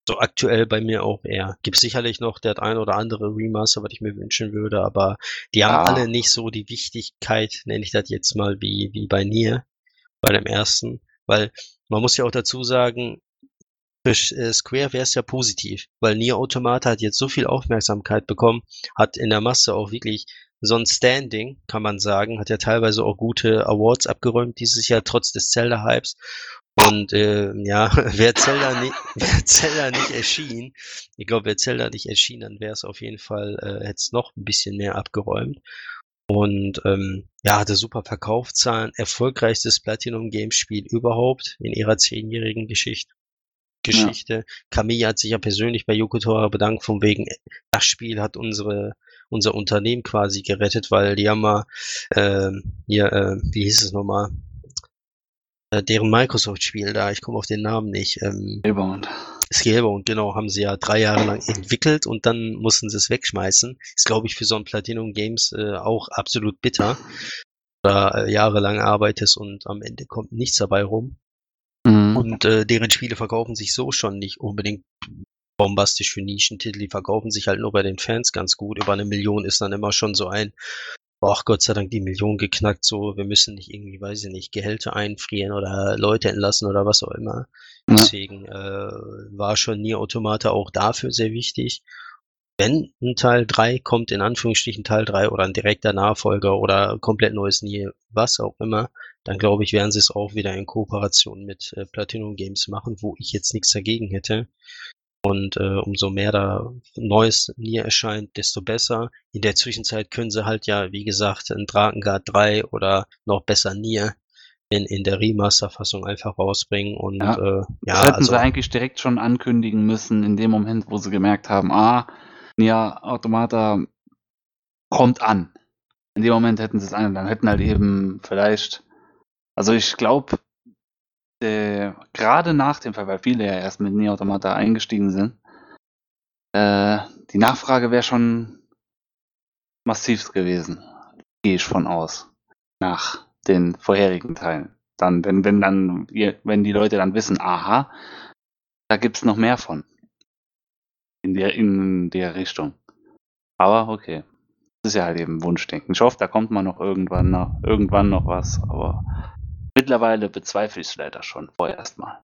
so aktuell bei mir auch eher. Gibt sicherlich noch der ein oder andere Remaster, was ich mir wünschen würde, aber die haben alle nicht so die Wichtigkeit, nenne ich das jetzt mal, wie, wie bei Nier, bei dem ersten. Weil man muss ja auch dazu sagen, für äh, Square wäre es ja positiv, weil Nier Automata hat jetzt so viel Aufmerksamkeit bekommen, hat in der Masse auch wirklich so ein Standing, kann man sagen, hat ja teilweise auch gute Awards abgeräumt dieses Jahr, trotz des Zelda-Hypes. Und äh, ja, wäre Zelda, nicht, wär Zelda nicht erschienen, ich glaube, wäre Zelda nicht erschienen, dann wäre es auf jeden Fall, äh, hätte es noch ein bisschen mehr abgeräumt. Und ähm, ja, hatte super Verkaufszahlen, erfolgreichstes Platinum Games Spiel überhaupt in ihrer zehnjährigen Geschichte. Geschichte. Ja. Kamiya hat sich ja persönlich bei Yoko Tora bedankt, von wegen, das Spiel hat unsere, unser Unternehmen quasi gerettet, weil die haben mal, äh, hier, äh, wie hieß es nochmal, äh, deren Microsoft-Spiel da, ich komme auf den Namen nicht. Ähm. Scalebound, genau, haben sie ja drei Jahre lang entwickelt und dann mussten sie es wegschmeißen. Ist, glaube ich, für so ein Platinum Games äh, auch absolut bitter. Da äh, jahrelang arbeitest und am Ende kommt nichts dabei rum. Mhm. Und äh, deren Spiele verkaufen sich so schon nicht unbedingt bombastisch für Nischentitel. Die verkaufen sich halt nur bei den Fans ganz gut. Über eine Million ist dann immer schon so ein, ach Gott sei Dank die Million geknackt, so, wir müssen nicht irgendwie, weiß ich nicht, Gehälter einfrieren oder Leute entlassen oder was auch immer. Deswegen äh, war schon Nier Automata auch dafür sehr wichtig. Wenn ein Teil 3 kommt, in Anführungsstrichen Teil 3 oder ein direkter Nachfolger oder komplett neues Nier, was auch immer, dann glaube ich, werden sie es auch wieder in Kooperation mit äh, Platinum Games machen, wo ich jetzt nichts dagegen hätte. Und äh, umso mehr da Neues Nier erscheint, desto besser. In der Zwischenzeit können sie halt ja, wie gesagt, ein Drakengard 3 oder noch besser Nier in, in der Remaster-Fassung einfach rausbringen. Und ja, äh, ja das hätten also, sie eigentlich direkt schon ankündigen müssen, in dem Moment, wo sie gemerkt haben, ah, Nier Automata kommt an. In dem Moment hätten sie es an, dann hätten halt eben vielleicht, also ich glaube, äh, gerade nach dem Fall, weil viele ja erst mit Nier Automata eingestiegen sind, äh, die Nachfrage wäre schon massiv gewesen. Gehe ich von aus. Nach den vorherigen Teilen. Dann, wenn, wenn dann, wenn die Leute dann wissen, aha, da gibt's noch mehr von. In der, in der Richtung. Aber okay. Das ist ja halt eben Wunschdenken. Ich hoffe, da kommt man noch irgendwann noch, irgendwann noch was, aber Mittlerweile bezweifle ich es leider schon, vorerst mal.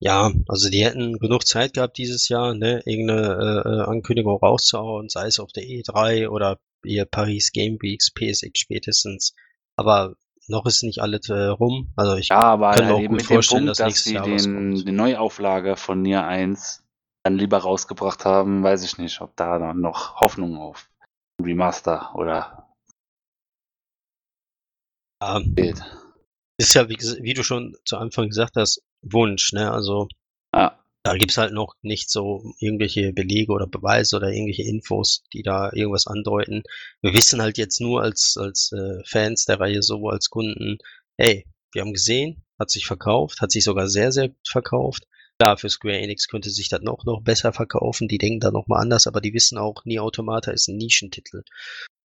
Ja, also die hätten genug Zeit gehabt dieses Jahr, ne, irgendeine äh, Ankündigung rauszuhauen, sei es auf der E3 oder ihr Paris Game Weeks, PSX spätestens. Aber noch ist nicht alles äh, rum. Also ich ja, aber kann mir auch gut vorstellen, Punkt, dass, dass sie den, die Neuauflage von Nier 1 dann lieber rausgebracht haben, weiß ich nicht, ob da dann noch Hoffnung auf Remaster oder ja, geht. Ist ja, wie, wie du schon zu Anfang gesagt hast, Wunsch, ne? Also. Da gibt's halt noch nicht so irgendwelche Belege oder Beweise oder irgendwelche Infos, die da irgendwas andeuten. Wir wissen halt jetzt nur als, als äh, Fans der Reihe so, als Kunden, hey, wir haben gesehen, hat sich verkauft, hat sich sogar sehr, sehr gut verkauft. Klar, für Square Enix könnte sich das noch, noch besser verkaufen. Die denken da nochmal anders, aber die wissen auch, Nie Automata ist ein Nischentitel.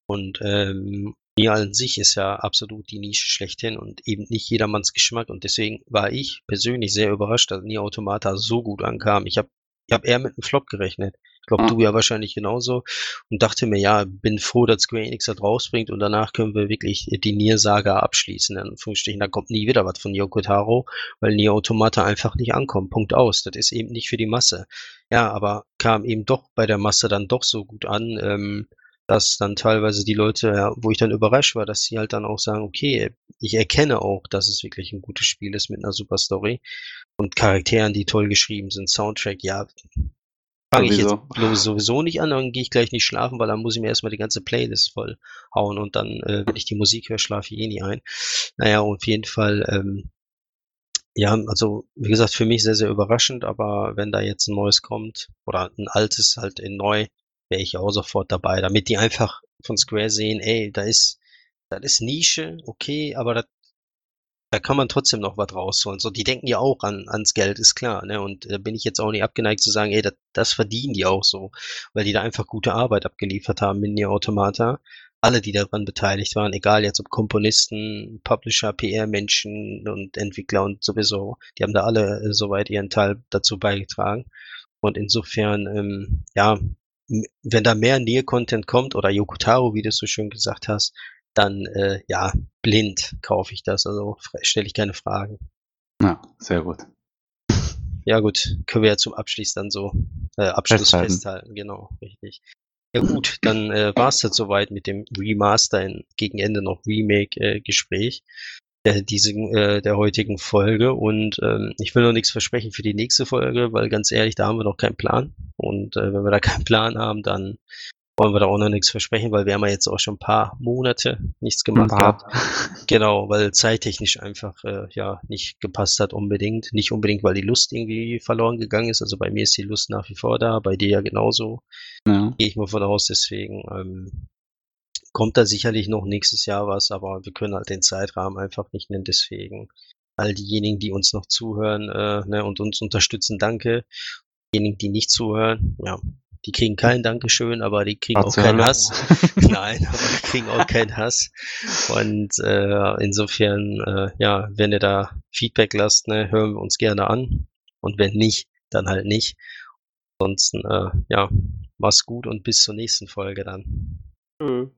Und ähm, Nier an sich ist ja absolut die Nische schlechthin und eben nicht jedermanns Geschmack. Und deswegen war ich persönlich sehr überrascht, dass Nier Automata so gut ankam. Ich habe ich hab eher mit einem Flop gerechnet. Ich glaube, du ja wahrscheinlich genauso. Und dachte mir, ja, bin froh, dass Square Enix das rausbringt und danach können wir wirklich die Nier-Saga abschließen. In Anführungsstrichen, da kommt nie wieder was von Yoko Taro, weil Nier Automata einfach nicht ankommt. Punkt aus. Das ist eben nicht für die Masse. Ja, aber kam eben doch bei der Masse dann doch so gut an, ähm, dass dann teilweise die Leute, ja, wo ich dann überrascht war, dass sie halt dann auch sagen, okay, ich erkenne auch, dass es wirklich ein gutes Spiel ist mit einer super Story und Charakteren, die toll geschrieben sind, Soundtrack, ja, fange ich jetzt sowieso nicht an, dann gehe ich gleich nicht schlafen, weil dann muss ich mir erstmal die ganze Playlist voll hauen und dann, äh, wenn ich die Musik höre, schlafe ich eh nie ein. Naja, und auf jeden Fall, ähm, ja, also wie gesagt, für mich sehr, sehr überraschend, aber wenn da jetzt ein neues kommt oder ein altes halt in neu, wäre ich auch sofort dabei, damit die einfach von Square sehen, ey, da ist, das ist Nische, okay, aber das da kann man trotzdem noch was rausholen. So, die denken ja auch an, ans Geld, ist klar, ne? Und da äh, bin ich jetzt auch nicht abgeneigt zu sagen, ey, das, das verdienen die auch so, weil die da einfach gute Arbeit abgeliefert haben in Nier Automata. Alle, die daran beteiligt waren, egal jetzt ob Komponisten, Publisher, PR-Menschen und Entwickler und sowieso, die haben da alle äh, soweit ihren Teil dazu beigetragen. Und insofern, ähm, ja, wenn da mehr Nier-Content kommt oder Yokotaro, wie du es so schön gesagt hast, dann äh, ja, blind kaufe ich das. Also stelle ich keine Fragen. Ja, sehr gut. Ja gut, können wir ja zum Abschluss dann so äh, Abschluss festhalten. festhalten. Genau, richtig. Ja gut, dann äh, war es jetzt soweit mit dem Remaster in, gegen Ende noch Remake-Gespräch äh, diese, äh, der heutigen Folge. Und ähm, ich will noch nichts versprechen für die nächste Folge, weil ganz ehrlich, da haben wir noch keinen Plan. Und äh, wenn wir da keinen Plan haben, dann wollen wir da auch noch nichts versprechen, weil wir haben ja jetzt auch schon ein paar Monate nichts gemacht gehabt. Genau, weil zeittechnisch einfach äh, ja nicht gepasst hat unbedingt. Nicht unbedingt, weil die Lust irgendwie verloren gegangen ist. Also bei mir ist die Lust nach wie vor da, bei dir ja genauso. Ja. Gehe ich mal von aus, deswegen ähm, kommt da sicherlich noch nächstes Jahr was, aber wir können halt den Zeitrahmen einfach nicht nennen, deswegen all diejenigen, die uns noch zuhören äh, ne, und uns unterstützen, danke. Diejenigen, die nicht zuhören, ja, die kriegen kein Dankeschön, aber die kriegen auch keinen Hass. Nein, aber die kriegen auch keinen Hass. Und äh, insofern, äh, ja, wenn ihr da Feedback lasst, ne, hören wir uns gerne an. Und wenn nicht, dann halt nicht. Ansonsten, äh, ja, mach's gut und bis zur nächsten Folge dann. Mhm.